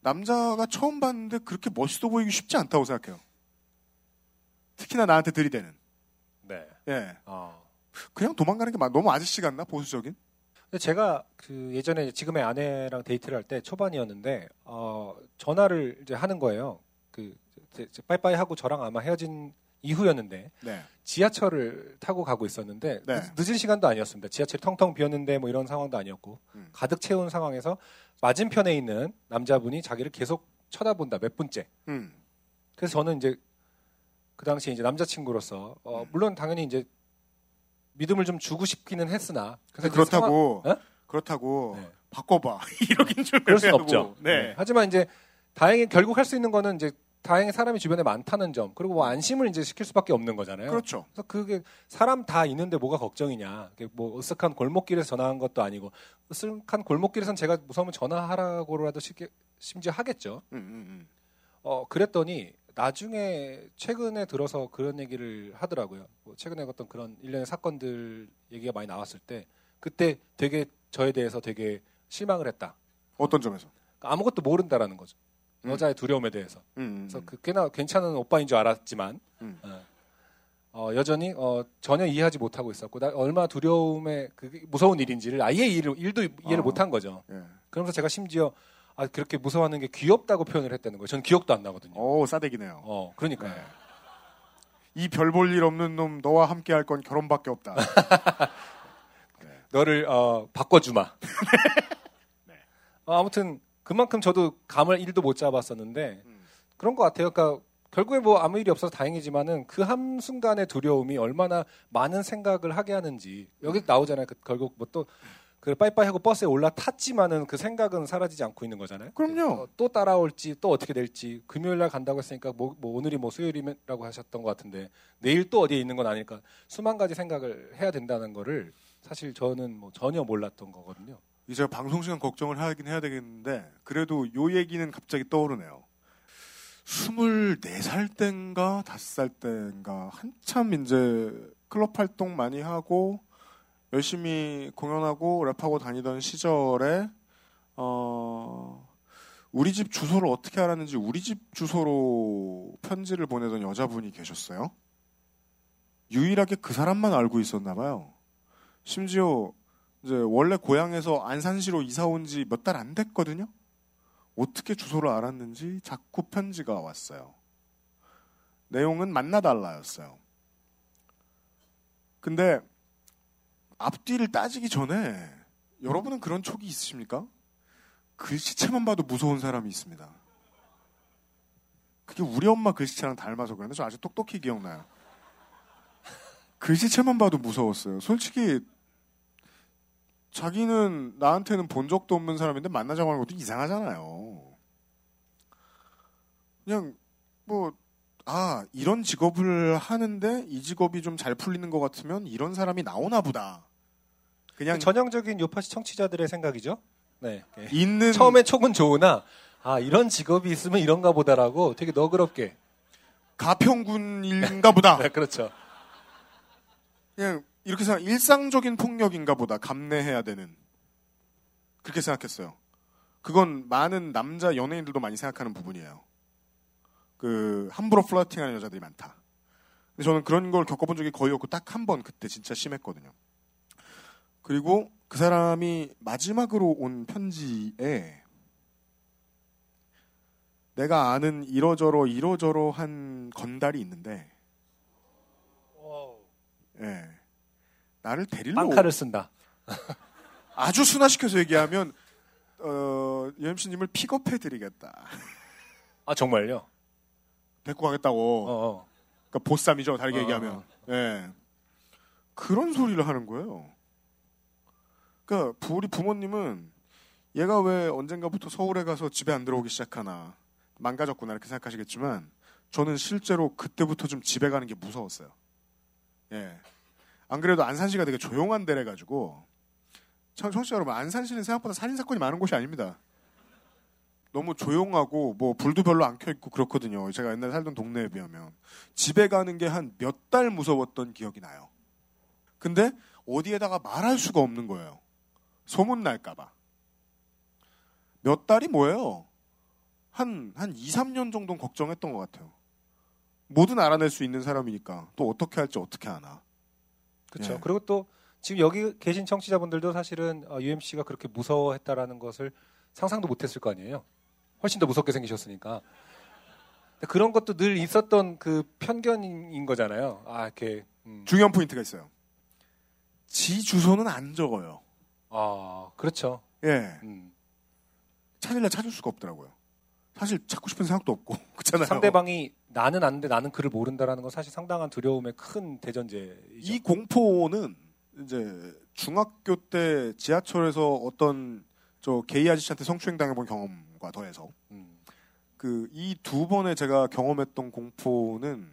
남자가 처음 봤는데 그렇게 멋있어 보이기 쉽지 않다고 생각해요. 특히나 나한테 들이대는. 네. 예. 어. 그냥 도망가는 게 마- 너무 아저씨 같나 보수적인? 근데 제가 그 예전에 지금의 아내랑 데이트를 할 때 초반이었는데 어, 전화를 이제 하는 거예요. 그 이제 빠이빠이 하고 저랑 아마 헤어진 이후였는데 네. 지하철을 타고 가고 있었는데 네. 늦, 은 시간도 아니었습니다. 지하철 텅텅 비었는데 뭐 이런 상황도 아니었고 음. 가득 채운 상황에서 맞은편에 있는 남자분이 자기를 계속 쳐다본다 몇 분째. 음. 그래서 저는 이제 그 당시에 이제 남자친구로서 어, 음. 물론 당연히 이제 믿음을 좀 주고 싶기는 했으나 그 그렇다고 상황- 어? 그렇다고 네. 바꿔봐 이러긴 좀 그럴 수는 애매하고. 없죠. 네. 하지만 이제 다행히 결국 할 수 있는 거는 이제 다행히 사람이 주변에 많다는 점 그리고 뭐 안심을 이제 시킬 수밖에 없는 거잖아요. 그렇죠. 그래서 그게 사람 다 있는데 뭐가 걱정이냐. 뭐 으쓱한 골목길에서 전화한 것도 아니고 으쓱한 골목길에선 제가 무서우면 전화하라고라도 쉽게 심지어 하겠죠. 음, 음, 음. 어 그랬더니 나중에 최근에 들어서 그런 얘기를 하더라고요. 뭐 최근에 어떤 그런 일련의 사건들 얘기가 많이 나왔을 때 그때 되게 저에 대해서 되게 실망을 했다. 어떤 점에서? 그러니까 아무것도 모른다라는 거죠. 음. 여자의 두려움에 대해서. 음, 음, 그래서 음. 그 꽤나 괜찮은 오빠인 줄 알았지만 음. 어, 어, 여전히 어, 전혀 이해하지 못하고 있었고 나 얼마나 두려움에 그 무서운 일인지를 아예 일을, 일도 이해를 어. 못한 거죠. 예. 그러면서 제가 심지어 아, 그렇게 무서워하는 게 귀엽다고 표현을 했다는 거예요. 저는 기억도 안 나거든요. 오 싸대기네요. 어, 그러니까요. 네. 이별 볼 일 없는 놈 너와 함께 할 건 결혼밖에 없다. 너를 어, 바꿔주마. 네. 어, 아무튼 그만큼 저도 감을 일도 못 잡았었는데 음. 그런 것 같아요. 그러니까 결국에 뭐 아무 일이 없어서 다행이지만은 그 한 순간의 두려움이 얼마나 많은 생각을 하게 하는지 여기 나오잖아요. 그 결국 뭐 또 그 빠이빠이 하고 버스에 올라탔지만은 그 생각은 사라지지 않고 있는 거잖아요. 그럼요. 어, 또 따라올지 또 어떻게 될지 금요일 날 간다고 했으니까 뭐, 뭐 오늘이 뭐 수요일이라고 하셨던 것 같은데 내일 또 어디에 있는 건 아닐까 수만 가지 생각을 해야 된다는 거를 사실 저는 뭐 전혀 몰랐던 거거든요. 이제 방송 시간 걱정을 하긴 해야 되겠는데 그래도 요 얘기는 갑자기 떠오르네요. 24살 땐가 5살 땐가 한참 이제 클럽 활동 많이 하고 열심히 공연하고 랩하고 다니던 시절에 어 우리 집 주소를 어떻게 알았는지 우리 집 주소로 편지를 보내던 여자분이 계셨어요. 유일하게 그 사람만 알고 있었나 봐요. 심지어 이제 원래 고향에서 안산시로 이사 온 지 몇 달 안 됐거든요. 어떻게 주소를 알았는지 자꾸 편지가 왔어요. 내용은 만나달라였어요. 근데 앞뒤를 따지기 전에 여러분은 그런 촉이 있으십니까? 글씨체만 봐도 무서운 사람이 있습니다. 그게 우리 엄마 글씨체랑 닮아서 그런데 저 아주 똑똑히 기억나요. 글씨체만 봐도 무서웠어요. 솔직히 자기는 나한테는 본 적도 없는 사람인데 만나자고 하는 것도 이상하잖아요. 그냥 뭐 아, 이런 직업을 하는데 이 직업이 좀 잘 풀리는 것 같으면 이런 사람이 나오나 보다. 그냥 전형적인 요파시 청취자들의 생각이죠. 네. 예. 있는 처음에 촉은 좋으나 아 이런 직업이 있으면 이런가 보다라고 되게 너그럽게 가평군인가 보다. 네, 그렇죠. 그냥 이렇게 생각 일상적인 폭력인가 보다. 감내해야 되는. 그렇게 생각했어요. 그건 많은 남자 연예인들도 많이 생각하는 부분이에요. 그 함부로 플러팅하는 여자들이 많다. 근데 저는 그런 걸 겪어본 적이 거의 없고 딱 한 번 그때 진짜 심했거든요. 그리고 그 사람이 마지막으로 온 편지에 내가 아는 이러저러 이러저러 한 건달이 있는데 예. 나를 데리러 빵카를 쓴다. 아주 순화시켜서 얘기하면 어, UMC님을 픽업해드리겠다. 아 정말요? 데리고 가겠다고. 어, 그러니까 보쌈이죠. 다르게 어, 얘기하면. 어. 예. 그런 소리를 하는 거예요. 그러니까 부- 우리 부모님은 얘가 왜 언젠가부터 서울에 가서 집에 안 들어오기 시작하나 망가졌구나 이렇게 생각하시겠지만 저는 실제로 그때부터 좀 집에 가는 게 무서웠어요. 예. 안 그래도 안산시가 되게 조용한 데래 가지고 청- 청취자 여러분 안산시는 생각보다 살인 사건이 많은 곳이 아닙니다. 너무 조용하고 뭐 불도 별로 안 켜 있고 그렇거든요. 제가 옛날에 살던 동네에 비하면 집에 가는 게 한 몇 달 무서웠던 기억이 나요. 근데 어디에다가 말할 수가 없는 거예요. 소문 날까 봐. 몇 달이 뭐예요? 한, 한 2, 3년 정도는 걱정했던 것 같아요. 뭐든 알아낼 수 있는 사람이니까 또 어떻게 할지 어떻게 하나. 그렇죠. 예. 그리고 또 지금 여기 계신 청취자분들도 사실은 어, UMC가 그렇게 무서워했다라는 것을 상상도 못했을 거 아니에요. 훨씬 더 무섭게 생기셨으니까. 그런 것도 늘 있었던 그 편견인 거잖아요. 아 이렇게 음. 중요한 포인트가 있어요. 지 주소는 안 적어요. 아 그렇죠. 예. 음. 찾을래 찾을 수가 없더라고요. 사실 찾고 싶은 생각도 없고 그렇잖아요. 상대방이 나는 아는데 나는 그를 모른다라는 건 사실 상당한 두려움의 큰 대전제이죠. 이 공포는 이제 중학교 때 지하철에서 어떤 저 게이 아저씨한테 성추행 당해본 경험과 더해서 음. 그이 두 번에 제가 경험했던 공포는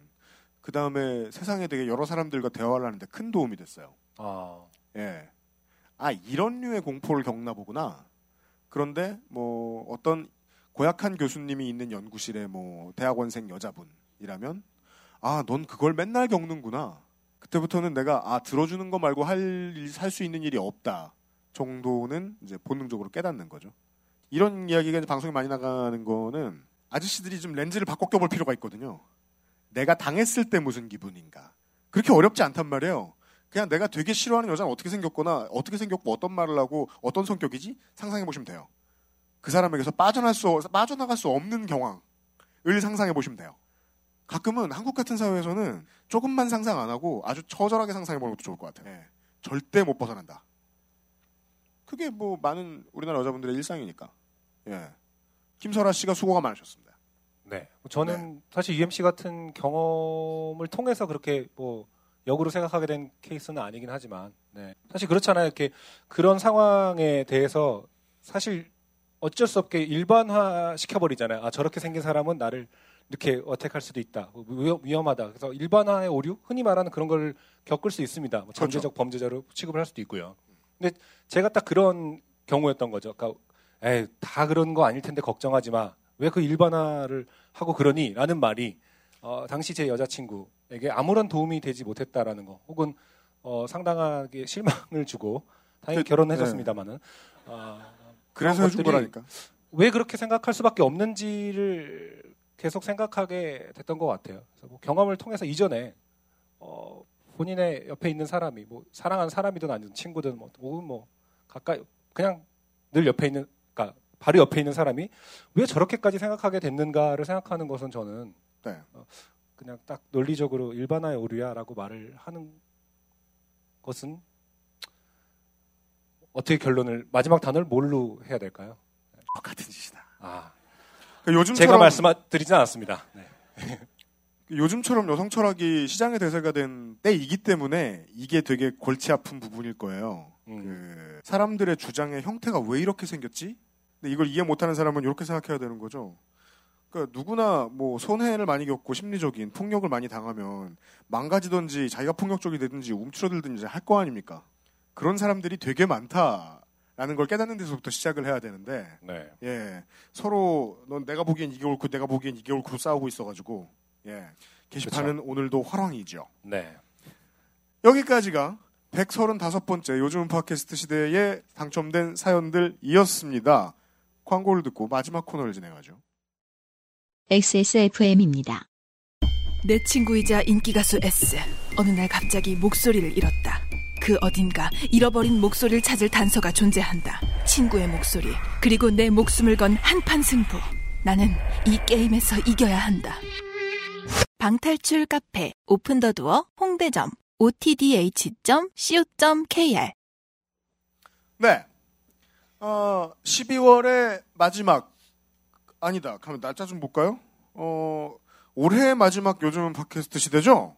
그 다음에 세상에 되게 여러 사람들과 대화를 하는데 큰 도움이 됐어요. 아 예. 아, 이런 류의 공포를 겪나 보구나. 그런데 뭐 어떤 고약한 교수님이 있는 연구실에 뭐 대학원생 여자분이라면 아, 넌 그걸 맨날 겪는구나. 그때부터는 내가 아, 들어주는 거 말고 할할수 있는 일이 없다. 정도는 이제 본능적으로 깨닫는 거죠. 이런 이야기가 이제 방송에 많이 나가는 거는 아저씨들이 좀 렌즈를 바꿔 껴볼 필요가 있거든요. 내가 당했을 때 무슨 기분인가. 그렇게 어렵지 않단 말이에요. 그냥 내가 되게 싫어하는 여자는 어떻게 생겼거나 어떻게 생겼고 어떤 말을 하고 어떤 성격이지 상상해 보시면 돼요. 그 사람에게서 빠져날 수 빠져나갈 수 없는 경황을 상상해 보시면 돼요. 가끔은 한국 같은 사회에서는 조금만 상상 안 하고 아주 처절하게 상상해 보는 것도 좋을 것 같아요. 예. 절대 못 벗어난다. 그게 뭐 많은 우리나라 여자분들의 일상이니까. 예. 김설아 씨가 수고가 많으셨습니다. 네. 저는 사실 UMC 같은 경험을 통해서 그렇게 뭐 역으로 생각하게 된 케이스는 아니긴 하지만, 네. 사실 그렇잖아요. 이렇게 그런 상황에 대해서 사실 어쩔 수 없게 일반화 시켜버리잖아요. 아, 저렇게 생긴 사람은 나를 이렇게 어택할 수도 있다. 뭐 위험, 위험 하다. 그래서 일반화의 오류? 흔히 말하는 그런 걸 겪을 수 있습니다. 뭐 잠재적 범죄자로 취급을 할 수도 있고요. 근데 제가 딱 그런 경우였던 거죠. 그러니까 에이, 다 그런 거 아닐 텐데 걱정하지 마. 왜 그 일반화를 하고 그러니? 라는 말이 어, 당시 제 여자친구에게 아무런 도움이 되지 못했다라는 거 혹은 어, 상당하게 실망을 주고 당연히 그, 결혼했었습니다마는 어, 그래서 해준 거라니까. 왜 그렇게 생각할 수밖에 없는지를 계속 생각하게 됐던 것 같아요. 그래서 뭐 경험을 통해서 이전에 어, 본인의 옆에 있는 사람이 뭐 사랑하는 사람이든 아니든 친구든 뭐 혹은 뭐 가까이 그냥 늘 옆에 있는 그러니까 바로 옆에 있는 사람이 왜 저렇게까지 생각하게 됐는가를 생각하는 것은 저는 네. 어, 그냥 딱 논리적으로 일반화의 오류야라고 말을 하는 것은 어떻게 결론을 마지막 단어를 뭘로 해야 될까요? 똑같은 짓이다. 아, 그러니까 요즘처럼 제가 말씀드리진 않았습니다. 네. 요즘처럼 여성 철학이 시장의 대세가 된 때이기 때문에 이게 되게 골치 아픈 부분일 거예요. 음. 그 사람들의 주장의 형태가 왜 이렇게 생겼지? 근데 이걸 이해 못하는 사람은 이렇게 생각해야 되는 거죠. 그러니까 누구나 뭐 손해를 많이 겪고 심리적인 폭력을 많이 당하면 망가지든지 자기가 폭력적이 되든지 움츠러들든지 할 거 아닙니까? 그런 사람들이 되게 많다라는 걸 깨닫는 데서부터 시작을 해야 되는데 네. 예 서로 넌 내가 보기엔 이게 옳고 내가 보기엔 이게 옳고 싸우고 있어가지고 예 게시판은 오늘도 화랑이죠. 네. 여기까지가 135번째 요즘 팟캐스트 시대에 당첨된 사연들이었습니다. 광고를 듣고 마지막 코너를 진행하죠. XSFM입니다. 내 친구이자 인기가수 S. 어느 날 갑자기 목소리를 잃었다. 그 어딘가 잃어버린 목소리를 찾을 단서가 존재한다. 친구의 목소리, 그리고 내 목숨을 건 한판 승부. 나는 이 게임에서 이겨야 한다. 방탈출 카페 오픈 더 두어 홍대점 otdh.co.kr 네. 어, 12월의 마지막 아니다. 가면 날짜 좀 볼까요? 어, 올해 마지막 요즘은 팟캐스트 시대죠?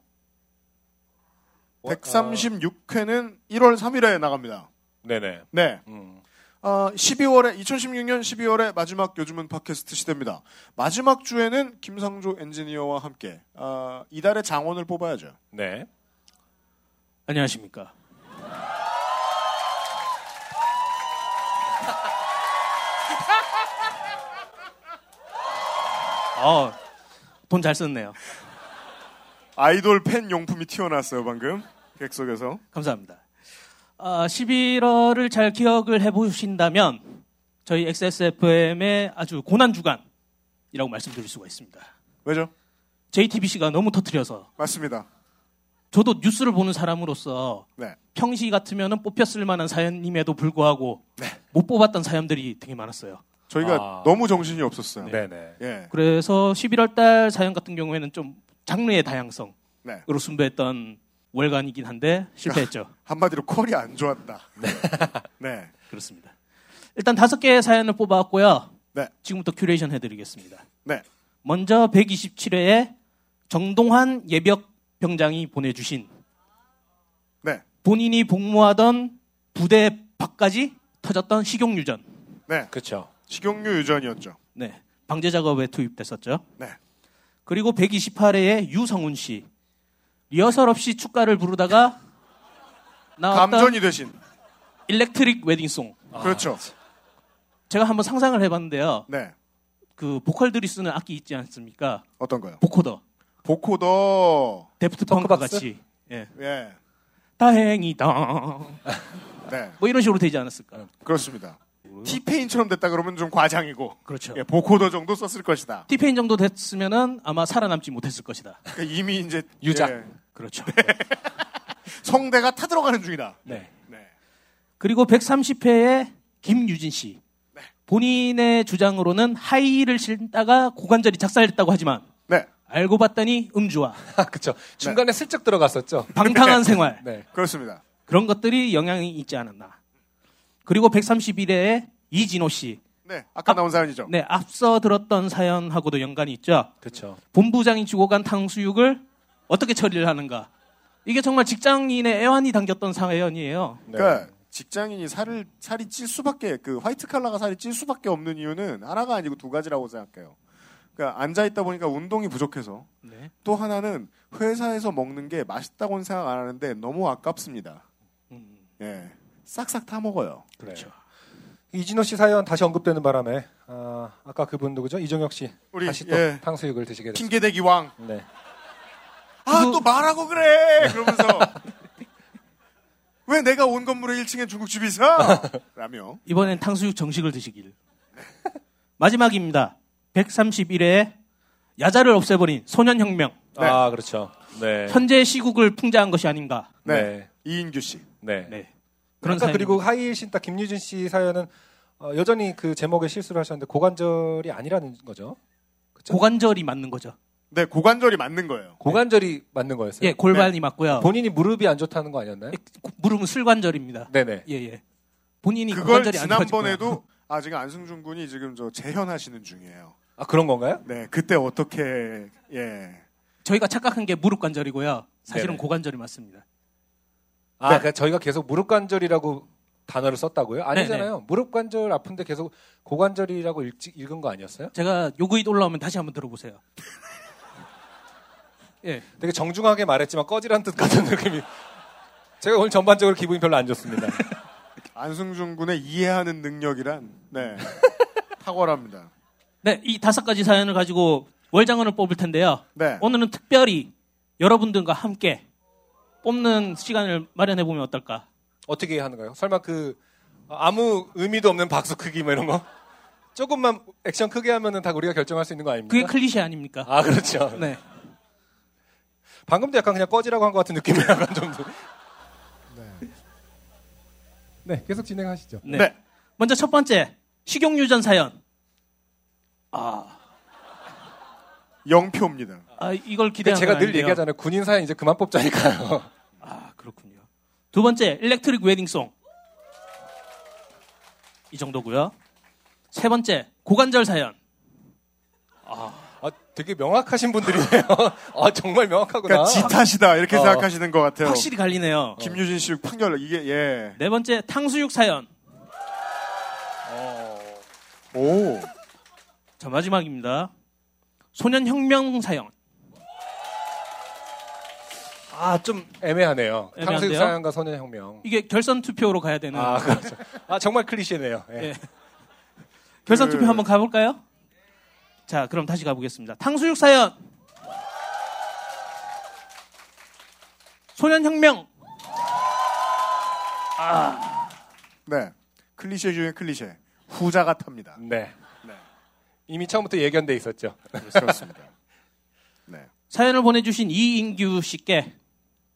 136회는 1월 3일에 나갑니다. 네네. 네. 음. 어, 12월에 2016년 12월에 마지막 요즘은 팟캐스트 시대입니다. 마지막 주에는 김상조 엔지니어와 함께 어, 이달의 장원을 뽑아야죠. 네. 안녕하십니까. 어, 돈 잘 썼네요. 아이돌 팬 용품이 튀어나왔어요 방금 객석에서. 감사합니다. 아, 11월을 잘 기억을 해보신다면 저희 XSFM의 아주 고난 주간이라고 말씀드릴 수가 있습니다. 왜죠? JTBC가 너무 터트려서 맞습니다. 저도 뉴스를 보는 사람으로서 네. 평시 같으면 뽑혔을 만한 사연임에도 불구하고 네. 못 뽑았던 사연들이 되게 많았어요. 저희가 아. 너무 정신이 없었어요. 네네. 예. 그래서 11월 달 사연 같은 경우에는 좀 장르의 다양성으로 네. 승부했던 월간이긴 한데 실패했죠. 한마디로 퀄이 안 좋았다. 네. 그렇습니다. 일단 다섯 개의 사연을 뽑아왔고요. 네. 지금부터 큐레이션 해드리겠습니다. 네. 먼저 127회에 정동환 예벽 병장이 보내주신 네. 본인이 복무하던 부대 밖까지 터졌던 식용 유전. 네. 그렇죠. 식용유 유전이었죠. 네. 방제 작업에 투입됐었죠. 네. 그리고 128회에 유성훈 씨. 리허설 없이 축가를 부르다가 나왔던 감전이 되신. 일렉트릭 웨딩송. 그렇죠. 제가 한번 상상을 해봤는데요. 네. 그 보컬들이 쓰는 악기 있지 않습니까? 어떤 거요? 보코더. 보코더. 데프트 펑크 같이. 예. 예. 다행이다. 네. 뭐 이런 식으로 되지 않았을까? 그렇습니다. 티페인처럼 됐다 그러면 좀 과장이고. 그렇죠. 예, 보코더 정도 썼을 것이다. 티페인 정도 됐으면은 아마 살아남지 못했을 것이다. 그러니까 이미 이제 유작. 예, 그렇죠. 성대가 타들어가는 중이다. 네. 네. 그리고 130회에 김유진 씨. 네. 본인의 주장으로는 하이힐을 신다가 고관절이 작살했다고 하지만 네. 알고 봤더니 음주와 그렇죠. 중간에 슬쩍 들어갔었죠. 방탕한 생활 네. 그렇습니다. 그런 것들이 영향이 있지 않았나. 그리고 131회에 이진호 씨. 네. 아까 나온 사연이죠. 네, 앞서 들었던 사연하고도 연관이 있죠. 그렇죠. 본부장이 주고 간 탕수육을 어떻게 처리를 하는가. 이게 정말 직장인의 애환이 담겼던 사연이에요. 네. 그러니까 직장인이 살을 살이 찔 수밖에 그 화이트 칼라가 살이 찔 수밖에 없는 이유는 하나가 아니고 두 가지라고 생각해요. 그러니까 앉아 있다 보니까 운동이 부족해서 네. 또 하나는 회사에서 먹는 게 맛있다고는 생각 안 하는데 너무 아깝습니다. 음, 예, 싹싹 타 먹어요. 그렇죠. 이진호 씨 사연 다시 언급되는 바람에 아, 아까 그분 누구죠? 이정혁 씨 우리, 다시 또 예. 탕수육을 드시게 됐습니다. 핑계대기 왕. 네. 아 또 말하고 그래. 그러면서 왜 내가 온 건물에 1층에 중국집이 있어? 라며. 이번엔 탕수육 정식을 드시길. 마지막입니다. 131회 야자를 없애버린 소년혁명. 네. 아 그렇죠. 네. 현재 시국을 풍자한 것이 아닌가. 네. 네. 이인규 씨. 네. 네. 그런 아까. 그리고 하이힐 신다 김유진 씨 사연은 어, 여전히 그 제목에 실수를 하셨는데 고관절이 아니라는 거죠. 고관절이 맞는 거죠. 네, 고관절이 맞는 거예요. 고관절이 맞는 거였어요. 예, 골반이 맞고요. 본인이 무릎이 안 좋다는 거 아니었나요? 무릎은 술관절입니다. 네네. 예, 예. 본인이 그걸 고관절이 안 좋아지고요. 지난번에도 아 지금 안승준 군이 지금 저 재현하시는 중이에요. 아 그런 건가요? 네, 그때 어떻게 예. 저희가 착각한 게 무릎 관절이고요. 사실은 네네. 고관절이 맞습니다. 아, 그러니까 저희가 계속 무릎 관절이라고 단어를 썼다고요? 아니잖아요. 네네. 무릎 관절 아픈데 계속 고관절이라고 읽, 읽은 거 아니었어요? 제가 요구잇 올라오면 다시 한번 들어보세요. 예. 되게 정중하게 말했지만 꺼지란 뜻 같은 느낌이. 제가 오늘 전반적으로 기분이 별로 안 좋습니다. 안승준 군의 이해하는 능력이란 네 탁월합니다. 네, 이 다섯 가지 사연을 가지고 월장원을 뽑을 텐데요. 네. 오늘은 특별히 여러분들과 함께 뽑는 시간을 마련해 보면 어떨까? 어떻게 하는가요? 설마 그 아무 의미도 없는 박수 크기 뭐 이런 거? 조금만 액션 크게 하면은 다 우리가 결정할 수 있는 거 아닙니까? 그게 클리셰 아닙니까? 아 그렇죠. 네. 방금도 약간 그냥 꺼지라고 한 것 같은 느낌이 약간 좀. 네, 계속 진행하시죠. 네. 먼저 첫 번째 식용 유전 사연. 아, 영표입니다. 아 이걸 기대한 제가 건 늘. 얘기하잖아요. 군인 사연 이제 그만 뽑자니까요. 아 그렇군요. 두 번째 일렉트릭 웨딩송. 이 정도고요. 세 번째 고관절 사연. 아, 되게 명확하신 분들이네요. 아, 정말 명확하구나. 그러니까 지탓이다 이렇게 어. 생각하시는 것 같아요. 확실히 갈리네요. 김유진 씨 판결 이게 예. 네 번째 탕수육 사연. 오. 자 마지막입니다. 소년 혁명 사연. 아, 좀 애매하네요. 애매한데요? 탕수육 사연과 소년 혁명. 이게 결선 투표로 가야 되는. 아, 그렇죠. 아, 정말 클리셰네요. 예. 예. 결선 그- 투표 한번 가볼까요? 자, 그럼 다시 가보겠습니다. 탕수육 사연. 소년혁명. 아, 네. 클리셰 중에 클리셰. 후자가 탑니다. 네. 이미 처음부터 예견돼 있었죠. 그렇습니다. 네. 사연을 보내주신 이인규 씨께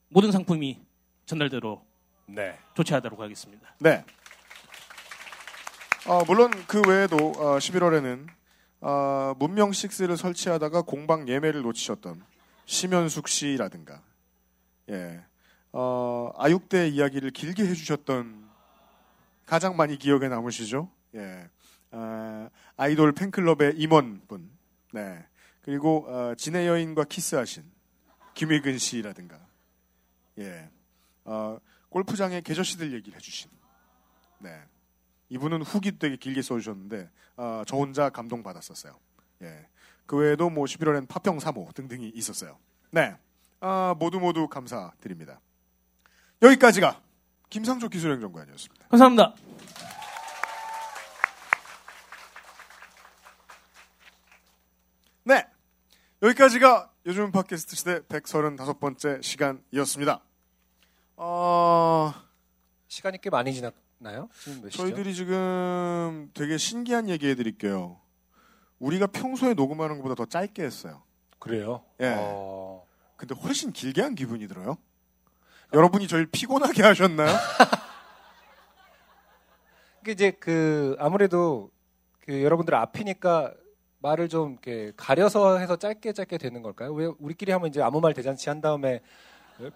모든 상품이 전달대로 네. 조치하도록 하겠습니다. 네. 어, 물론 그 외에도 어, 11월에는 어, 문명 6를 설치하다가 공방 예매를 놓치셨던 심현숙 씨라든가 예. 어, 아육대 이야기를 길게 해주셨던 가장 많이 기억에 남으시죠? 예. 아, 아이돌 팬클럽의 임원분. 네. 그리고 어, 진해 여인과 키스하신 김일근 씨라든가. 예. 어, 골프장의 계저씨들 얘기를 해주신. 네. 이분은 후기 되게 길게 써주셨는데 어, 저 혼자 감동받았었어요. 예. 그 외에도 뭐 11월엔 파평 3호 등등이 있었어요. 네. 아, 모두 모두 감사드립니다. 여기까지가 김상조 기술행정관이었습니다. 감사합니다. 네. 여기까지가 요즘 팟캐스트 시대 135번째 시간이었습니다. 어, 시간이 꽤 많이 지났 나요? 지금 몇 시죠? 저희들이 지금 되게 신기한 얘기 해드릴게요. 우리가 평소에 녹음하는 것보다 더 짧게 했어요. 그래요? 예. 어, 근데 훨씬 길게 한 기분이 들어요. 여러분이 저희 피곤하게 하셨나요? 그 이제 그 아무래도 그 여러분들 앞이니까 말을 좀 이렇게 가려서 해서 짧게 짧게 되는 걸까요? 왜 우리끼리 하면 이제 아무 말 대잔치 한 다음에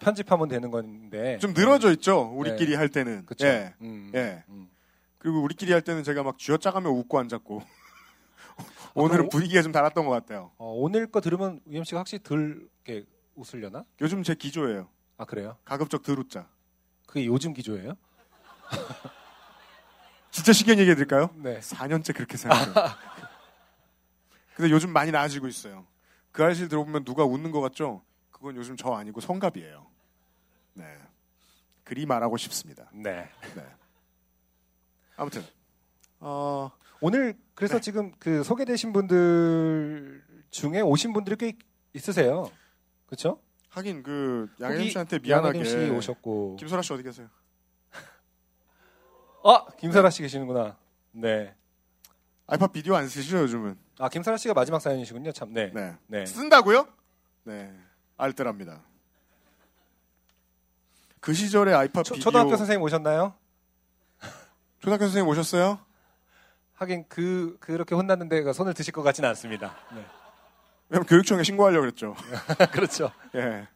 편집하면 되는 건데 좀 늘어져 있죠. 우리끼리 네. 할 때는. 그쵸. 예. 음, 예. 음. 그리고 우리끼리 할 때는 제가 막 쥐어짜가며 웃고 앉았고. 오늘은 오- 분위기가 좀 달랐던 것 같아요. 어, 오늘 거 들으면 UM 씨가 확실히 덜 이렇게 웃으려나? 요즘 제 기조예요. 아 그래요? 가급적 덜 웃자. 그게 요즘 기조예요? 진짜 신기한 얘기 해드릴까요? 네. 4년째 그렇게 생각해요. 근데 요즘 많이 나아지고 있어요. 그 아저씨를 들어보면 누가 웃는 것 같죠? 그건 요즘 저 아니고 성갑이에요. 네. 그리 말하고 싶습니다. 네. 네. 아무튼 어, 오늘 그래서 네. 지금 그 소개되신 분들 중에 오신 분들이 꽤 있으세요. 그렇죠? 하긴 그 양혜림 씨한테 미안하게 씨 오셨고 김소라 씨 어디 계세요? 아 김사라 씨 계시는구나. 네. 아이팟 비디오 안 쓰시죠 요즘은? 아 김사라 씨가 마지막 사연이시군요. 참. 네. 네. 네. 쓴다고요? 네. 알뜰합니다. 그 시절에 아이팟 초, 비디오 초등학교 선생님 오셨나요? 초등학교 선생님 오셨어요? 하긴 그 그렇게 혼났는데 그 손을 드실 것 같지는 않습니다. 네. 왜냐면 교육청에 신고하려고 그랬죠. 그렇죠. 예.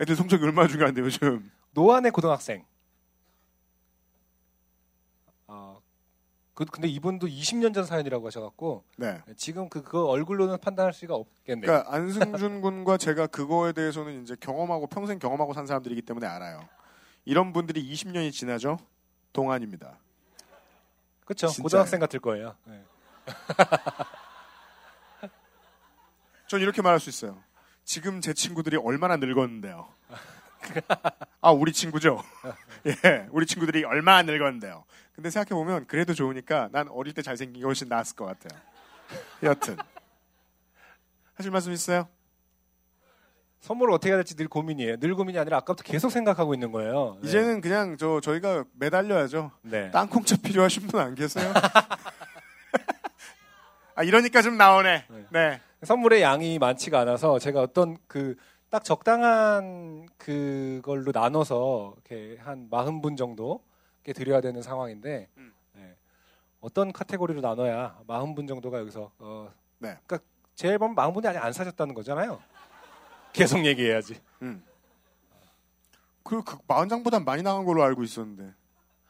애들 성적이 얼마나 중요한데 요즘. 노안의 고등학생. 그, 근데 이분도 20년 전 사연이라고 하셔갖고 네. 지금 그, 그 얼굴로는 판단할 수가 없겠네요. 그러니까 안승준 군과 제가 그거에 대해서는 이제 경험하고 평생 경험하고 산 사람들이기 때문에 알아요. 이런 분들이 20년이 지나죠. 동안입니다. 그렇죠. 고등학생 같을 거예요. 네. 전 이렇게 말할 수 있어요. 지금 제 친구들이 얼마나 늙었는데요. 아, 우리 친구죠? 예, 우리 친구들이 얼마나 늙었는데요. 근데 생각해 보면 그래도 좋으니까 난 어릴 때 잘생긴 게 훨씬 나았을 것 같아요. 여튼. 하실 말씀 있어요? 선물을 어떻게 해야 될지 늘 고민이에요. 늘 고민이 아니라 아까부터 계속 생각하고 있는 거예요. 네. 이제는 그냥 저, 저희가 매달려야죠. 네. 땅콩차 필요하신 분 안 계세요? 아, 이러니까 좀 나오네. 네. 선물의 양이 많지가 않아서 제가 어떤 그 딱 적당한 그걸로 나눠서 이렇게 한 40분 정도 이렇게 드려야 되는 상황인데 음. 네. 어떤 카테고리로 나눠야 40분 정도가 여기서 어 네. 그러니까 제 앨범 40분이 아직 안 사셨다는 거잖아요. 계속 얘기해야지. 음. 그, 그, 40장보단 많이 나간 걸로 알고 있었는데.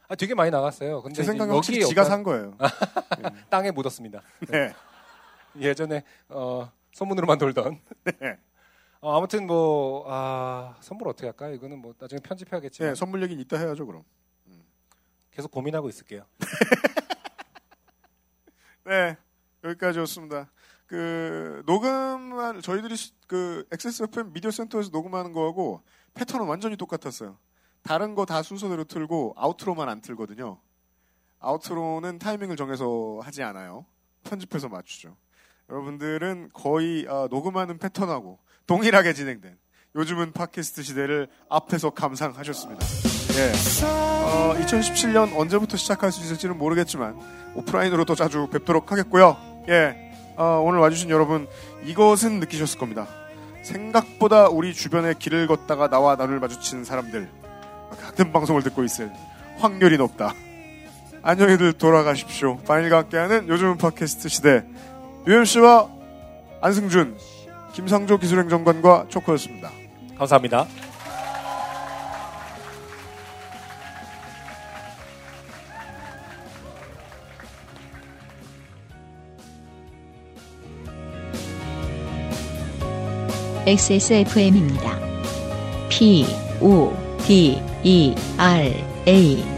아, 되게 많이 나갔어요. 근데 제 생각에 확실히 지가 산 거예요. 땅에 묻었습니다. 네. 예전에 어, 소문으로만 돌던. 네. 어, 아무튼 뭐 아, 선물 어떻게 할까? 이거는 뭐 나중에 편집해야겠지만 네, 선물 얘기는 이따 해야죠, 그럼. 계속 고민하고 있을게요. 네, 여기까지였습니다. 그 녹음한 저희들이 시- 그 XSFM 미디어 센터에서 녹음하는 거하고 패턴은 완전히 똑같았어요. 다른 거 다 순서대로 틀고 아우트로만 안 틀거든요. 아우트로는 타이밍을 정해서 하지 않아요. 편집해서 맞추죠. 여러분들은 거의 아, 녹음하는 패턴하고 동일하게 진행된 요즘은 팟캐스트 시대를 앞에서 감상하셨습니다. 예. 어, 2017년 언제부터 시작할 수 있을지는 모르겠지만 오프라인으로 더 자주 뵙도록 하겠고요. 예. 어, 오늘 와주신 여러분 이것은 느끼셨을 겁니다. 생각보다 우리 주변에 길을 걷다가 나와 나를 마주치는 사람들 같은 방송을 듣고 있을 확률이 높다. 안녕히들 돌아가십시오. 바닐과 함께하는 요즘은 팟캐스트 시대 UMC와 안승준, 김상조 기술행정관과 초코였습니다. 감사합니다. XSFM입니다. P, O, D, E, R, A.